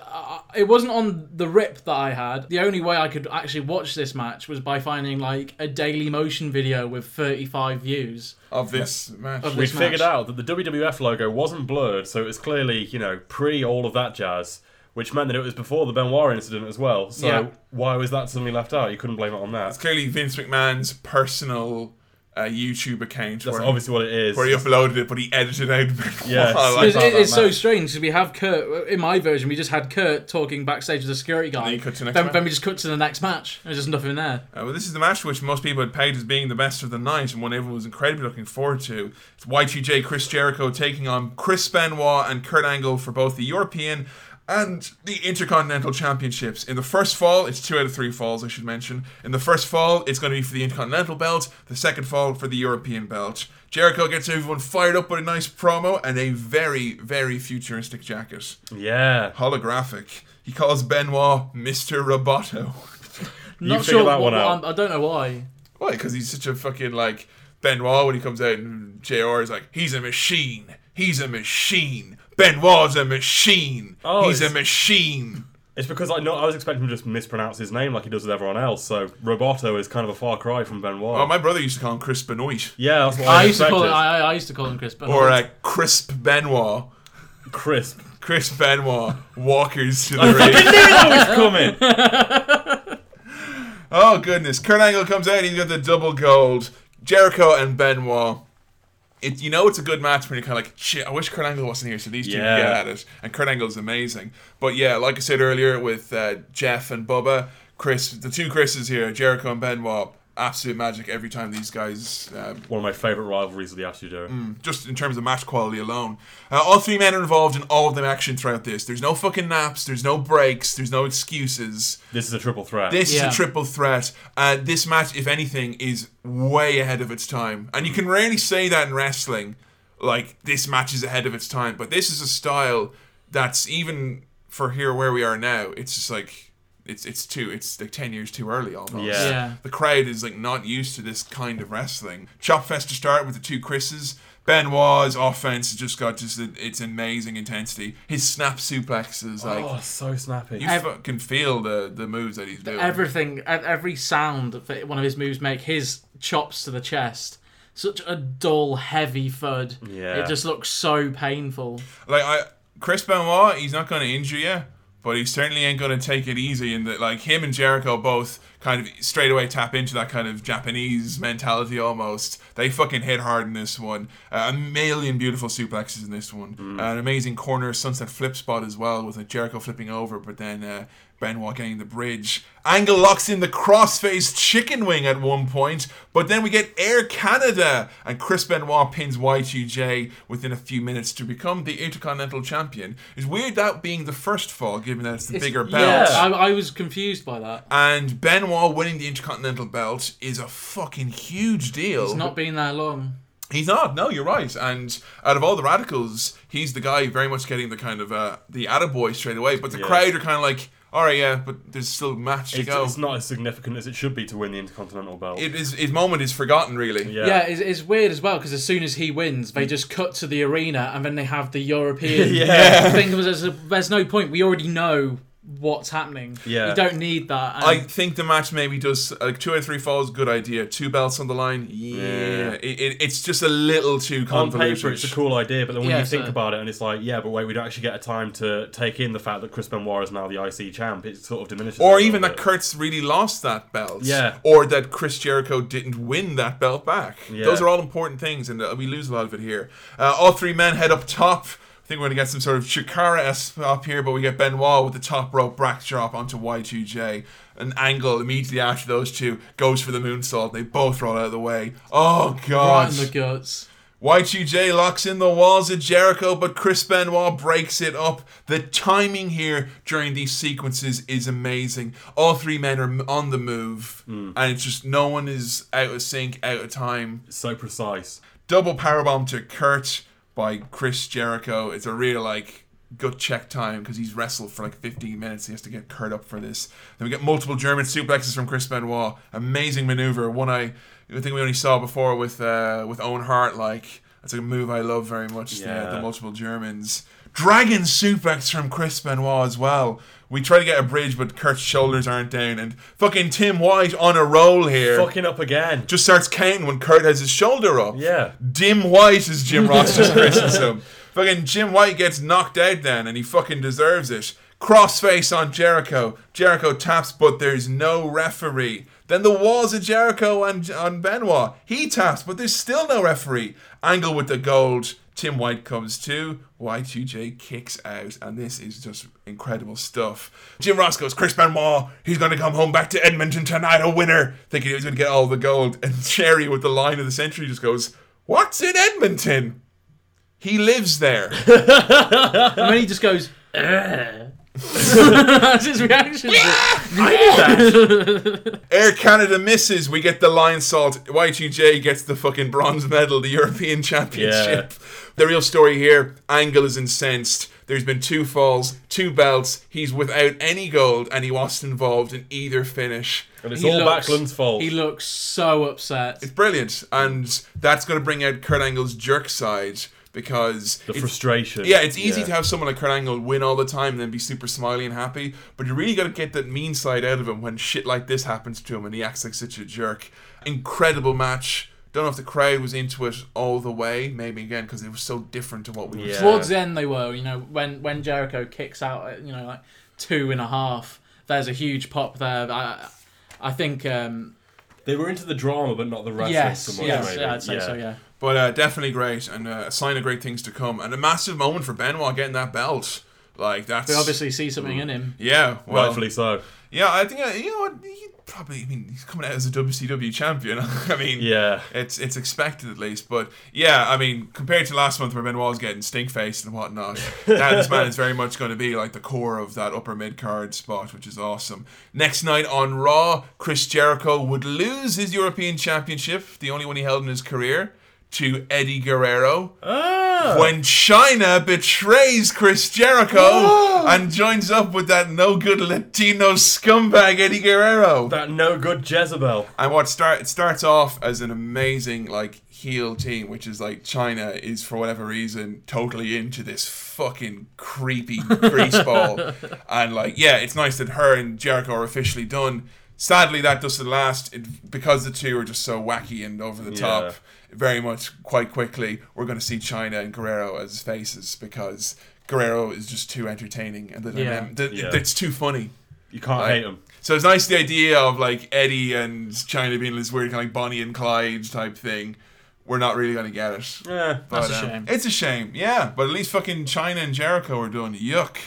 Speaker 3: it wasn't on the rip that I had. The only way I could actually watch this match was by finding like a Daily Motion video with 35 views
Speaker 1: of this match.
Speaker 3: Of
Speaker 2: we
Speaker 3: this
Speaker 2: figured
Speaker 3: match.
Speaker 2: out that the WWF logo wasn't blurred, so it was clearly, you know, pre all of that jazz, which meant that it was before the Benoit incident as well. So
Speaker 1: Yeah.
Speaker 2: why was that suddenly left out? You couldn't blame it on that.
Speaker 1: It's clearly Vince McMahon's personal uh, YouTube account.
Speaker 2: That's
Speaker 1: where
Speaker 2: obviously what it is.
Speaker 1: Where he uploaded it, but he edited out. [LAUGHS] yeah, like
Speaker 3: It's,
Speaker 1: that
Speaker 3: it's so strange because we have Kurt in my version. We just had Kurt talking backstage with the security guy.
Speaker 1: then you cut to the next
Speaker 3: then,
Speaker 1: match.
Speaker 3: then we just cut to the next match. There's just nothing there.
Speaker 1: Uh, well, this is the match which most people had pegged as being the best of the night and one everyone was incredibly looking forward to. It's Y2J Chris Jericho taking on Chris Benoit and Kurt Angle for both the European and the Intercontinental Championships. In the first fall, it's two out of three falls, I should mention. In the first fall, it's going to be for the Intercontinental belt, the second fall for the European belt. Jericho gets everyone fired up with a nice promo and a very, very futuristic jacket.
Speaker 2: Yeah.
Speaker 1: Holographic. He calls Benoit Mr. Roboto.
Speaker 3: Not sure. what- what I'm- I don't know why.
Speaker 1: Why? Because he's such a fucking like Benoit when he comes out and JR is like, he's a machine. He's a machine. Benoit's a machine.
Speaker 2: Oh,
Speaker 1: he's a machine.
Speaker 2: It's because I know I was expecting him to just mispronounce his name like he does with everyone else. So Roboto is kind of a far cry from Benoit.
Speaker 1: Oh, my brother used to call him Chris Benoit.
Speaker 2: Yeah, that's what
Speaker 3: I
Speaker 2: I,
Speaker 3: used to call it. I, I used to call him Chris. Benoit.
Speaker 1: Or uh, Crisp Benoit.
Speaker 2: Crisp.
Speaker 1: Chris Benoit. Walkers to the
Speaker 2: I
Speaker 1: ring.
Speaker 2: fucking knew that was coming. [LAUGHS]
Speaker 1: Oh goodness! Kurt Angle comes out. He's got the double gold. Jericho and Benoit. It, you know it's a good match when you're kind of like, shit. I wish Kurt Angle wasn't here so these two
Speaker 2: Yeah.
Speaker 1: can get at it. And Kurt Angle's amazing. But yeah, like I said earlier with uh, Jeff and Bubba, Chris, the two Chris's here, Jericho and Benoit, absolute magic every time these guys. Um,
Speaker 2: One of my favourite rivalries of the Attitude Era.
Speaker 1: Mm, just in terms of match quality alone. Uh, all three men are involved in all of the action throughout this. There's no fucking naps. There's no breaks. There's no excuses.
Speaker 2: This is a triple threat.
Speaker 1: This
Speaker 3: Yeah.
Speaker 1: is a triple threat. Uh, this match, if anything, is way ahead of its time. And you can rarely say that in wrestling, like this match is ahead of its time. But this is a style that's even for here where we are now. It's just like it's it's too it's like ten years too early almost.
Speaker 2: Yeah.
Speaker 3: Yeah.
Speaker 1: The crowd is like not used to this kind of wrestling. Chop fest to start with the two Chris's. Benoit's offense has just got just a, its amazing intensity. His snap suplexes, like
Speaker 2: oh, so snappy.
Speaker 1: you can feel the the moves that he's doing.
Speaker 3: Everything, ev- every sound that one of his moves make, his chops to the chest, such a dull, heavy thud.
Speaker 2: Yeah.
Speaker 3: It just looks so painful.
Speaker 1: like I Chris Benoit, he's not going to injure you, but he certainly ain't going to take it easy. And that, like him and Jericho both kind of straight away tap into that kind of Japanese mentality almost. They fucking hit hard in this one. Uh, a million beautiful suplexes in this one. Uh, an amazing corner sunset flip spot as well with a Jericho flipping over, but then. Uh, Benoit getting the bridge. Angle locks in the crossface chicken wing at one point, but then we get Air Canada, and Chris Benoit pins Y2J within a few minutes to become the Intercontinental Champion. It's weird that being the first fall, given that it's the
Speaker 3: It's-
Speaker 1: bigger belt.
Speaker 3: Yeah, I, I was confused by that.
Speaker 1: And Benoit winning the Intercontinental belt is a fucking huge deal.
Speaker 3: It's not been that long.
Speaker 1: He's not. No, you're right. And out of all the radicals, he's the guy very much getting the kind of uh, the attaboy straight away. But the
Speaker 2: Yeah.
Speaker 1: crowd are kind of like, all right, yeah, but there's still a match to
Speaker 2: It's,
Speaker 1: go.
Speaker 2: it's not as significant as it should be to win the Intercontinental belt.
Speaker 1: It is his moment is forgotten, really.
Speaker 2: yeah.
Speaker 3: Yeah, it's, it's weird as well because as soon as he wins, they mm. just cut to the arena and then they have the European [LAUGHS]
Speaker 2: Yeah.
Speaker 3: thing. There's, there's no point. We already know what's happening.
Speaker 2: Yeah.
Speaker 3: You don't need that. And
Speaker 1: I think the match maybe does like two or three falls, good idea. Two belts on the line, yeah.
Speaker 2: Yeah.
Speaker 1: It, it, it's just a little too
Speaker 2: on paper, it's a cool idea, but then when
Speaker 3: Yeah,
Speaker 2: you think
Speaker 3: so-
Speaker 2: about it, and it's like, yeah, but wait, we don't actually get a time to take in the fact that Chris Benoit is now the IC champ. It sort of diminishes.
Speaker 1: Or even that
Speaker 2: bit.
Speaker 1: Kurt's really lost that belt.
Speaker 2: Yeah.
Speaker 1: Or that Chris Jericho didn't win that belt back.
Speaker 2: Yeah.
Speaker 1: Those are all important things, and uh, we lose a lot of it here. Uh, all three men head up top. I think we're going to get some sort of Chikara esque up here, but we get Benoit with the top rope backdrop onto Y2J. An angle immediately after those two goes for the moonsault. They both roll out of the way. Oh, God.
Speaker 3: right in the guts.
Speaker 1: Y2J locks in the walls of Jericho, but Chris Benoit breaks it up. The timing here during these sequences is amazing. All three men are on the move, hmm. and it's just no one is out of sync, out of time.
Speaker 2: so precise.
Speaker 1: Double powerbomb to Kurt by Chris Jericho. It's a real like gut check time because he's wrestled for like 15 minutes. He has to get Kurt up for this. Then we get multiple German suplexes from Chris Benoit. Amazing maneuver. One I, I think we only saw before with uh, with Owen Hart. Like that's a move I love very much. The,
Speaker 2: Yeah.
Speaker 1: the multiple Germans. Dragon suplex from Chris Benoit as well. We try to get a bridge, but Kurt's shoulders aren't down, and fucking Tim White on a roll here.
Speaker 2: Fucking up again.
Speaker 1: Just starts counting when Kurt has his shoulder up.
Speaker 2: Yeah.
Speaker 1: Dim White, is Jim [LAUGHS] Ross just christens him. Fucking Jim White gets knocked out then, and he fucking deserves it. Crossface on Jericho. Jericho taps, but there's no referee. Then the walls of Jericho and on Benoit. He taps, but there's still no referee. Angle with the gold. Tim White comes to. Y2J kicks out, and this is just incredible stuff. Jim Ross goes, Chris Benoit, he's going to come home back to Edmonton tonight, a winner, thinking he was going to get all the gold. And [LAUGHS] Jerry, with the line of the century, just goes, What's in Edmonton? He lives there. [LAUGHS]
Speaker 3: and then he just goes. That's his reaction. [LAUGHS]
Speaker 1: Air Canada misses. We get the Lionsault. Y2J gets the fucking bronze medal, the European Championship. The real story here Angle is incensed. There's been two falls, two belts. He's without any gold, and he wasn't involved in either finish.
Speaker 2: And it's
Speaker 3: He
Speaker 2: all
Speaker 3: looks-
Speaker 2: Backlund's fault.
Speaker 3: He looks so upset.
Speaker 1: It's brilliant, and that's going to bring out Kurt Angle's jerk side because
Speaker 2: The
Speaker 1: it's-
Speaker 2: frustration.
Speaker 1: Yeah, it's easy
Speaker 2: Yeah.
Speaker 1: to have someone like Kurt Angle win all the time and then be super smiley and happy, but you really got to get that mean side out of him when shit like this happens to him and he acts like such a jerk. Incredible match. Don't know if the crowd was into it all the way. Maybe again because it was so different to what we were.
Speaker 3: Towards the end, they were. You know, when when Jericho kicks out, at, you know, like two and a half. There's a huge pop there. I I think. Um,
Speaker 2: They were into the drama, but not the wrestling
Speaker 3: Yes,
Speaker 2: so much.
Speaker 3: yes,
Speaker 2: maybe.
Speaker 3: yeah, I'd say so, yeah.
Speaker 1: But uh, definitely great and uh, a sign of great things to come and a massive moment for Benoit getting that belt. Like that's
Speaker 3: they obviously see something in him.
Speaker 1: Yeah, well,
Speaker 2: Rightfully so.
Speaker 1: Yeah, I think uh, you know what he probably. I mean, he's coming out as a WCW champion. [LAUGHS] I mean,
Speaker 2: Yeah.
Speaker 1: it's it's expected at least. But yeah, I mean, compared to last month where Benoit was getting stink faced and whatnot, [LAUGHS] now this man is very much going to be like the core of that upper mid card spot, which is awesome. Next night on Raw, Chris Jericho would lose his European Championship, the only one he held in his career. To Eddie Guerrero ah. when Chyna betrays Chris Jericho and joins up with that no good Latino scumbag Eddie Guerrero.
Speaker 2: That no good Jezebel.
Speaker 1: And what start it starts off as an amazing like heel team, which is like Chyna is for whatever reason totally into this fucking creepy greaseball. [LAUGHS] and like yeah, it's nice that her and Jericho are officially done. Sadly, that doesn't last it, because the two are just so wacky and over the
Speaker 2: Yeah.
Speaker 1: top. Very much, quite quickly, we're going to see Chyna and Guerrero as faces because Guerrero is just too entertaining and the,
Speaker 2: Yeah.
Speaker 1: dynam- the-
Speaker 2: Yeah.
Speaker 1: it's too funny.
Speaker 2: You can't
Speaker 1: Like,
Speaker 2: hate him.
Speaker 1: So it's nice the idea of like Eddie and Chyna being this weird kind of like Bonnie and Clyde type thing. We're not really gonna get it.
Speaker 2: Yeah,
Speaker 3: That's a
Speaker 1: um,
Speaker 3: shame.
Speaker 1: It's a shame, yeah. But at least fucking Chyna and Jericho are doing yuck.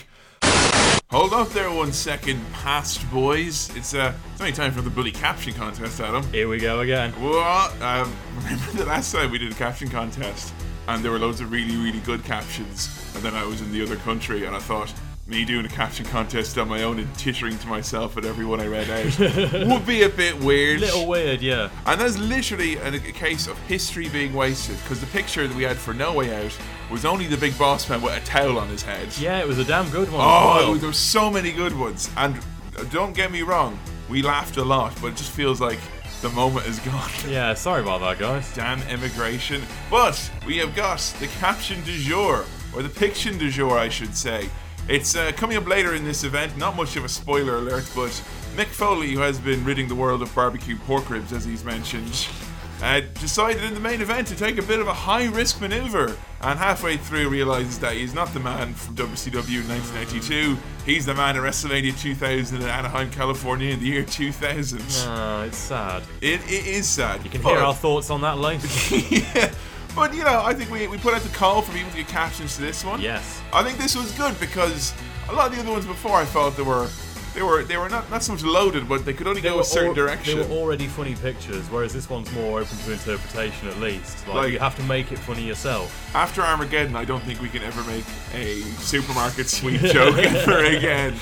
Speaker 1: Hold up there one second, past boys. It's uh, it's only time for the bully caption contest, Adam.
Speaker 2: Here we go again.
Speaker 1: What? Um, [LAUGHS] remember the last time we did a caption contest, and there were loads of really, really good captions, and then I was in the other country, and I thought me doing a caption contest on my own and tittering to myself at everyone I read out [LAUGHS] would be a bit weird.
Speaker 2: A little weird, yeah.
Speaker 1: And that's literally a, a case of history being wasted because the picture that we had for No Way Out was only the big boss man with a towel on his head.
Speaker 2: Yeah, it was a damn good one.
Speaker 1: Oh,
Speaker 2: well.
Speaker 1: there were so many good ones. And uh, don't get me wrong, we laughed a lot, but it just feels like the moment is [LAUGHS] gone.
Speaker 2: Yeah, sorry about that, guys.
Speaker 1: Damn immigration. But we have got the caption du jour, or the piction du jour, I should say. It's uh, coming up later in this event. Not much of a spoiler alert, but Mick Foley, who has been ridding the world of barbecue pork ribs, as he's mentioned, uh, decided in the main event to take a bit of a high risk maneuver. And halfway through, realizes that he's not the man from WCW in 1992. He's the man at WrestleMania 2000 in Anaheim, California in the year 2000.
Speaker 2: Oh, it's sad.
Speaker 1: It, it is sad.
Speaker 2: You can hear our thoughts on that later. [LAUGHS]
Speaker 1: yeah. But you know, I think we, we put out the call for people to get captions to this one.
Speaker 2: Yes.
Speaker 1: I think this was good because a lot of the other ones before I felt there were they were they were not, not so much loaded, but they could only go a certain
Speaker 2: al-
Speaker 1: direction.
Speaker 2: They were already funny pictures, whereas this one's more open to interpretation at least. Like,
Speaker 1: Like-
Speaker 2: you have to make it funny yourself.
Speaker 1: After Armageddon, I don't think we can ever make a supermarket [LAUGHS] sweep joke ever again.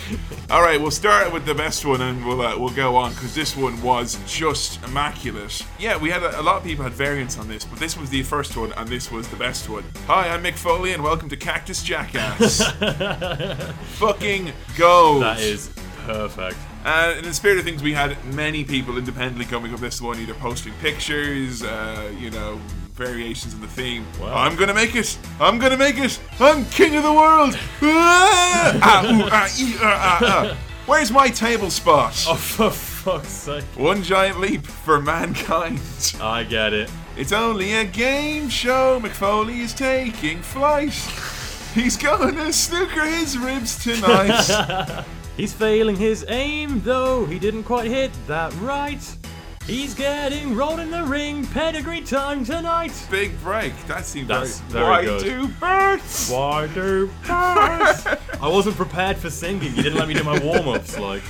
Speaker 1: All right, we'll start with the best one and we'll uh, we'll go on because this one was just immaculate. Yeah, we had a, a lot of people had variants on this, but this was the first one and this was the best one. Hi, I'm Mick Foley and welcome to Cactus Jackass. [LAUGHS] Fucking gold.
Speaker 2: That is perfect.
Speaker 1: Uh, in the spirit of things, we had many people independently coming up with this one, either posting pictures, uh, you know, variations of the theme. I'm gonna make it. I'm gonna make it. I'm king of the world. [LAUGHS] Ah, ah, ooh, ah, ee, ah, ah, ah. Where's my table spot?
Speaker 2: Oh, for fuck's sake.
Speaker 1: One giant leap for mankind.
Speaker 2: I get it.
Speaker 1: It's only a game show. Mick Foley is taking flight. He's gonna snooker his ribs tonight. [LAUGHS]
Speaker 2: He's failing his aim, though he didn't quite hit that right. He's getting rolled in the ring, pedigree time tonight.
Speaker 1: Big break. That seemed
Speaker 2: That's
Speaker 1: very.
Speaker 2: very
Speaker 1: Why
Speaker 2: good.
Speaker 1: do birds?
Speaker 2: Why do birds? I wasn't prepared for singing. You didn't let me do my warm ups. Like,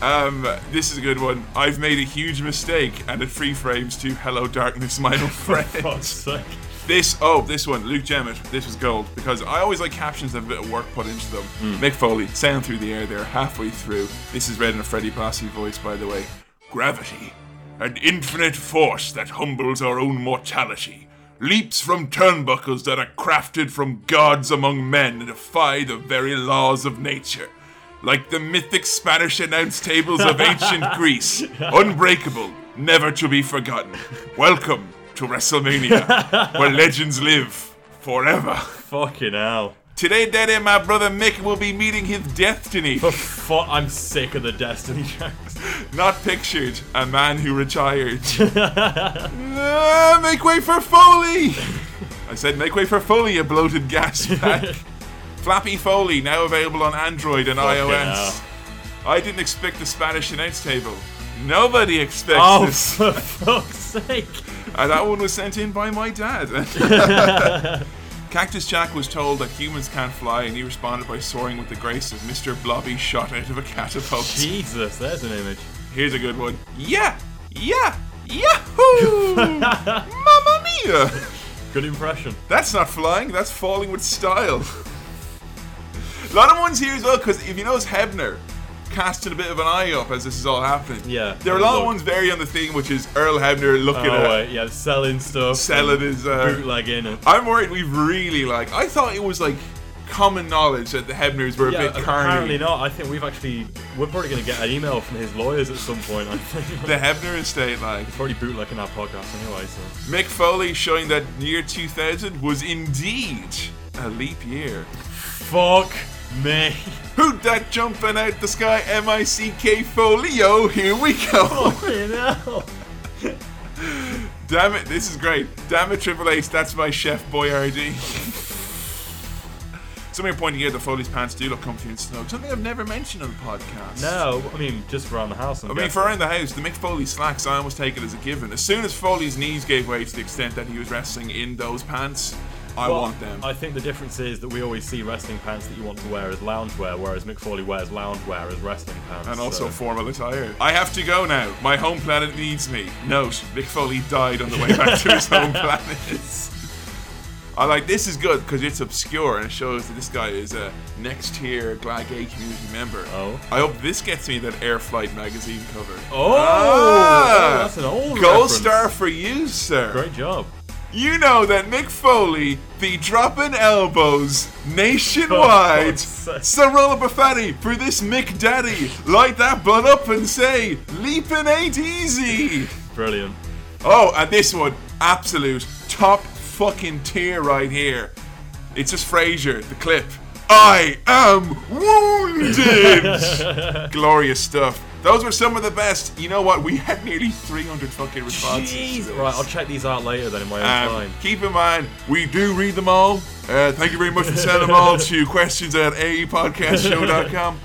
Speaker 1: Um, this is a good one. I've made a huge mistake, and it free frames to "Hello Darkness, my old [LAUGHS] friend."
Speaker 2: fuck's sake.
Speaker 1: This, oh, this one, Luke Jemmett. This was gold because I always like captions that have a bit of work put into them. Hmm. Mick Foley, sound through the air there, halfway through. This is read in a Freddie Blassie voice, by the way. Gravity, an infinite force that humbles our own mortality, leaps from turnbuckles that are crafted from gods among men and defy the very laws of nature. Like the mythic Spanish announce tables of ancient [LAUGHS] Greece, unbreakable, never to be forgotten. Welcome to WrestleMania, where [LAUGHS] legends live forever.
Speaker 2: fucking hell.
Speaker 1: Today, Daddy, my brother Mick will be meeting his destiny.
Speaker 2: For fu- I'm sick of the Destiny jokes.
Speaker 1: Not pictured, a man who retired. [LAUGHS] Ah, make way for Foley! I said, make way for Foley, you bloated gas [LAUGHS] pack. Flappy Foley, now available on Android and
Speaker 2: Fucking
Speaker 1: iOS. I didn't expect the Spanish announce table. Nobody expects
Speaker 2: Oh,
Speaker 1: this.
Speaker 2: for fuck's sake.
Speaker 1: And that one was sent in by my dad. [LAUGHS] Cactus Jack was told that humans can't fly, and he responded by soaring with the grace of Mr. Blobby shot out of a catapult.
Speaker 2: Jesus, there's an image.
Speaker 1: Here's a good one. Yeah! Yeah! Yahoo! [LAUGHS] Mamma mia!
Speaker 2: Good impression.
Speaker 1: That's not flying, that's falling with style. a [LAUGHS] lot of ones here as well, because if you notice Hebner casting a bit of an eye up as this is all happening.
Speaker 2: Yeah.
Speaker 1: There are a lot of ones very on the theme, which is Earl Hebner looking
Speaker 2: Oh,
Speaker 1: at
Speaker 2: wait, yeah, selling stuff.
Speaker 1: selling his uh,
Speaker 2: bootlegging it.
Speaker 1: I'm worried we've really like. I thought it was like common knowledge that the Hebners were a
Speaker 2: Yeah,
Speaker 1: bit
Speaker 2: apparently not. I think we've actually we're probably going to get an email from his lawyers at some point. I think [LAUGHS]
Speaker 1: The Hebner estate, like
Speaker 2: He's probably bootlegging our podcast anyway. So
Speaker 1: Mick Foley showing that year 2000 was indeed a leap year.
Speaker 2: fuck me.
Speaker 1: Who that jumping out the sky? M I C K Folio. Here we go. [LAUGHS]
Speaker 2: Oh, Fucking hell.
Speaker 1: Damn it, this is great. Damn it, Triple H, that's my chef Boyardee. Some of pointing out that Foley's pants do look comfy and snug. Something I've never mentioned on the podcast.
Speaker 2: No, I mean just around the house. I'm
Speaker 1: I mean, for around the house, the Mick Foley slacks, I almost take it as a given. As soon as Foley's knees gave way to the extent that he was wrestling in those pants, I
Speaker 2: Well,
Speaker 1: want them.
Speaker 2: I think the difference is that we always see wrestling pants that you want to wear as loungewear, whereas Mick Foley wears loungewear as wrestling pants.
Speaker 1: and also
Speaker 2: so-
Speaker 1: formal attire. I have to go now. My home planet needs me. Note: Mick Foley died on the way back to his home [LAUGHS] planet. I like this is good because it's obscure and it shows that this guy is a next tier Glag A community member.
Speaker 2: Oh.
Speaker 1: I hope this gets me that Air Flight magazine cover.
Speaker 2: Oh,
Speaker 1: Ah!
Speaker 2: oh, that's an old
Speaker 1: gold
Speaker 2: reference.
Speaker 1: star for you, sir.
Speaker 2: Great job.
Speaker 1: You know that Mick Foley, the dropping elbows nationwide.
Speaker 2: For fuck's
Speaker 1: so roll up a fatty for this Mick Daddy. Light that butt up and say, leaping ain't easy.
Speaker 2: Brilliant.
Speaker 1: Oh, and this one, absolute top fucking tier right here. It's just Frazier, the clip. I am wounded. [LAUGHS] Glorious stuff. Those were some of the best. You know what? We had nearly 300 fucking responses.
Speaker 2: Jeez. Right, I'll check these out later then in my own
Speaker 1: Um,
Speaker 2: time.
Speaker 1: keep in mind, we do read them all. Uh, thank you very much for sending them all [LAUGHS] to questions at aepodcastshow.com.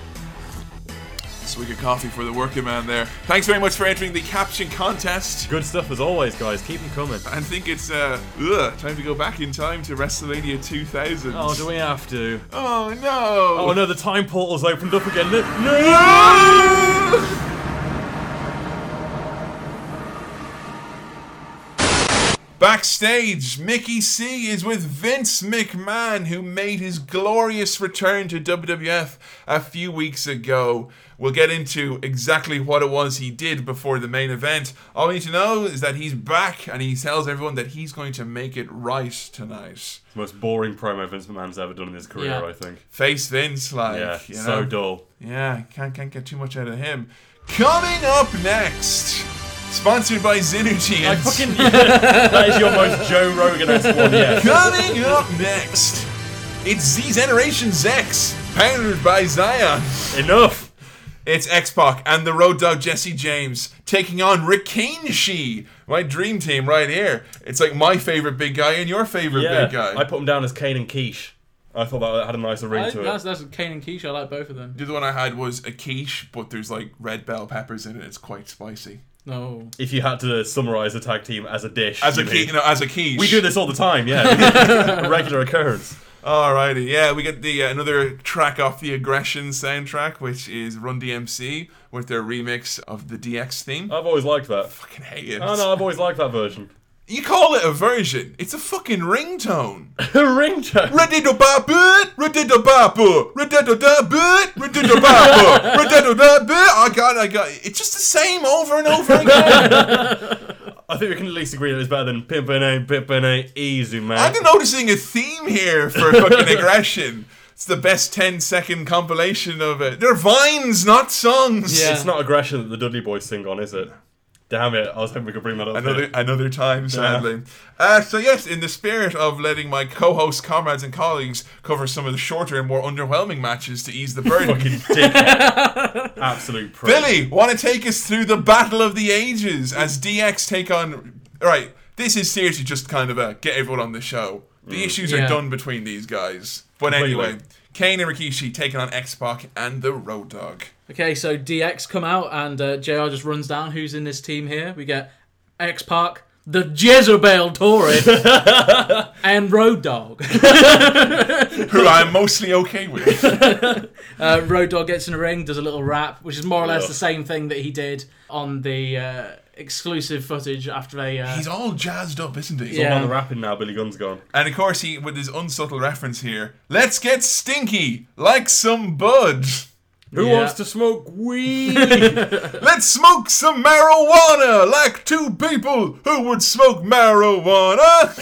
Speaker 1: Swig of coffee for the working man there. Thanks very much for entering the caption contest.
Speaker 2: Good stuff as always, guys. Keep them coming.
Speaker 1: I think it's uh, ugh, time to go back in time to WrestleMania 2000.
Speaker 2: Oh, do we have to?
Speaker 1: Oh no!
Speaker 2: Oh no, the time portal's opened up again. No!
Speaker 1: No! [LAUGHS] Backstage, Mickey C is with Vince McMahon, who made his glorious return to WWF a few weeks ago. We'll get into exactly what it was he did before the main event. All we need to know is that he's back and he tells everyone that he's going to make it right tonight.
Speaker 2: The most boring promo Vince McMahon's ever done in his career,
Speaker 3: Yeah.
Speaker 2: I think.
Speaker 1: Face Vince, like,
Speaker 2: Yeah,
Speaker 1: you
Speaker 2: so dull.
Speaker 1: Yeah, can't can't get too much out of him. Coming up next, Sponsored by Zinucci.
Speaker 2: I
Speaker 1: and-
Speaker 2: fucking that is your most Joe Rogan-esque one yet. [LAUGHS]
Speaker 1: Coming up next, it's Z Generation X, powered by Zion.
Speaker 2: Enough.
Speaker 1: It's X Pac and the Road Dogg Jesse James taking on Rick Rikishi, my dream team right here. It's like my favorite big guy and your favorite
Speaker 2: Yeah,
Speaker 1: big guy.
Speaker 2: I put them down as Kane and Quiche. I thought that had a nicer ring
Speaker 3: I,
Speaker 2: to
Speaker 3: that's,
Speaker 2: it.
Speaker 3: that's Kane and Quiche. I like both of them.
Speaker 1: the other one I had was a quiche, but there's like red bell peppers in it. It's quite spicy.
Speaker 3: No.
Speaker 2: If you had to summarize a tag team as a dish,
Speaker 1: As a key,
Speaker 2: you
Speaker 1: quiche,
Speaker 2: mean.
Speaker 1: no, as a quiche.
Speaker 2: we do this all the time. Yeah, a [LAUGHS] [LAUGHS] regular occurrence.
Speaker 1: Alrighty, yeah, we get the uh, another track off the Aggression soundtrack, which is Run DMC with their remix of the DX theme.
Speaker 2: I've always liked that.
Speaker 1: fucking hate it.
Speaker 2: Oh no, I've always liked that version.
Speaker 1: You call it a version? It's a fucking ringtone.
Speaker 2: A [LAUGHS] ringtone.
Speaker 1: Ready to bop Ready to bop Ready to dub Ready to bop Ready to dub I got, I got. It's just the same over and over again. [LAUGHS]
Speaker 2: I think we can at least agree that it's better than Pimpin' Ain't Pimpin' Ain't Easy, man.
Speaker 1: I'm noticing a theme here for fucking aggression. It's the best 10 second compilation of it. They're vines, not songs.
Speaker 2: It's not aggression that the Dudley Boyz sing on, is it? Damn it! I was hoping we could bring that up.
Speaker 1: Another
Speaker 2: here.
Speaker 1: another time, sadly. Uh, so yes, in the spirit of letting my co-host, comrades, and colleagues cover some of the shorter and more underwhelming matches to ease the [LAUGHS] burden.
Speaker 2: Fucking dickhead. [LAUGHS] Absolute prick.
Speaker 1: Billy, want to take us through the battle of the ages as DX take on? Right, this is seriously just kind of a get everyone on the show. The issues are done between these guys. But
Speaker 2: Completely.
Speaker 1: anyway, Kane and Rikishi taking on X Pac and the Road Dogg.
Speaker 3: Okay, so DX come out and uh, JR just runs down who's in this team here. We get X Pac, the Jezebel Tori, [LAUGHS] and Road Dogg. [LAUGHS]
Speaker 1: Who I'm mostly okay with. [LAUGHS]
Speaker 3: Uh, Road Dogg gets in the ring, does a little rap, which is more or less the same thing that he did on the uh, exclusive footage after they. Uh,
Speaker 1: He's all jazzed up, isn't he?
Speaker 2: It's all on the rapping now. Billy Gunn's gone.
Speaker 1: And of course, he with his unsubtle reference here. Let's get stinky like some bud.
Speaker 2: Who
Speaker 3: Yeah.
Speaker 2: wants to smoke weed? [LAUGHS] [LAUGHS]
Speaker 1: Let's smoke some marijuana like two people who would smoke marijuana.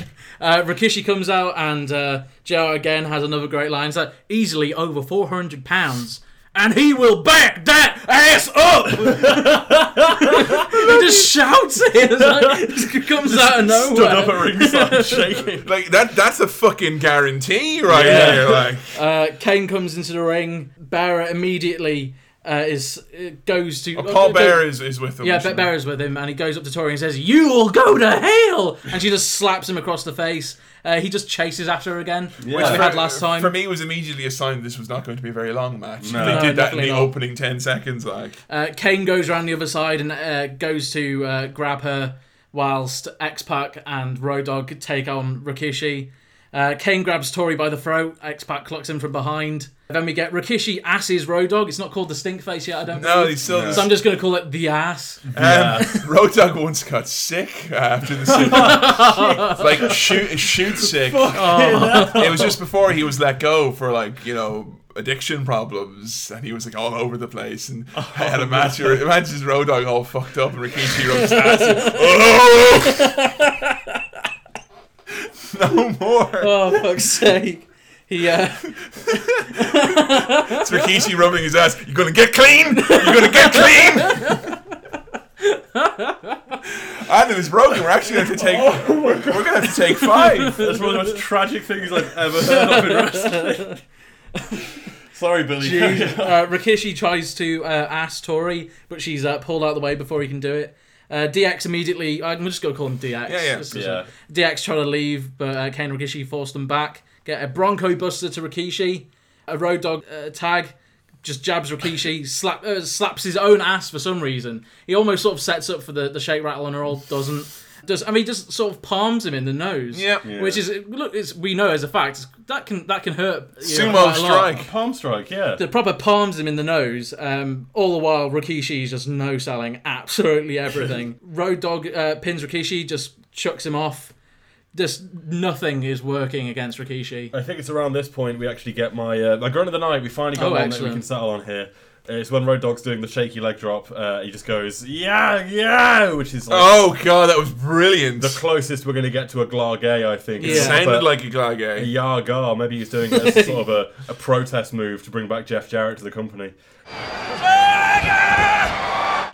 Speaker 1: [LAUGHS]
Speaker 3: Uh, Rikishi comes out and uh, JR again has another great line. It's like, easily over 400 pounds. And he will back that ass up! [LAUGHS] he just shouts it. It's like, it just comes out of nowhere.
Speaker 2: Stood up at ringside [LAUGHS] shaking.
Speaker 1: like that. That's a fucking guarantee right
Speaker 2: Yeah.
Speaker 1: there. Like
Speaker 3: Uh, Kane comes into the ring. Barrett immediately uh, is uh, goes to.
Speaker 1: Oh, Paul
Speaker 3: uh,
Speaker 1: Bear is, is with them.
Speaker 3: Yeah, Ba- Bear's with him, and he goes up to Tori and says, "You'll go to hell!" And she just slaps him across the face. Uh, he just chases after her again, which we had last time.
Speaker 1: For me, it was immediately a sign this was not going to be a very long match.
Speaker 2: No.
Speaker 1: They
Speaker 3: No,
Speaker 1: did that in the
Speaker 3: not.
Speaker 1: opening ten seconds. Like
Speaker 3: Uh, Kane goes around the other side and uh, goes to uh, grab her, whilst X Pac and Road Dogg take on Rikishi. Uh, Kane grabs Tori by the throat. X Pac clocks him from behind. Then we get Rikishi asses Road Dogg. It's not called the stink face yet. I don't.
Speaker 1: No, he's still-
Speaker 3: So I'm just gonna call it the ass.
Speaker 1: Um, [LAUGHS] Road Dogg once got sick after the scene. [LAUGHS] like shoot, shoot sick. It was just before he was let go for like you know addiction problems, and he was like all over the place. And I had a match. where Imagine his Road Dogg all fucked up, and Rikishi rubbed his [LAUGHS] ass. and, oh! [LAUGHS] no more.
Speaker 3: Oh fuck's sake! He uh, [LAUGHS]
Speaker 1: It's Rikishi rubbing his ass. You're gonna get clean? You're gonna get clean? and it was broken. We're actually going to take. we're, we're going to have to take five.
Speaker 2: That's one of the most tragic things I've ever heard of in wrestling. Sorry, Billy.
Speaker 3: Jeez. [LAUGHS] uh, Rikishi tries to uh, ask Tori, but she's uh, pulled out of the way before he can do it. Uh, DX immediately. I'm just gonna call him DX.
Speaker 1: Yeah, yeah.
Speaker 2: Yeah.
Speaker 3: uh, DX try to leave, but uh, Kane and Rikishi forced them back. Get a Bronco Buster to Rikishi. A Road Dogg uh, tag. Just jabs Rikishi, slap, uh, slaps his own ass for some reason. He almost sort of sets up for the, the shake, rattle, and roll. Doesn't. Does I mean just sort of palms him in the nose?
Speaker 1: Yep.
Speaker 3: Which is look, it's, we know as a fact that can that can hurt. you know,
Speaker 1: Sumo
Speaker 3: a
Speaker 1: strike.
Speaker 2: Palm strike, yeah.
Speaker 3: The proper palms him in the nose. Um, all the while, Rikishi is just no selling absolutely everything. [LAUGHS] Road Dogg uh, pins Rikishi, just chucks him off. Just nothing is working against Rikishi.
Speaker 2: I think it's around this point we actually get my uh, my grunt of the night. We finally got
Speaker 3: Oh,
Speaker 2: one that we can settle on here. It's when Road Dogg's doing the shaky leg drop. Uh, he just goes, yeah, yeah, which is like
Speaker 1: Oh god, that was brilliant.
Speaker 2: the closest we're going to get to a Glargay, I think.
Speaker 1: it
Speaker 3: Yeah.
Speaker 1: sounded
Speaker 2: But-
Speaker 1: like a
Speaker 2: a
Speaker 1: Glagay.
Speaker 2: Yagar. Maybe he's doing it as sort of a, a protest move to bring back Jeff Jarrett to the company. [LAUGHS]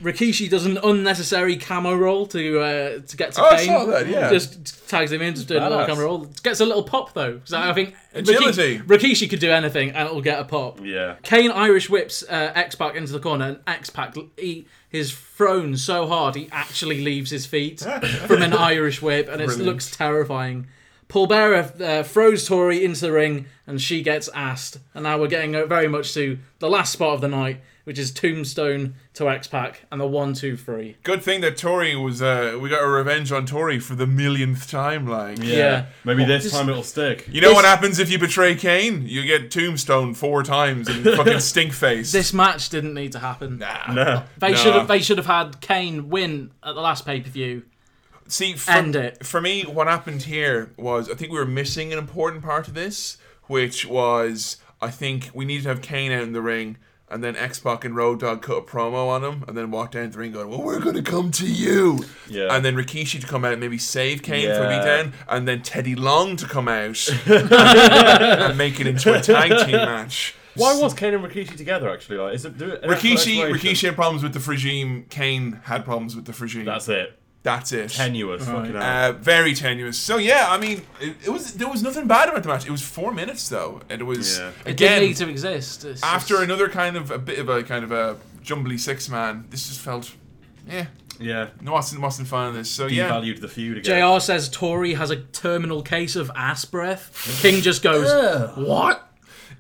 Speaker 3: Rikishi does an unnecessary camo roll to uh, to get to
Speaker 1: Oh, I
Speaker 3: Kane.
Speaker 1: saw that, yeah.
Speaker 3: Just tags him in, just doing a little
Speaker 2: Badass.
Speaker 3: camo roll. Gets a little pop though. 'cause I think
Speaker 1: Agility.
Speaker 3: Rikishi, Rikishi could do anything and it'll get a pop.
Speaker 2: Yeah.
Speaker 3: Kane Irish whips uh, X Pac into the corner, and X Pac he is thrown so hard he actually leaves his feet [LAUGHS] from an Irish whip, and it looks terrifying. Paul Bearer uh, throws Tori into the ring, and she gets asked. And now we're getting uh, very much to the last spot of the night, which is Tombstone to X Pac and the one, two, three.
Speaker 1: Good thing that Tori was. Uh, we got a revenge on Tori for the millionth time. Like,
Speaker 2: Yeah.
Speaker 3: Yeah.
Speaker 2: Maybe this
Speaker 3: Just-
Speaker 2: time it'll stick.
Speaker 1: you know what happens if you betray Kane? You get Tombstone four times and [LAUGHS] fucking stink face.
Speaker 3: This match didn't need to happen.
Speaker 2: Nah, No.
Speaker 3: They
Speaker 1: No.
Speaker 3: should have. They should have had Kane win at the last pay per view.
Speaker 1: See, for,
Speaker 3: End it.
Speaker 1: For me, what happened here was I think we were missing an important part of this, which was I think we needed to have Kane out in the ring, and then X Pac and Road Dogg cut a promo on him, and then walked down to the ring going, "Well, we're gonna come to you."
Speaker 2: Yeah.
Speaker 1: And then Rikishi to come out and maybe save Kane for a
Speaker 2: Yeah.
Speaker 1: beatdown, and then Teddy Long to come out [LAUGHS] and make it into a tag team match.
Speaker 2: Why was Kane and Rikishi together actually? Like, is it do it? an
Speaker 1: Rikishi. Rikishi had problems with the regime. Kane had problems with the regime.
Speaker 2: That's it.
Speaker 1: That's it.
Speaker 2: Tenuous. Fucking.
Speaker 1: Uh, very tenuous. So yeah, I mean, it, it was there was nothing bad about the match. It was four minutes though, and it was
Speaker 2: Yeah.
Speaker 3: It
Speaker 1: again
Speaker 3: didn't need to exist. It's
Speaker 1: after
Speaker 3: just-
Speaker 1: another kind of a bit of a kind of a jumbly six man. This just felt, yeah,
Speaker 2: yeah.
Speaker 1: no wasn't wasn't fun in this. So yeah,
Speaker 2: Devalued the feud again.
Speaker 3: JR says Tori has a terminal case of ass breath. King just goes, What?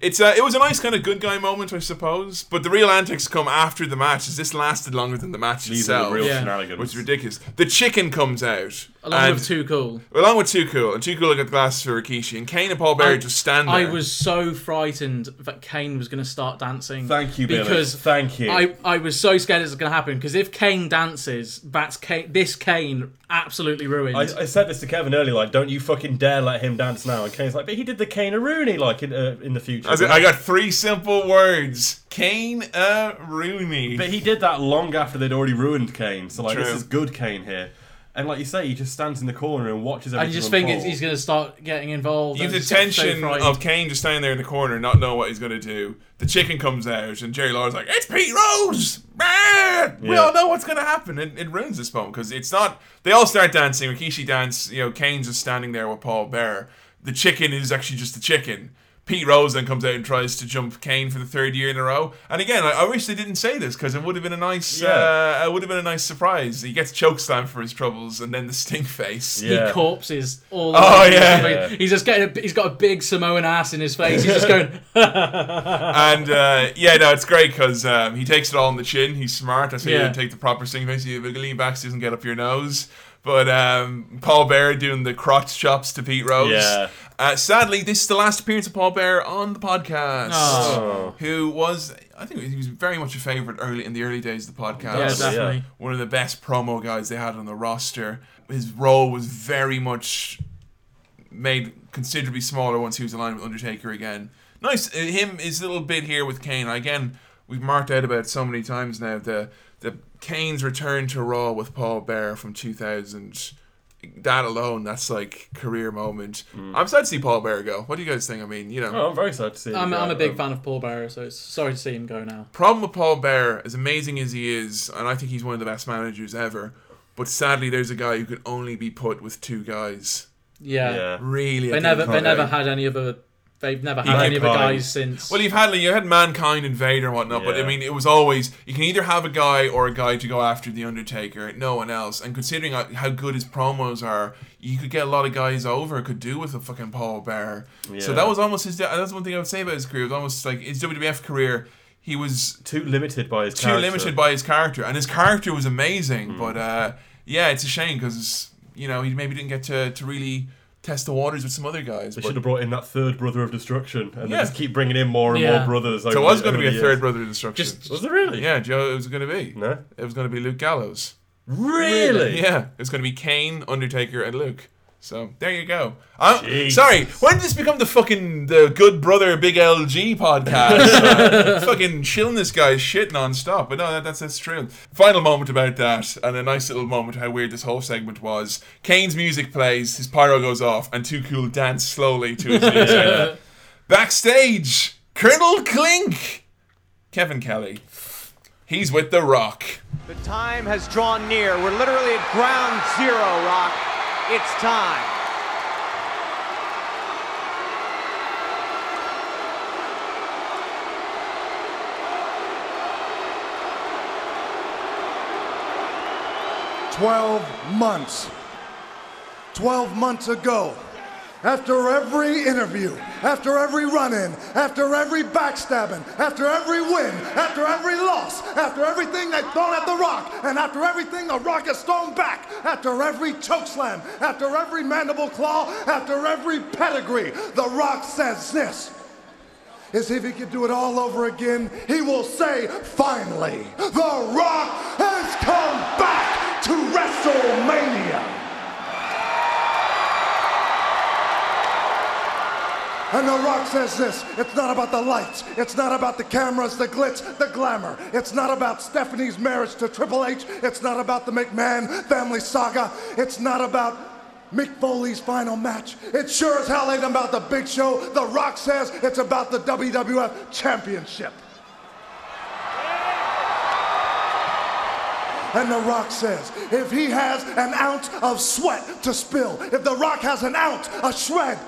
Speaker 1: It's uh, it was a nice kind of good guy moment, I suppose. But the real antics come after the match. As this lasted longer than the match
Speaker 2: These are
Speaker 1: itself,
Speaker 2: the real
Speaker 3: Yeah.
Speaker 2: shenanigans.
Speaker 1: which is ridiculous. The chicken comes out.
Speaker 3: Along
Speaker 1: and-
Speaker 3: with Too Cool.
Speaker 1: Along with Too Cool, and Too Cool got the glasses for Rikishi, and Kane and Paul Bearer
Speaker 3: I-
Speaker 1: just stand there.
Speaker 3: I was so frightened that Kane was going to start dancing.
Speaker 2: Thank you, Billy.
Speaker 3: Because
Speaker 2: Thank you.
Speaker 3: I, I was so scared it was going to happen because if Kane dances, that's Kane, this Kane absolutely ruined.
Speaker 2: I, I said this to Kevin earlier, like, don't you fucking dare let him dance now. And Kane's like, but he did the Kane Rooney, like, in, uh, in the future.
Speaker 1: I, said, I got three simple words: Kane uh, Rooney.
Speaker 2: But he did that long after they'd already ruined Kane. So, like, this is good Kane here. And, like you say, he just stands in the corner and watches everything.
Speaker 3: I
Speaker 2: everything
Speaker 3: just think it's, he's going to start getting involved.
Speaker 1: You have the
Speaker 3: just so
Speaker 1: tension of Kane just standing there in the corner, not knowing what he's going to do. The chicken comes out, and Jerry Lawler's like, "It's Pete Rose, man! We all know what's going to happen." And it ruins this moment because it's not. They all start dancing. Rikishi dance. You know, Kane's just standing there with Paul Bear. The chicken is actually just the chicken. Pete Rose then comes out and tries to jump Kane for the third year in a row. And again, I, I wish they didn't say this because it would have been a nice,
Speaker 2: Yeah.
Speaker 1: uh, it would have been a nice surprise. He gets chokeslammed for his troubles, and then the stink face.
Speaker 2: Yeah.
Speaker 3: He corpses all.
Speaker 1: Oh,
Speaker 3: over his
Speaker 1: yeah.
Speaker 3: He's just getting. A, he's got a big Samoan ass in his face. He's just going. [LAUGHS]
Speaker 1: and uh, yeah, no, it's great because um, he takes it all on the chin. He's smart. I why you
Speaker 3: Yeah.
Speaker 1: don't take the proper stink face. You lean back so he doesn't get up your nose. But um, Paul Bear doing the crotch chops to Pete Rose.
Speaker 2: Yeah.
Speaker 1: Uh, sadly, this is the last appearance of Paul Bear on the podcast.
Speaker 2: Oh.
Speaker 1: Who was, I think he was very much a favorite early in the early days of the podcast.
Speaker 3: Yeah, definitely.
Speaker 1: One of the best promo guys they had on the roster. His role was very much made considerably smaller once he was aligned with Undertaker again. Nice, uh, him his little bit here with Kane. Again, we've marked out about so many times now. The the Kane's return to Raw with Paul Bear from 2000. That alone, that's like career moment. Mm. I'm sad to see Paul Bear go. What do you guys think? I mean, you know,
Speaker 2: Oh, I'm very sad to see him
Speaker 3: I'm,
Speaker 2: go.
Speaker 3: I'm a big fan of Paul Bearer, so it's sorry to see him go now.
Speaker 1: problem with Paul Bear, as amazing as he is, and I think he's one of the best managers ever. But sadly, there's a guy who could only be put with two guys.
Speaker 3: Yeah.
Speaker 2: Yeah.
Speaker 1: Really,
Speaker 3: They never. They never had any other. They've never had any of
Speaker 2: the
Speaker 3: guys since.
Speaker 1: Well, you've had like, you had mankind and Vader and whatnot, but I
Speaker 2: Yeah.
Speaker 1: mean, it was always you can either have a guy or a guy to go after the Undertaker, no one else. And considering how- how good his promos are, you could get a lot of guys over. Could do with a fucking Paul Bear. So
Speaker 2: Yeah.
Speaker 1: that was almost his. That's one thing I would say about his career. It was almost like his WWF career. He was
Speaker 2: Too limited by his
Speaker 1: too
Speaker 2: character.
Speaker 1: limited by his character, and his character was amazing.
Speaker 2: Hmm.
Speaker 1: But uh, yeah, it's a shame because you know he maybe didn't get to, to really test the waters with some other guys.
Speaker 2: They should have brought in that third brother of destruction, and
Speaker 1: Yeah.
Speaker 2: they just keep bringing in more and
Speaker 3: Yeah.
Speaker 2: more brothers.
Speaker 1: So
Speaker 2: over
Speaker 1: it was going to be a
Speaker 2: the
Speaker 1: third brother of destruction.
Speaker 3: Just-
Speaker 2: Was it really?
Speaker 1: yeah, Joe, it was going to be.
Speaker 2: No.
Speaker 1: It was going to be Luke Gallows.
Speaker 2: Really?
Speaker 1: Yeah, it was going to be Kane, Undertaker, and Luke. So there you go. I'm, sorry, when did this become the fucking the Good Brother Big LG podcast? Uh, [LAUGHS] fucking chilling this guy's shit non-stop. But no, that, that's that's true. Final moment about that, and a nice little moment how weird this whole segment was. Kane's music plays, his pyro goes off, and Too Cool dance slowly to his music. [LAUGHS] Backstage, Colonel Clink, Kevin Kelly. He's with The Rock.
Speaker 15: The time has drawn near. We're literally at ground zero, Rock. It's time.
Speaker 12: Twelve months. Twelve months ago, after every interview, after every run in, after every backstabbing, after every win, after every loss, after everything they've thrown at The Rock, and after everything The Rock has thrown back, after every chokeslam, after every mandible claw, after every pedigree, The Rock says this. Is if he could do it all over again, he will say, finally, The Rock has come back to WrestleMania. And The Rock says this it's not about the lights, it's not about the cameras, the glitz, the glamour. It's not about Stephanie's marriage to Triple H, it's not about the McMahon family saga, it's not about Mick Foley's final match. It sure as hell ain't about the big show. The Rock says it's about the WWF Championship. And The Rock says, if he has an ounce of sweat to spill, if The Rock has an ounce, a shred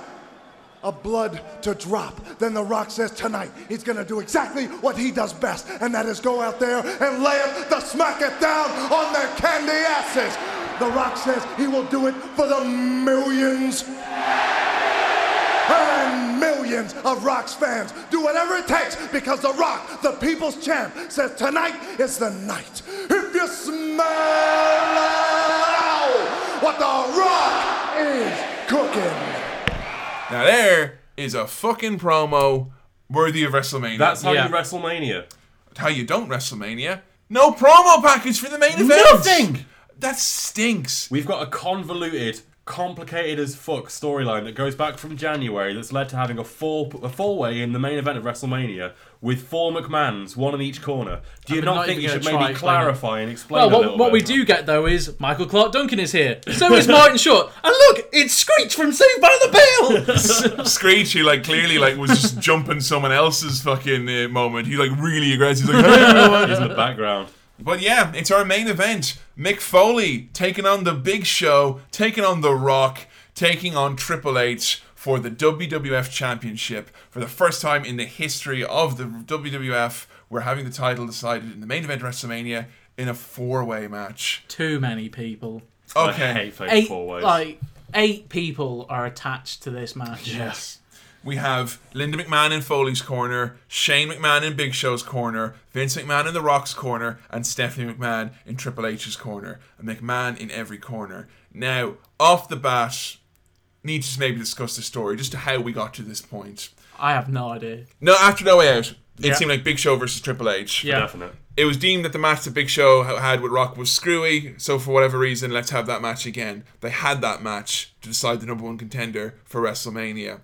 Speaker 12: of blood to drop, then The Rock says tonight he's gonna do exactly what he does best, and that is go out there and lay it, the smack it down on their candy asses. The Rock says he will do it for the millions and millions of Rock's fans. Do whatever it takes because The Rock, the people's champ, says tonight is the night. If you smell what The Rock is cooking.
Speaker 1: Now there is a fucking promo worthy of WrestleMania.
Speaker 2: That's how you WrestleMania.
Speaker 1: How you don't WrestleMania. No promo package for the main event.
Speaker 2: Nothing!
Speaker 1: That stinks.
Speaker 2: We've got a convoluted, complicated as fuck storyline that goes back from January that's led to having a four a four way in the main event of WrestleMania with four McMahons, one in each corner. Do you
Speaker 3: I'm
Speaker 2: not,
Speaker 3: not
Speaker 2: think you should maybe clarify and explain
Speaker 3: Well,
Speaker 2: a
Speaker 3: what,
Speaker 2: little
Speaker 3: what we
Speaker 2: bit?
Speaker 3: do get though is Michael Clarke Duncan is here. So is Martin Short. And look, it's Screech from Saved by the Bell. [LAUGHS]
Speaker 1: Screech, who like clearly like was just jumping someone else's fucking uh, moment. He like really aggressive. He's like, "Hey. [LAUGHS]
Speaker 2: He's in the background.
Speaker 1: But yeah, it's our main event. Mick Foley taking on the Big Show, taking on The Rock, taking on Triple H for the WWF Championship for the first time in the history of the WWF. We're having the title decided in the main event of WrestleMania in a four-way match.
Speaker 3: Too many people.
Speaker 1: Okay.
Speaker 3: Eight, like eight people are attached to this match.
Speaker 1: Yes. We have Linda McMahon in Foley's corner, Shane McMahon in Big Show's corner, Vince McMahon in The Rock's corner, and Stephanie McMahon in Triple H's corner. And McMahon in every corner. Now, off the bat, need to maybe discuss the story, just to how we got to this point.
Speaker 3: I have no idea.
Speaker 1: No, after No Way Out, it
Speaker 3: Yeah.
Speaker 1: seemed like Big Show versus Triple H.
Speaker 3: Yeah.
Speaker 2: Definite.
Speaker 1: It was deemed that the match that Big Show ha- had with Rock was screwy, so for whatever reason, let's have that match again. They had that match to decide the number one contender for WrestleMania.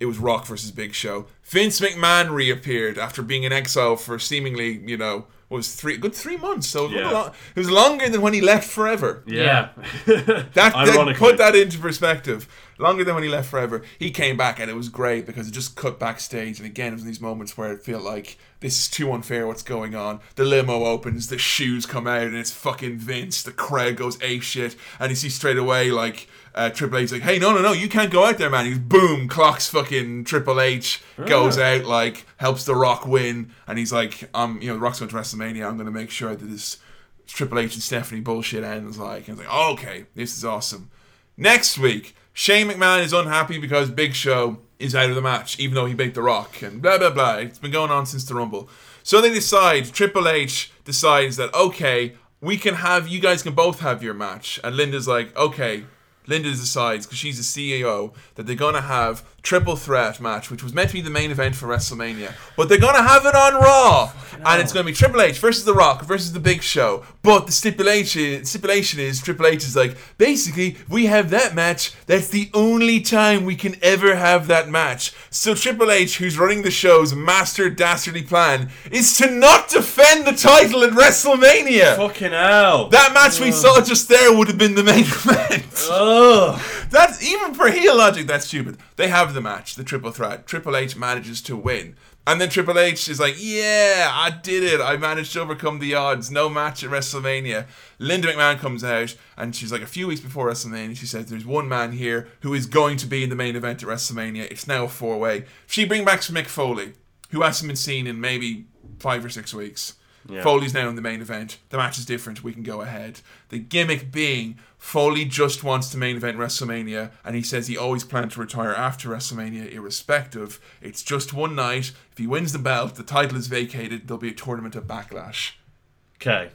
Speaker 1: It was Rock versus Big Show. Vince McMahon reappeared after being in exile for seemingly, you know, was three good three months. So it was,
Speaker 2: Yeah.
Speaker 1: lo- it was longer than when he left forever.
Speaker 2: Yeah. [LAUGHS]
Speaker 1: That, that put that into perspective. Longer than when he left forever. He came back and it was great because it just cut backstage. And again, it was these moments where it felt like this is too unfair. What's going on? The limo opens, the shoes come out, and it's fucking Vince. The crowd goes ape shit, and you see straight away like uh, Triple H's like, "Hey, no, no, no, you can't go out there, man." He's boom, clocks fucking Triple H, goes out like helps the Rock win, and he's like, "Um, you know, the Rock's going to WrestleMania. I'm going to make sure that this." Triple H and Stephanie bullshit ends like, and it's like, oh, okay, this is awesome. Next week, Shane McMahon is unhappy because Big Show is out of the match, even though he beat The Rock, and blah blah blah. It's been going on since the Rumble. So they decide, Triple H decides that okay, we can have you guys can both have your match, and Linda's like, okay. Linda decides because she's the CEO that they're gonna have triple threat match, which was meant to be the main event for WrestleMania, but they're gonna have it on Raw, and it's gonna be Triple H versus The Rock versus The Big Show. But the stipulation stipulation is Triple H is like basically we have that match. That's the only time we can ever have that match. So Triple H, who's running the show's master dastardly plan, is to not defend the title at WrestleMania.
Speaker 2: Fucking hell.
Speaker 1: That match we saw just there would have been the main event.
Speaker 2: Ugh. [LAUGHS]
Speaker 1: That's even for heel logic. That's stupid. They have the match, the triple threat. Triple H manages to win, And then Triple H is like, "Yeah, I did it. I managed to overcome the odds. No match at WrestleMania." Linda McMahon comes out, and she's like, a few weeks before WrestleMania, she says, "There's one man here who is going to be in the main event at WrestleMania. It's now a four way." She bring back Mick Foley, who hasn't been seen in maybe five or six weeks.
Speaker 2: Yeah.
Speaker 1: Foley's now in the main event. The match is different. We can go ahead. The gimmick being Foley just wants to main event WrestleMania, and he says he always planned to retire after WrestleMania, irrespective. It's just one night. If he wins the belt, the title is vacated. There'll be a tournament of Backlash.
Speaker 2: Okay.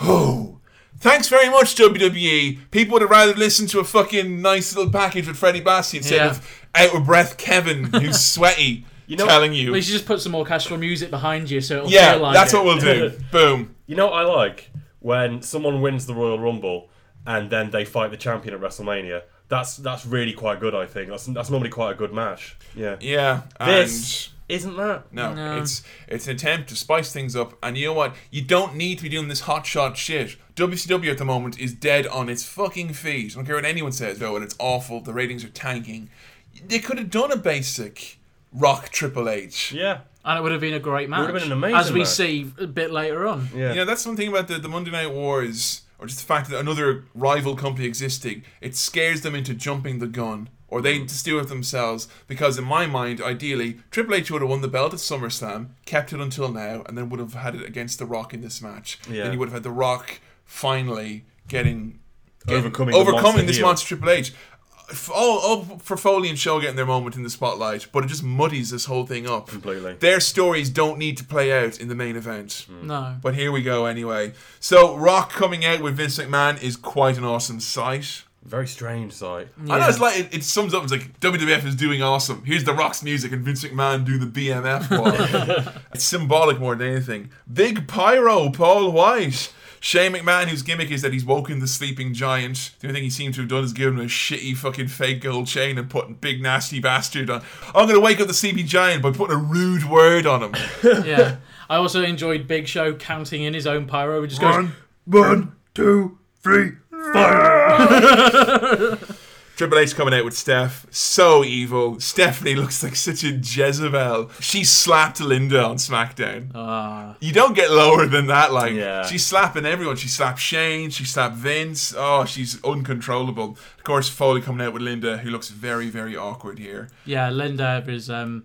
Speaker 1: Oh, thanks very much, WWE. People would have rather listened to a fucking nice little package with Freddie Bassi instead
Speaker 3: Yeah.
Speaker 1: of out of breath Kevin, who's [LAUGHS] sweaty, telling you.
Speaker 3: We should just put some more casual music behind you so it'll
Speaker 1: Yeah,
Speaker 3: feel like
Speaker 1: that's
Speaker 3: it.
Speaker 1: what we'll do. [LAUGHS] Boom.
Speaker 2: You know what I like when someone wins the Royal Rumble and then they fight the champion at WrestleMania. That's that's really quite good. I think that's that's normally quite a good match. Yeah.
Speaker 1: Yeah,
Speaker 2: This isn't that.
Speaker 1: No,
Speaker 2: No.
Speaker 1: it's it's an attempt to spice things up, and you know what? You don't need to be doing this hot shot shit. WCW at the moment is dead on its fucking feet. I don't care what anyone says though, and it's awful. The ratings are tanking. They could have done a basic Rock Triple H.
Speaker 2: Yeah.
Speaker 3: And it would have been a great match.
Speaker 1: would have been an amazing
Speaker 3: As we
Speaker 1: match.
Speaker 3: see a bit later on. Yeah.
Speaker 1: You know, that's one thing about the, the Monday Night Wars, or just the fact that another rival company existing, it scares them into jumping the gun. Or they mm. just do it themselves. Because in my mind, ideally, Triple H would have won the belt at SummerSlam, kept it until now, and then would have had it against The Rock in this match.
Speaker 2: Yeah.
Speaker 1: Then you would have had The Rock finally getting, getting-
Speaker 2: Overcoming
Speaker 1: overcoming
Speaker 2: monster
Speaker 1: this
Speaker 2: heel.
Speaker 1: monster Triple H. F- All, all for Foley and Show getting their moment in the spotlight, but it just muddies this whole thing up.
Speaker 2: Completely.
Speaker 1: Their stories don't need to play out in the main event. Hmm.
Speaker 3: No.
Speaker 1: But here we go anyway. So Rock coming out with Vince McMahon is quite an awesome sight.
Speaker 2: Very strange sight.
Speaker 1: I know it's like it, it sums up. It's like WWF is doing awesome. Here's the Rock's music and Vince McMahon do the BMF wall. [LAUGHS] it's symbolic more than anything. Big Pyro, Paul White. Shane McMahon, whose gimmick is that he's woken the sleeping giant. The only thing he seems to have done is given him a shitty fucking fake gold chain and putting big nasty bastard on. I'm gonna wake up the sleeping giant by putting a rude word on him. [LAUGHS]
Speaker 3: yeah. I also enjoyed Big Show counting in his own pyro. He just goes,
Speaker 1: One, one, two, three, fire. [LAUGHS] Triple H coming out with Steph, so evil. Stephanie [LAUGHS] looks like such a Jezebel. She slapped Linda on SmackDown.
Speaker 3: Ah.
Speaker 1: You don't get lower than that. Like
Speaker 2: Yeah.
Speaker 1: she's slapping everyone. She slapped Shane. She slapped Vince. Oh, she's uncontrollable. Of course, Foley coming out with Linda, who looks very, very awkward here.
Speaker 3: Yeah, Linda is um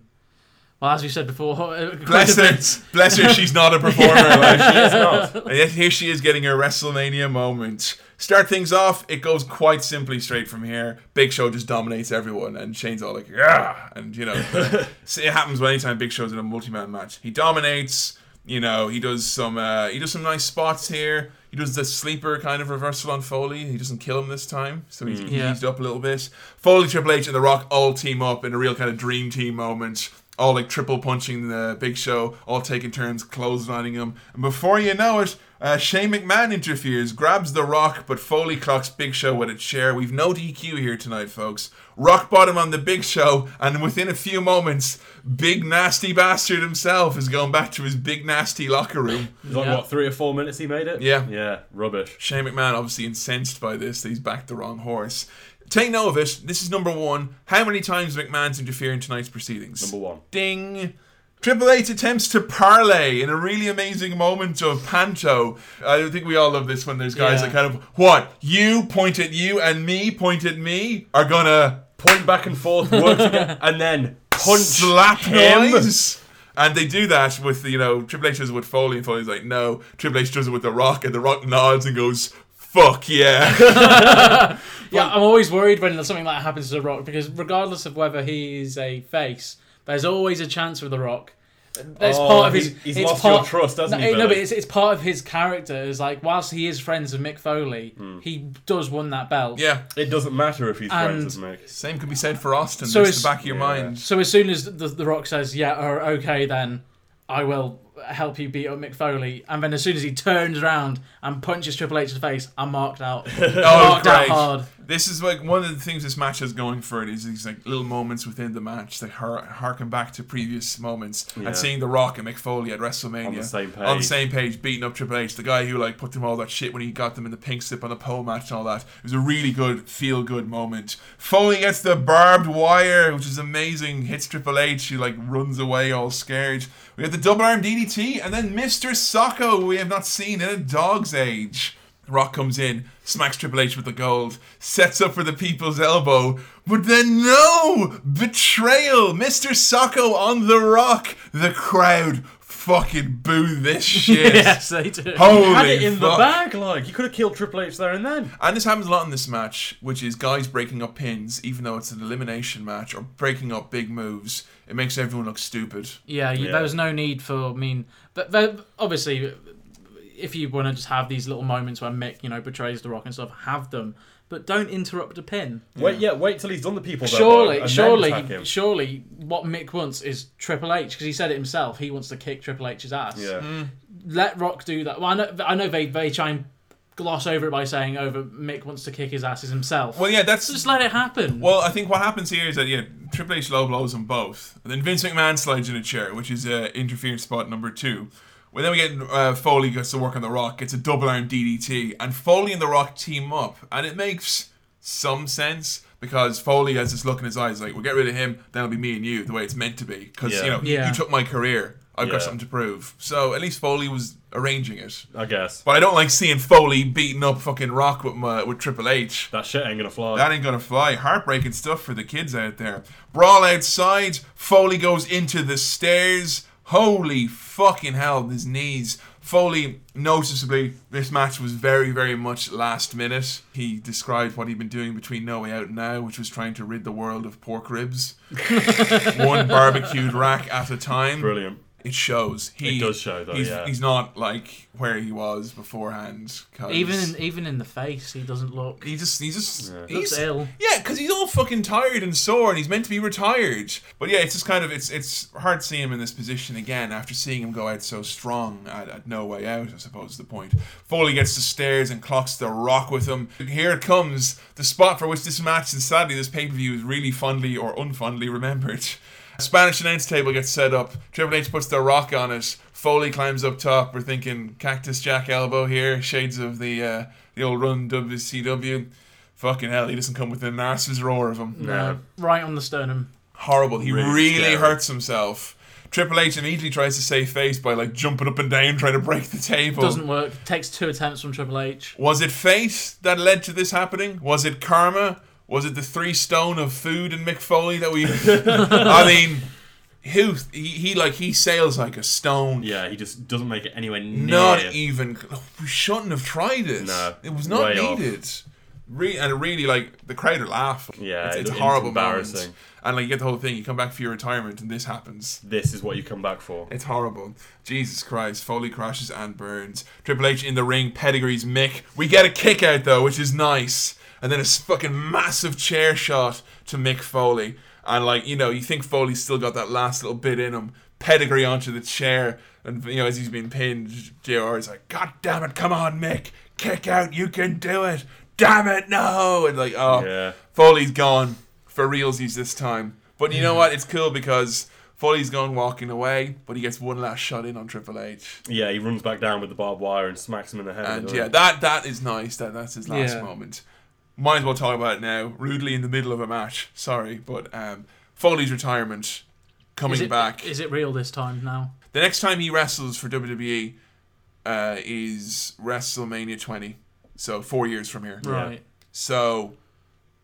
Speaker 3: well as we said before [LAUGHS]
Speaker 1: Bless her, bless her. She's not a [LAUGHS] performer. like,
Speaker 2: She is not.
Speaker 1: And yet here she is getting her WrestleMania moment. Start things off. It goes quite simply straight from here. Big Show just dominates everyone, and Shane's all like, "Yeah," and you know, [LAUGHS] it happens when anytime Big Show's in a multi-man match. He dominates. You know, he does some uh, he does some nice spots here. He does the sleeper kind of reversal on Foley. He doesn't kill him this time, so he's
Speaker 2: Mm.
Speaker 3: Yeah.
Speaker 1: eased up a little bit. Foley, Triple H, and The Rock all team up in a real kind of dream team moment. All like triple punching the Big Show, all taking turns clotheslining him. And before you know it, uh, Shane McMahon interferes, grabs The Rock, but Foley clocks Big Show with a chair. We've no DQ here tonight, folks. Rock bottom on the Big Show, and within a few moments, Big Nasty Bastard himself is going back to his big nasty locker room.
Speaker 2: It's like what three or four minutes he made it.
Speaker 1: Yeah.
Speaker 2: Yeah. Rubbish.
Speaker 1: Shane McMahon obviously incensed by this that he's backed the wrong horse. Take note of it. This is number one. How many times McMahon's interfere in tonight's proceedings?
Speaker 2: Number one.
Speaker 1: Ding. Triple H attempts to parlay in a really amazing moment of panto. I think we all love this when there's guys
Speaker 2: Yeah.
Speaker 1: that kind of what you point at you and me point at me are gonna
Speaker 2: Point back and forth, work [LAUGHS] together, and then punch
Speaker 1: slap
Speaker 2: him.
Speaker 1: noise. And they do that with you know Triple H does it with Foley and Foley's like no. Triple H does it with The Rock and The Rock nods and goes fuck yeah. [LAUGHS] [LAUGHS]
Speaker 3: Yeah, I'm always worried when something like that happens to The Rock because regardless of whether he's a face, there's always a chance with The Rock. That's
Speaker 2: Oh,
Speaker 3: part of his.
Speaker 2: he's- he's
Speaker 3: it's
Speaker 2: lost
Speaker 3: part,
Speaker 2: your trust, hasn't
Speaker 3: no,
Speaker 2: he,
Speaker 3: No, but it's, it's part of his character. Is like whilst he is friends with Mick Foley, hmm. he does win that belt.
Speaker 1: yeah.
Speaker 2: It doesn't matter if he's
Speaker 3: And-
Speaker 2: friends with Mick.
Speaker 1: Same could be said for Austin.
Speaker 3: So it's-
Speaker 1: the back of your
Speaker 2: yeah.
Speaker 1: mind.
Speaker 3: So as soon as the, the Rock says, "Yeah, or, okay," then I will help you beat up Mick Foley, and then as soon as he turns around and punches Triple H in the face, I'm marked out. [LAUGHS]
Speaker 1: Oh,
Speaker 3: marked out hard.
Speaker 1: This is like one of the things this match has going for it is these like little moments within the match that har- harken back to previous moments
Speaker 2: Yeah.
Speaker 1: and seeing The Rock and Mick Foley at WrestleMania
Speaker 2: On the same
Speaker 1: on the
Speaker 2: page.
Speaker 1: same page, beating up Triple H, the guy who like put them all that shit when he got them in the pink slip on the pole match and all that. It was a really good feel good moment. Foley gets the barbed wire, which is amazing. Hits Triple H, who like runs away all scared. We get the double arm DDT, and then Mr. Socko, we have not seen in a dog's age. Rock comes in, smacks Triple H with the gold, sets up for the people's elbow, but then no! Betrayal! Mr. Socko on the Rock! The crowd fucking boo this [LAUGHS] shit.
Speaker 3: yes, they do.
Speaker 1: Holy you
Speaker 2: had it in the bag, like you could have killed Triple H there and then.
Speaker 1: And this happens a lot in this match, which is guys breaking up pins, even though it's an elimination match, or breaking up big moves. It makes everyone look stupid.
Speaker 3: Yeah, you,
Speaker 1: Yeah.
Speaker 3: there was no need for. I mean, but, but obviously, if you want to just have these little moments where Mick, you know, betrays the Rock and stuff, have them, but don't interrupt a pin.
Speaker 2: Wait, yeah, wait till he's done the people.
Speaker 3: Surely,
Speaker 2: and
Speaker 3: surely,
Speaker 2: then attack him.
Speaker 3: surely, what Mick wants is Triple H because he said it himself. He wants to kick Triple H's ass.
Speaker 2: Yeah.
Speaker 1: Mm.
Speaker 3: Let Rock do that. Well, I know, I know they they try and gloss over it by saying, "Over Mick wants to kick his asses himself."
Speaker 1: Well, yeah, that's
Speaker 3: just let it happen.
Speaker 1: Well, I think what happens here is that yeah, Triple H low blows them both, and then Vince McMahon slides in a chair, which is uh, interference spot number two. Well, then we get uh, Foley gets to work on the Rock, gets a double arm DDT, and Foley and the Rock team up, and it makes some sense because Foley has this look in his eyes like, "We'll get rid of him, then it'll be me and you, the way it's meant to be." Because
Speaker 2: Yeah.
Speaker 1: you know,
Speaker 2: Yeah.
Speaker 1: you took my career, I've
Speaker 2: Yeah.
Speaker 1: got something to prove. So at least Foley was arranging it.
Speaker 2: I guess.
Speaker 1: But I don't like seeing Foley beating up fucking Rock with my, with Triple H.
Speaker 2: That shit ain't gonna fly.
Speaker 1: That ain't gonna fly. Heartbreaking stuff for the kids out there. Brawl outside. Foley goes into the stairs. Holy fucking hell, his knees. Foley, noticeably, this match was very, very much last minute. He described what he'd been doing between No Way Out and Now, which was trying to rid the world of pork ribs. [LAUGHS] One barbecued rack at a time.
Speaker 2: Brilliant.
Speaker 1: It shows. He,
Speaker 2: It does show, though,
Speaker 1: He's,
Speaker 2: yeah.
Speaker 1: he's not like where he was beforehand. 'cause-
Speaker 3: even in, even in the face, he doesn't look.
Speaker 1: He just he just
Speaker 3: looks
Speaker 1: he's
Speaker 3: ill.
Speaker 1: Yeah, because he's all fucking tired and sore, and he's meant to be retired. But yeah, it's just kind of it's it's hard seeing him in this position again after seeing him go out so strong at, at no way out. I suppose is the point. Foley gets the stairs and clocks the rock with him. Here it comes, the spot for which this match and sadly this pay per view is really fondly or unfondly remembered. A Spanish announce table gets set up. Triple H puts the rock on it. Foley climbs up top. We're thinking Cactus Jack elbow here. Shades of the uh, the old run WCW. Fucking hell, he doesn't come within an arse's roar of him.
Speaker 3: No, right on the sternum.
Speaker 1: Horrible. He
Speaker 2: Really
Speaker 1: really, hurts himself. Triple H immediately tries to save face by like jumping up and down trying to break the table.
Speaker 3: Doesn't work. Takes two attempts from Triple H.
Speaker 1: Was it fate that led to this happening? Was it karma? Was it the three stone of food and Mick Foley that we? [LAUGHS] I mean, who he, he like he sails like a stone.
Speaker 2: Yeah, he just doesn't make it anywhere near.
Speaker 1: Not even. We shouldn't have tried it.
Speaker 2: No,
Speaker 1: it was not
Speaker 2: off.
Speaker 1: needed. Re- and it really like the crowd are laughing.
Speaker 2: Yeah,
Speaker 1: it's, it's
Speaker 2: it's
Speaker 1: horrible
Speaker 2: embarrassing.
Speaker 1: moment. And like you get the whole thing. You come back for your retirement, and this happens.
Speaker 2: This is what you come back for.
Speaker 1: It's horrible. Jesus Christ. Foley crashes and burns. Triple H in the ring pedigrees Mick. We get a kick out though, which is nice. And then a fucking massive chair shot to Mick Foley. And like, you know, you think Foley's still got that last little bit in him. Pedigree onto the chair. And, you know, as he's being been pinned, JR is like, God damn it, come on, Mick. Kick out, you can do it. Damn it, no. And like, oh,
Speaker 2: Yeah.
Speaker 1: Foley's gone. For realsies this time. But you know mm. what? It's cool because Foley's gone walking away, but he gets one last shot in on Triple H.
Speaker 2: Yeah, he runs back down with the barbed wire and smacks him in the head.
Speaker 1: And yeah, that that is nice. That that's his last
Speaker 3: Yeah.
Speaker 1: moment. Might as well talk about it now. Rudely in the middle of a match. Sorry, but um, Foley's retirement coming
Speaker 3: is it,
Speaker 1: back.
Speaker 3: Is it real this time now?
Speaker 1: the next time he wrestles for WWE uh, is WrestleMania 20. So four years from here.
Speaker 3: Right.
Speaker 1: So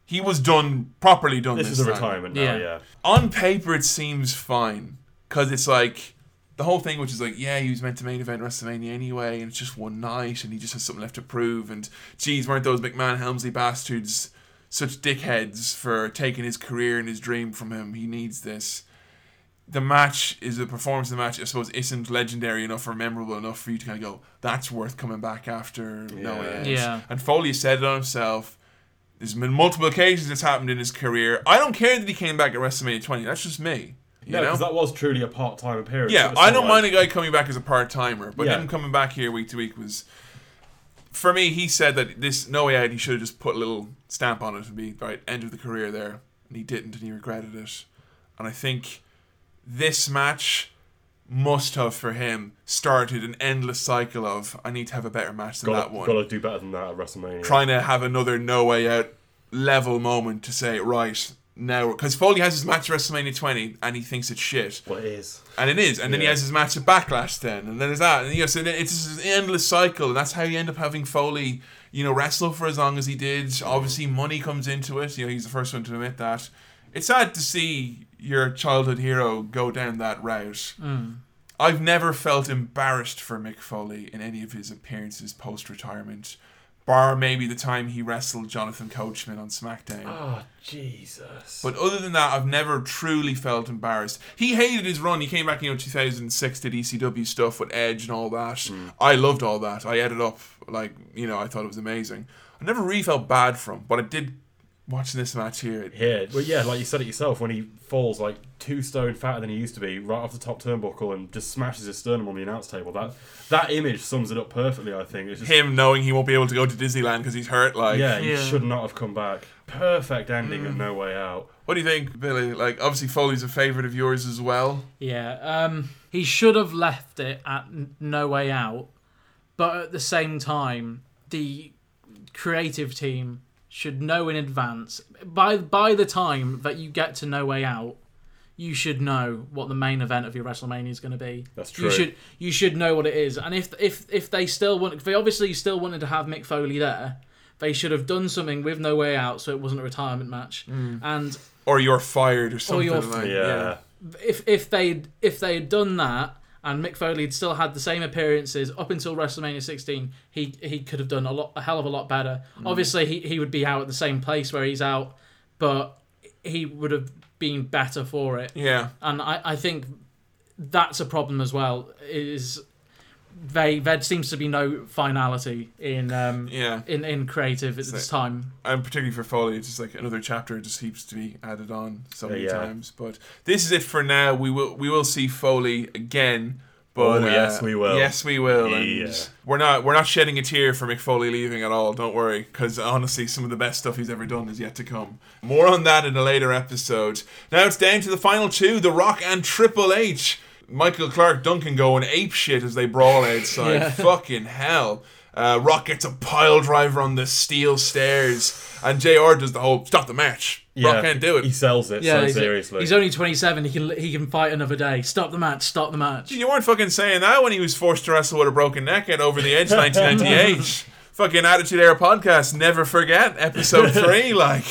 Speaker 1: he was done properly done.
Speaker 2: This
Speaker 1: This,
Speaker 2: is a
Speaker 1: time.
Speaker 2: retirement now,
Speaker 3: Yeah.
Speaker 2: yeah.
Speaker 1: On paper, it seems fine because it's like the whole thing, which is like, yeah, he was meant to main event WrestleMania anyway, and it's just one night, and he just has something left to prove. And geez, weren't those McMahon Helmsley bastards such dickheads for taking his career and his dream from him? He needs this. The match is the performance of the match. I suppose isn't legendary enough or memorable enough for you to kind of go, that's worth coming back after. No, it is.
Speaker 3: Yeah.
Speaker 1: And Foley said it on himself. There's been multiple occasions it's happened in his career. I don't care that he came back at WrestleMania 20. That's just me. You
Speaker 2: No,
Speaker 1: know?
Speaker 2: because that was truly a part-time appearance.
Speaker 1: Yeah, I don't
Speaker 2: of
Speaker 1: mind a guy coming back as a part timer, but
Speaker 2: Yeah.
Speaker 1: him coming back here week to week was. For me, he said that this No Way Out, he should have just put a little stamp on it and be right end of the career there, and he didn't, and he regretted it. And I think this match must have for him started an endless cycle of I need to have a better match than that
Speaker 2: Got,
Speaker 1: one.
Speaker 2: got to do better than that at WrestleMania.
Speaker 1: Trying to have another No Way Out level moment to say right now because Foley has his match at WrestleMania 20 and he thinks it's shit.
Speaker 2: Well, it is.
Speaker 1: And it is. And then he has his match at Backlash then. And then there's that. And you know, so it's just an endless cycle. And that's how you end up having Foley, you know, wrestle for as long as he did. Obviously, money comes into it. You know, he's the first one to admit that. It's sad to see your childhood hero go down that route.
Speaker 3: Mm.
Speaker 1: I've never felt embarrassed for Mick Foley in any of his appearances post retirement, bar maybe the time he wrestled Jonathan Coachman on SmackDown.
Speaker 2: Oh, Jesus.
Speaker 1: But other than that, I've never truly felt embarrassed. He hated his run. He came back, you know, 2006, did ECW stuff with Edge and all that. Mm. I loved all that. I added up, like, you know, I thought it was amazing. I never really felt bad for him, but I did watching this match here.
Speaker 2: Yeah, well, yeah, like you said it yourself, when he falls like two stone fatter than he used to be, right off the top turnbuckle, and just smashes his sternum on the announce table. That that image sums it up perfectly. I think it's just
Speaker 1: Him knowing he won't be able to go to Disneyland because he's hurt, like.
Speaker 2: yeah, he should not have come back. Perfect ending and no way out.
Speaker 1: What do you think, Billy? Like, obviously, Foley's a favourite of yours as well.
Speaker 3: Yeah, um, he should have left it at No Way Out, but at the same time, the creative team should know in advance. By by the time that you get to No Way Out, you should know what the main event of your WrestleMania is going to be.
Speaker 2: That's true.
Speaker 3: You should you should know what it is, and if if if they still want, they obviously still wanted to have Mick Foley there, they should have done something with No Way Out, so it wasn't a retirement match,
Speaker 1: Mm.
Speaker 3: and
Speaker 1: Or you're fired or something
Speaker 3: you're
Speaker 1: like
Speaker 2: Yeah.
Speaker 3: if if they if they had done that and Mick Foley had still had the same appearances up until WrestleMania 16, he he could have done a lot a hell of a lot better.
Speaker 1: Mm.
Speaker 3: Obviously, he he would be out at the same place where he's out, but he would have been better for it.
Speaker 1: Yeah.
Speaker 3: and I I think that's a problem as well. Is they there seems to be no finality in um
Speaker 1: Yeah.
Speaker 3: in in creative at
Speaker 1: It's
Speaker 3: this
Speaker 1: like-
Speaker 3: time.
Speaker 1: And particularly for Foley, it's just like another chapter just keeps to be added on so many
Speaker 2: yeah.
Speaker 1: times. But this is it for now. We will we will see Foley again. But
Speaker 2: Oh, yes,
Speaker 1: uh,
Speaker 2: we will.
Speaker 1: Yes, we will. And
Speaker 2: Yeah.
Speaker 1: we're not we're not shedding a tear for Mick Foley leaving at all. Don't worry, because honestly, some of the best stuff he's ever done is yet to come. More on that in a later episode. Now it's down to the final two: The Rock and Triple H. Michael Clarke Duncan going ape shit as they brawl outside.
Speaker 3: Yeah.
Speaker 1: Fucking hell. Uh, Rock gets a pile driver on the steel stairs, and JR does the whole stop the match. Yeah, Rock can't do it.
Speaker 2: He sells it
Speaker 3: Yeah,
Speaker 2: so
Speaker 3: he's,
Speaker 2: seriously.
Speaker 3: he's only 27. He can he can fight another day. Stop the match. Stop the match.
Speaker 1: You weren't fucking saying that when he was forced to wrestle with a broken neck at Over the Edge 1998. [LAUGHS] fucking Attitude Era podcast, never forget, episode [LAUGHS] 3, like.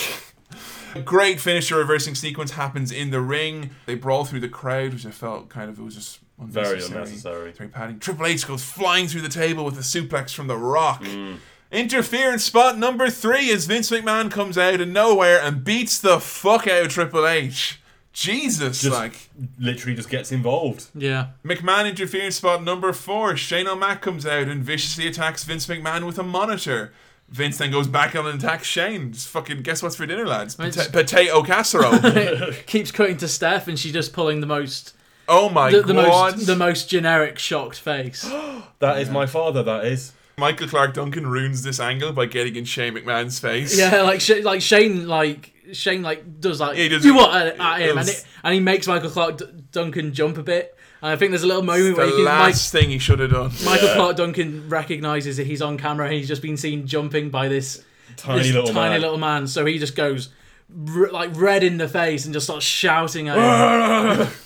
Speaker 1: A great finisher reversing sequence happens in the ring. They brawl through the crowd, which I felt kind of, it was just
Speaker 2: Very
Speaker 1: unnecessary. Three padding. Triple H goes flying through the table with a suplex from The Rock. Mm. Interference spot number three as Vince McMahon comes out of nowhere and beats the fuck out of Triple H. Jesus,
Speaker 2: Just
Speaker 1: like.
Speaker 2: literally just gets involved.
Speaker 3: Yeah.
Speaker 1: McMahon interference spot number four. Shane O'Mac comes out and viciously attacks Vince McMahon with a monitor. Vince then goes back on and attacks Shane. Just fucking guess what's for dinner, lads? Pota- potato casserole. [LAUGHS]
Speaker 3: Keeps cutting to Steph, and she's just pulling the most.
Speaker 1: oh my
Speaker 3: the, the
Speaker 1: god!
Speaker 3: most the most generic shocked face. [GASPS]
Speaker 2: That is my father. That is.
Speaker 1: Michael Clarke Duncan ruins this angle by getting in Shane McMahon's face.
Speaker 3: yeah, like Sh- like Shane like Shane like does like
Speaker 1: He does-
Speaker 3: do what at, at him, and, it, and he makes Michael Clarke D- Duncan jump a bit. And I think there's a little moment
Speaker 1: It's
Speaker 3: where
Speaker 1: the
Speaker 3: he can, Mike,
Speaker 1: last thing he should have done.
Speaker 3: Michael
Speaker 2: Yeah.
Speaker 3: Clarke Duncan recognizes that he's on camera and he's just been seen jumping by this
Speaker 2: Tiny
Speaker 3: this
Speaker 2: little
Speaker 3: tiny
Speaker 2: man.
Speaker 3: little man. So he just goes r- like red in the face and just starts shouting at him. [LAUGHS]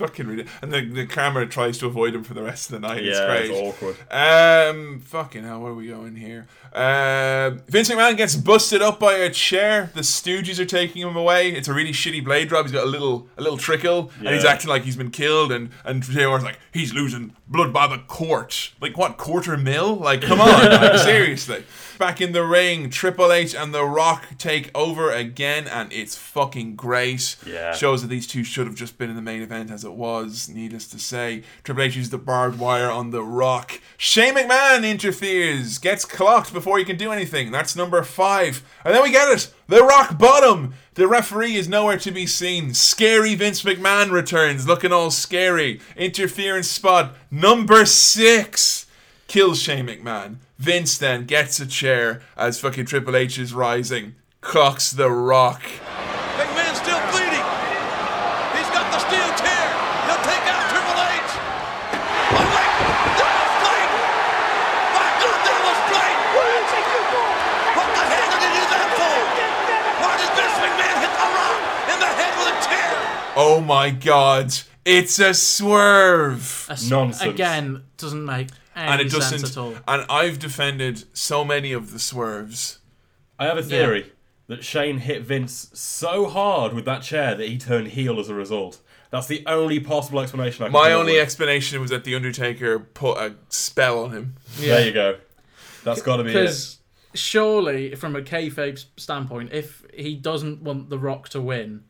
Speaker 1: It's fucking ridiculous. And the, the camera tries to avoid him for the rest of the night. it's
Speaker 2: Yeah,
Speaker 1: great.
Speaker 2: it's awkward.
Speaker 1: Um, fucking hell, where are we going here? Um, Vince McMahon gets busted up by a chair. The Stooges are taking him away. It's a really shitty blade drop. He's got a little a little trickle, and he's acting like he's been killed. And and JR's like he's losing blood by the quart. Like what quarter mil? Like come on, like, [LAUGHS] seriously. Back in the ring, Triple H and The Rock take over again, and it's fucking great.
Speaker 2: Yeah.
Speaker 1: Shows that these two should have just been in the main event as it was, needless to say. Triple H used the barbed wire on the rock. Shane McMahon interferes, gets clocked before he can do anything. That's number five. And then we get it. The rock bottom. The referee is nowhere to be seen. Scary Vince McMahon returns, looking all scary. Interference spot number six kills Shane McMahon. Vince then gets a chair as fucking Triple H is rising. Clocks the rock.
Speaker 9: McMahon's still bleeding. He's got the steel chair. He'll take out Triple H. Oh my! That was Blade. My God, that was Blade. What the hell did he do that for? Why did Vince McMahon hit the Rock in the head with a chair?
Speaker 1: Oh my god. It's a swerve.
Speaker 3: A s- Again, doesn't make any
Speaker 1: and it
Speaker 3: sense
Speaker 1: doesn't
Speaker 3: at all.
Speaker 1: and I've defended so many of the swerves.
Speaker 2: I have a theory that Shane hit Vince so hard with that chair that he turned heel as a result. That's the only possible explanation I can
Speaker 1: My
Speaker 2: come up
Speaker 1: only
Speaker 2: with.
Speaker 1: explanation was that the Undertaker put a spell on him.
Speaker 2: There you go. That's got to be it.
Speaker 3: Because surely, from a kayfabe standpoint, if he doesn't want The Rock to win,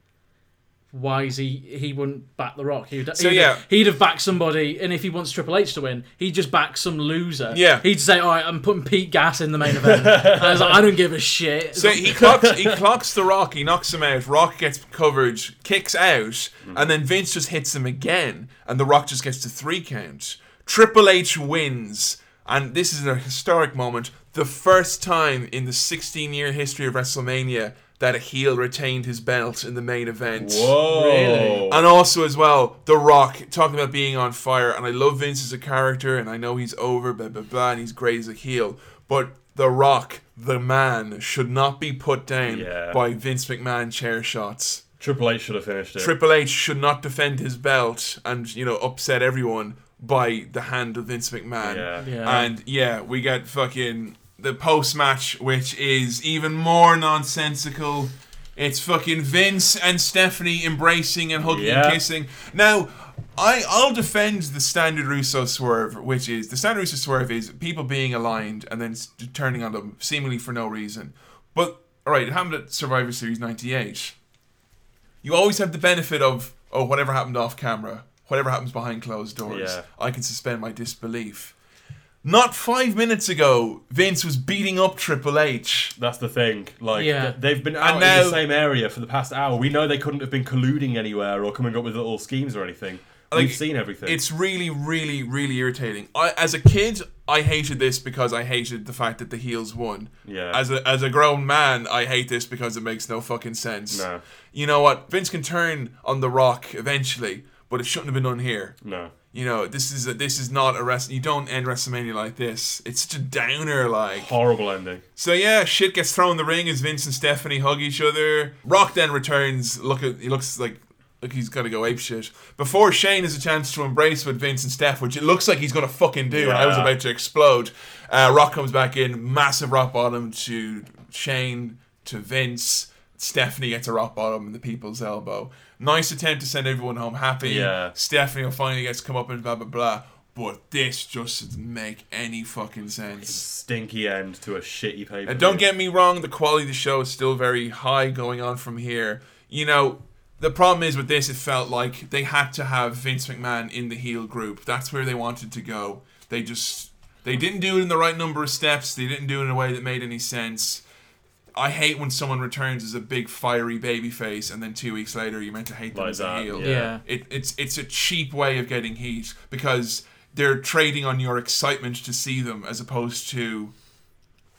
Speaker 3: why is he? He wouldn't back The Rock. He'd,
Speaker 1: So,
Speaker 3: he'd,
Speaker 1: yeah.
Speaker 3: he'd have backed somebody, and if he wants Triple H to win, he'd just back some loser.
Speaker 1: Yeah.
Speaker 3: he'd say, "All right, I'm putting Pete Gas in the main event." [LAUGHS] and I was like, "I don't give a shit."
Speaker 1: So he clocks, he clocks the Rock, he knocks him out. Rock gets coverage, kicks out, mm. and then Vince just hits him again, and the Rock just gets to three count. Triple H wins, and this is a historic moment. The first time in the 16 year history of WrestleMania that a heel retained his belt in the main event.
Speaker 2: Whoa. Really?
Speaker 1: And also, as well, The Rock talking about being on fire, and I love Vince as a character, and I know he's over, blah blah blah, and he's great as a heel, but The Rock, the man, should not be put down
Speaker 2: Yeah.
Speaker 1: by Vince McMahon chair shots.
Speaker 2: Triple H should have finished it.
Speaker 1: Triple H should not defend his belt and you know upset everyone by the hand of Vince McMahon.
Speaker 2: Yeah.
Speaker 3: Yeah.
Speaker 1: And yeah, we get fucking the post match, which is even more nonsensical. It's fucking Vince and Stephanie embracing and hugging
Speaker 2: Yeah.
Speaker 1: and kissing. Now, I I'll defend the standard Russo swerve, which is the standard Russo swerve is people being aligned and then turning on them seemingly for no reason. But all right, it happened at Survivor Series '98 you always have the benefit of oh whatever happened off camera whatever happens behind closed doors
Speaker 2: Yeah.
Speaker 1: i can suspend my disbelief not five minutes ago vince was beating up triple h
Speaker 2: That's the thing. Like
Speaker 3: Yeah.
Speaker 2: th- they've been out
Speaker 1: And
Speaker 2: in
Speaker 1: now-
Speaker 2: the same area for the past hour. We know they couldn't have been colluding anywhere or coming up with little schemes or anything.
Speaker 1: Like,
Speaker 2: We've seen everything.
Speaker 1: it's really really really irritating I, as a kid i hated this because i hated the fact that the heels won
Speaker 2: Yeah.
Speaker 1: as a, as a grown man i hate this because it makes no fucking sense
Speaker 2: No.
Speaker 1: you know what vince can turn on the rock eventually but it shouldn't have been done here
Speaker 2: no.
Speaker 1: You know, this is a, this is not a rest. You don't end WrestleMania like this. It's such a downer. Like
Speaker 2: Horrible ending.
Speaker 1: so, yeah, shit gets thrown in the ring as Vince and Stephanie hug each other. Rock then returns. Look at he looks like like he's gonna go ape shit. Before Shane has a chance to embrace with Vince and Steph, which it looks like he's gonna fucking do. And I was about to explode. Uh, Rock comes back in, massive rock bottom to Shane to Vince. Stephanie gets a rock bottom in the people's elbow. Nice attempt to send everyone home happy.
Speaker 2: Yeah.
Speaker 1: Stephanie will finally gets to come up and blah blah blah. But this just doesn't make any fucking sense.
Speaker 2: Stinky end to a shitty paper.
Speaker 1: And don't get me wrong, the quality of the show is still very high going on from here. You know, the problem is with this, it felt like they had to have Vince McMahon in the heel group. That's where they wanted to go. They just they didn't do it in the right number of steps. They didn't do it in a way that made any sense. I hate when someone returns as a big fiery baby face and then two weeks later you're meant to hate them
Speaker 2: Like
Speaker 1: as
Speaker 2: that,
Speaker 1: a heel.
Speaker 2: yeah.
Speaker 3: Yeah.
Speaker 1: It, it's it's a cheap way of getting heat because they're trading on your excitement to see them as opposed to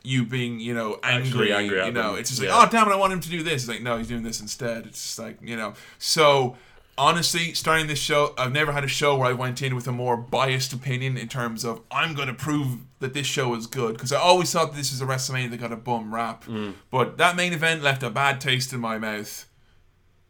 Speaker 1: you being, you know, angry.
Speaker 2: Actually angry at
Speaker 1: you know,
Speaker 2: them,
Speaker 1: it's just like,
Speaker 2: yeah.
Speaker 1: oh damn it, I want him to do this. It's like, no, he's doing this instead. It's just like, you know. So honestly, starting this show, I've never had a show where I went in with a more biased opinion in terms of I'm going to prove that this show is good because I always thought this was a WrestleMania that got a bum rap.
Speaker 2: Mm.
Speaker 1: But that main event left a bad taste in my mouth.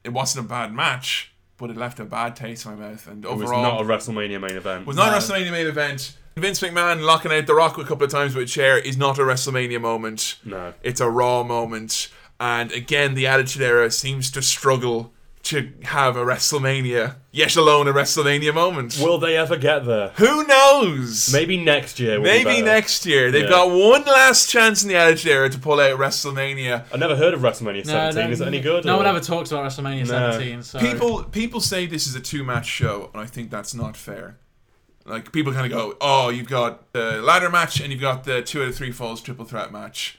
Speaker 1: It wasn't a bad match, but it left a bad taste in my mouth. And
Speaker 2: It was not a WrestleMania main event.
Speaker 1: was not a WrestleMania main event. Vince McMahon locking out The Rock a couple of times with a chair is not a WrestleMania moment.
Speaker 2: No.
Speaker 1: It's a Raw moment. And again, the Attitude Era seems to struggle to have a WrestleMania, yet alone a WrestleMania moment.
Speaker 2: Will they ever get there?
Speaker 1: Who knows?
Speaker 2: Maybe next year. will be
Speaker 1: Maybe
Speaker 2: better.
Speaker 1: next year. They've
Speaker 2: Yeah.
Speaker 1: got one last chance in the Attitude Era to pull out WrestleMania.
Speaker 2: I never heard of WrestleMania 17.
Speaker 3: no,
Speaker 2: Is it any good?
Speaker 3: No
Speaker 2: or-
Speaker 3: one ever talks about WrestleMania
Speaker 2: No.
Speaker 3: 17. So
Speaker 1: People people say this is a two match show, and I think that's not fair. Like people kind of go, "Oh, you've got the ladder match, and you've got the two out of three falls triple threat match."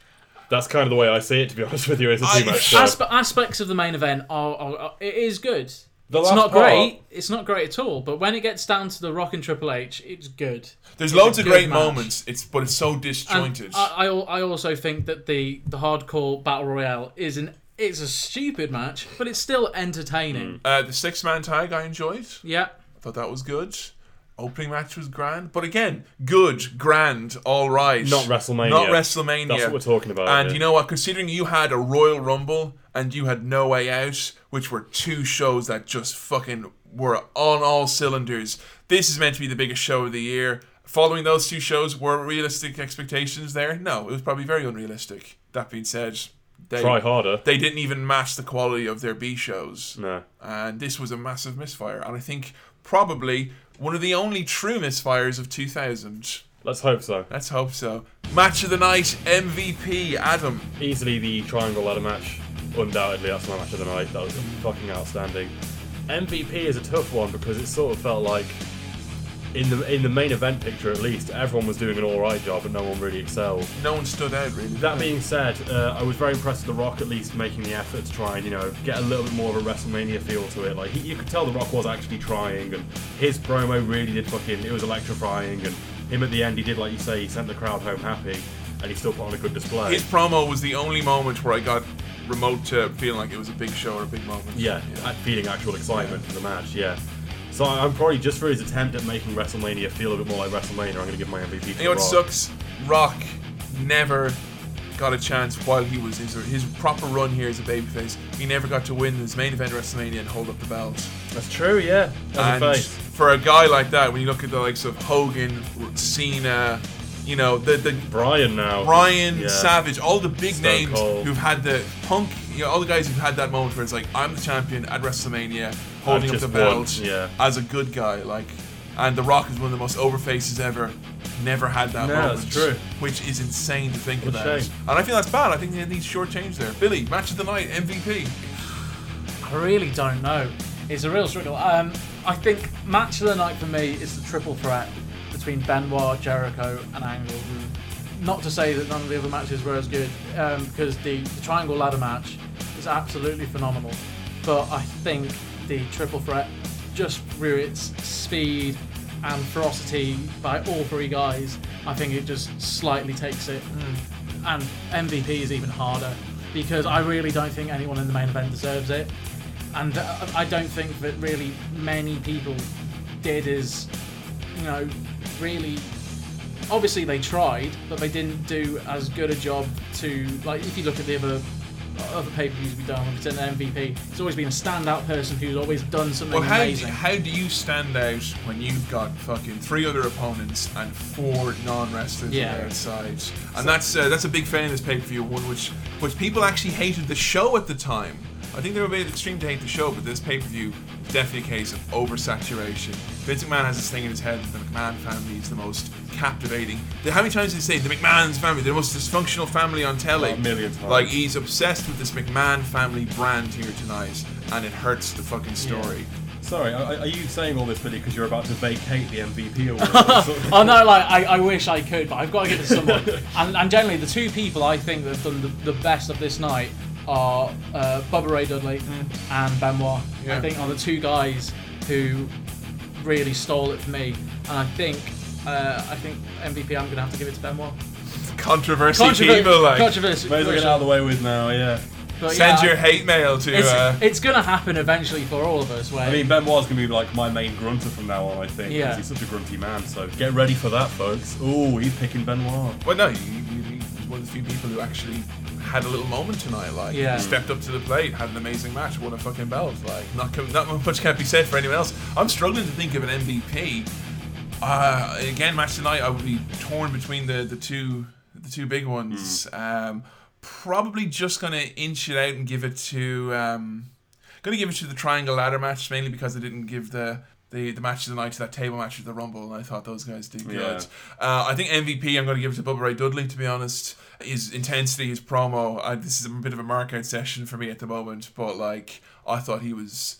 Speaker 2: That's kind of the way I see it, to be [LAUGHS] honest with you. It's a
Speaker 1: I-
Speaker 2: two match show.
Speaker 3: Aspe- aspects of the main event are, are, are it is good.
Speaker 2: The
Speaker 3: it's not
Speaker 2: part-
Speaker 3: great. It's not great at all. But when it gets down to the Rock and Triple H, it's good.
Speaker 1: There's
Speaker 3: It's
Speaker 1: loads of great
Speaker 3: match.
Speaker 1: moments. It's but it's so disjointed.
Speaker 3: I, I I also think that the the hardcore battle royale is an it's a stupid match, but it's still entertaining.
Speaker 1: Uh, the six man tag I enjoyed.
Speaker 3: Yeah.
Speaker 1: I thought that was good. Opening match was grand, but again, good, grand, all right.
Speaker 2: Not WrestleMania.
Speaker 1: Not WrestleMania.
Speaker 2: That's what we're talking about,
Speaker 1: And
Speaker 2: yeah.
Speaker 1: you know what? Considering you had a Royal Rumble and you had No Way Out, which were two shows that just fucking were on all cylinders, this is meant to be the biggest show of the year. Following those two shows, were realistic expectations there? No, it was probably very unrealistic. That being said, they
Speaker 2: Try harder.
Speaker 1: They didn't even match the quality of their B shows
Speaker 2: No.
Speaker 1: and this was a massive misfire. And I think probably one of the only true misfires of 2000.
Speaker 2: Let's hope so.
Speaker 1: Let's hope so. Match of the night, MVP, Adam.
Speaker 2: Easily the triangle ladder match. Undoubtedly, that's my match of the night. That was fucking outstanding. MVP is a tough one because it sort of felt like, in the in the main event picture at least, everyone was doing an all right job, but no one really excelled.
Speaker 1: No one stood out really.
Speaker 2: That being said, uh, I was very impressed with The Rock at least making the effort to try and you know get a little bit more of a WrestleMania feel to it. Like he, you could tell The Rock was actually trying, and his promo really did fucking it was electrifying. And him at the end, he did like you say, he sent the crowd home happy, and he still put on a good display.
Speaker 1: His promo was the only moment where I got remote to feeling like it was a big show or a big moment.
Speaker 2: Yeah, uh, feeling actual excitement for the match. Yeah. So I'm probably just for his attempt at making WrestleMania feel a bit more like WrestleMania. I'm going to give my MVP to
Speaker 1: You know what
Speaker 2: Rock.
Speaker 1: sucks? Rock never got a chance while he was his, his proper run here as a babyface. He never got to win his main event at WrestleMania and hold up the belt.
Speaker 2: That's true, yeah. As a
Speaker 1: and
Speaker 2: face.
Speaker 1: for a guy like that, when you look at the likes of Hogan, Cena, you know the the
Speaker 2: Brian now,
Speaker 1: Brian
Speaker 2: Yeah.
Speaker 1: Savage, all the big
Speaker 2: Stone
Speaker 1: names
Speaker 2: Cold.
Speaker 1: who've had the Punk, you know, all the guys who've had that moment where it's like I'm the champion at WrestleMania, holding up
Speaker 2: just
Speaker 1: the
Speaker 2: won,
Speaker 1: belt
Speaker 2: yeah.
Speaker 1: as a good guy, like. And The Rock is one of the most over faces ever. Never had that
Speaker 2: No,
Speaker 1: moment,
Speaker 2: that's true.
Speaker 1: which is insane to think
Speaker 2: What a
Speaker 1: about.
Speaker 2: shame.
Speaker 1: And I feel that's bad. I think they need short change there. Billy, match of the night, MVP.
Speaker 3: I really don't know. It's a real struggle. Um, I think match of the night for me is the triple threat between Benoit, Jericho, and Angle. Not to say that none of the other matches were as good, um, because the, the triangle ladder match is absolutely phenomenal. But I think the triple threat, just through its speed and ferocity by all three guys, I think it just slightly takes it. And MVP is even harder because I really don't think anyone in the main event deserves it. And uh, I don't think that really many people did as, you know, really. Obviously, they tried, but they didn't do as good a job to. Like, if you look at the other other pay per views we've done, it's an MVP, it's always been a standout person who's always done something
Speaker 1: Well, how do, how do you stand out when you've got fucking three other opponents and four non-wrestlers
Speaker 3: Yeah.
Speaker 1: on the outside? And that's uh, that's a big fan of this pay-per-view one, which which people actually hated the show at the time. I think they were made extreme to hate the show, but this pay-per-view is definitely a case of oversaturation. Vince McMahon has this thing in his head that the McMahon family is the most captivating. How many times did he say the McMahon's family, the most dysfunctional family on telly?
Speaker 2: Oh, a million times.
Speaker 1: Like he's obsessed with this McMahon family brand here tonight, and it hurts the fucking story.
Speaker 2: Sorry, are, are you saying all this, Billy, because you're about to vacate the MVP award? [LAUGHS]
Speaker 3: oh no, like I, I wish I could, but I've got to give it to someone. [LAUGHS] and, and generally, the two people I think that have done the, the best of this night are uh, Bubba Ray Dudley and Benoit.
Speaker 1: Yeah.
Speaker 3: I think are the two guys who really stole it for me. And I think uh, I think MVP. I'm gonna have to give it to Benoit.
Speaker 1: Controversy
Speaker 3: Controver-
Speaker 1: people like.
Speaker 3: controversy.
Speaker 2: May as well get out of the way with now, yeah.
Speaker 3: But
Speaker 1: Send
Speaker 3: yeah,
Speaker 1: your hate mail to.
Speaker 3: It's,
Speaker 1: uh,
Speaker 3: it's gonna happen eventually for all of us. Where
Speaker 2: I mean, Benoit's going to be like my main grunter from now on, I think.
Speaker 3: Yeah.
Speaker 2: He's such a grunty man, so get ready for that, folks. Oh, he's picking Benoit.
Speaker 1: well, no, one of the few people who actually had a little moment tonight. Like,
Speaker 3: Yeah.
Speaker 1: stepped up to the plate, had an amazing match, won a fucking belt. Like, not com- not much can't be said for anyone else. I'm struggling to think of an MVP. Uh, again, match tonight, I would be torn between the the two the two big ones. Um, probably just gonna inch it out and give it to. Um, Gonna give it to the triangle ladder match mainly because I didn't give the. The, the match of the night to that table match of the Rumble, and I thought those guys did good.
Speaker 2: Yeah.
Speaker 1: Uh, I think MVP, I'm going to give it to Bubba Ray Dudley, to be honest. His intensity, his promo, I, this is a bit of a markout session for me at the moment, but like, I thought he was.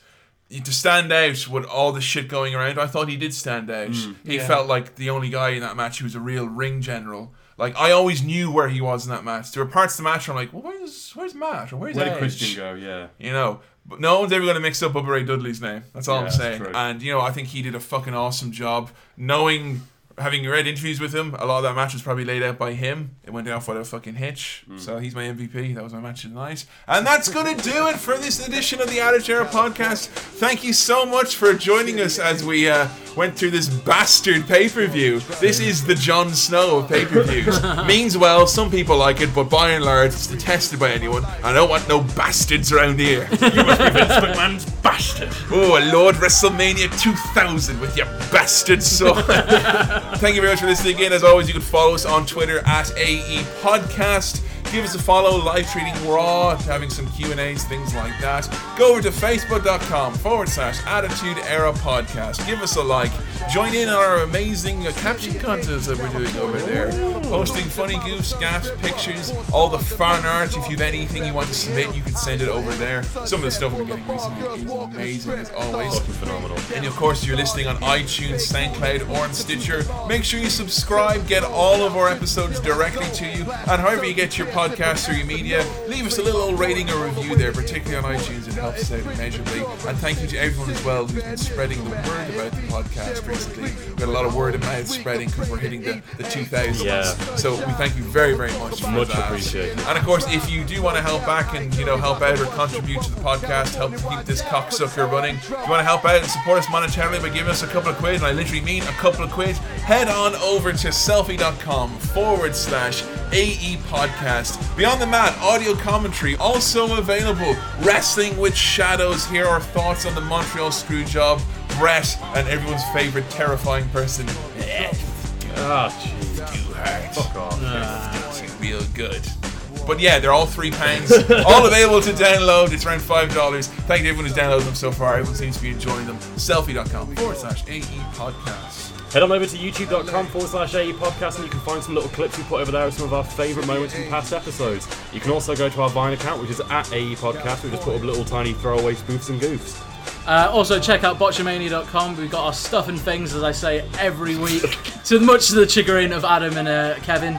Speaker 1: To stand out with all the shit going around, I thought he did stand out.
Speaker 2: Mm.
Speaker 1: He
Speaker 3: Yeah.
Speaker 1: felt like the only guy in that match who was a real ring general. Like, I always knew where he was in that match. There were parts of the match where I'm like, well, where's, where's Matt? Or where's
Speaker 2: Where did Christian go? Yeah.
Speaker 1: You know, but no one's ever going to mix up Bubba Ray Dudley's name. That's all
Speaker 2: Yeah,
Speaker 1: I'm saying. And you know, I think he did a fucking awesome job. Knowing, having read interviews with him, a lot of that match was probably laid out by him. It went down without a fucking hitch.
Speaker 2: Mm.
Speaker 1: So he's my MVP. That was my match of the night. And that's going to do it for this edition of the Attitude Era podcast. Thank you so much for joining us as we uh, went through this bastard pay per view. This is the Jon Snow of pay per views. [LAUGHS] Means well, some people like it, but by and large, it's detested by anyone. I don't want no bastards around here.
Speaker 2: You must be Vince McMahon's bastard.
Speaker 1: Oh, Lord WrestleMania 2000 with your bastard son. [LAUGHS] Thank you very much for listening again. As always, you can follow us on Twitter at AE Podcast. Give us a follow, live tweeting Raw, having some Q&As, things like that. Go over to facebook.com forward slash Attitude Era Podcast. Give us a like. Join in on our amazing uh, caption contest that we're doing over there. Posting funny goofs, gaffs, pictures, all the fan art. If you've anything you want to submit, you can send it over there. Some of the stuff we're getting recently is amazing as always.
Speaker 2: Phenomenal.
Speaker 1: And of course, you're listening on iTunes, SoundCloud, or on Stitcher. Make sure you subscribe, get all of our episodes directly to you, and however you get your podcasts or your media, leave us a little old rating or review there, particularly on iTunes. It helps us out immeasurably. And thank you to everyone as well who's been spreading the word about the podcast recently. We've got a lot of word of mouth spreading because we're hitting the, the 2000s.
Speaker 2: Yeah.
Speaker 1: So we thank you very, very much for
Speaker 2: Much
Speaker 1: that.
Speaker 2: appreciated.
Speaker 1: And of course, if you do want to help back and you know help out or contribute to the podcast, help to keep this cocksucker running, if you want to help out and support us monetarily by giving us a couple of quid, and I literally mean a couple of quid, head on over to sellfy.com forward slash AE podcast. Beyond the mat, audio commentary also available. Wrestling with Shadows. Here are thoughts on the Montreal Screwjob, Bret, and everyone's favorite terrifying person.
Speaker 2: Ah, jeez.
Speaker 1: Too hard.
Speaker 2: Fuck off.
Speaker 1: It's real good. But yeah, they're all three pounds, [LAUGHS] all available to download. It's around five dollars. Thank you to everyone who's downloaded them so far. Everyone seems to be enjoying them. Sellfy.com forward slash AE podcast.
Speaker 2: Head on over to youtube.com forward slash AE podcast and you can find some little clips we put over there of some of our favourite moments from past episodes. You can also go to our Vine account, which is at AE podcast. We just put up little tiny throwaway spoofs and goofs.
Speaker 3: Uh, also, check out botchamania.com. We've got our stuff and things, as I say, every week, [LAUGHS] to much to the chagrin of Adam and uh, Kevin.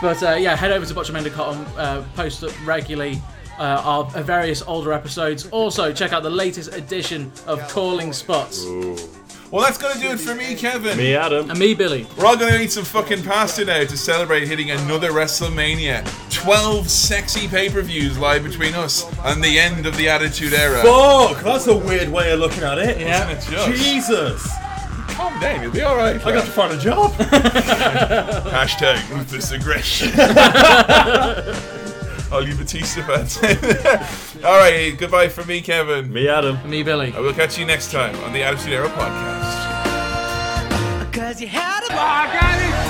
Speaker 3: But uh, yeah, head over to botchamania.com, uh, post up regularly uh, our various older episodes. Also, check out the latest edition of Calling Spots.
Speaker 1: Well, that's gonna do it for me, Kevin.
Speaker 2: Me, Adam.
Speaker 3: And me, Billy.
Speaker 1: We're all gonna eat some fucking pasta now to celebrate hitting another WrestleMania. 12 sexy pay per views lie between us and the end of the Attitude Era.
Speaker 2: Fuck! That's a weird way of looking at it.
Speaker 3: Yeah.
Speaker 1: Isn't it just?
Speaker 2: Jesus!
Speaker 1: Calm down, you'll be alright.
Speaker 2: I got to find a job. [LAUGHS]
Speaker 1: Hashtag ruthless aggression. [LAUGHS] [LAUGHS] All you Batista fans. Alright, goodbye from me, Kevin.
Speaker 2: Me, Adam.
Speaker 3: And me, Billy.
Speaker 1: I will catch you next time on the Attitude Era podcast.
Speaker 7: Cause you had a bar, got it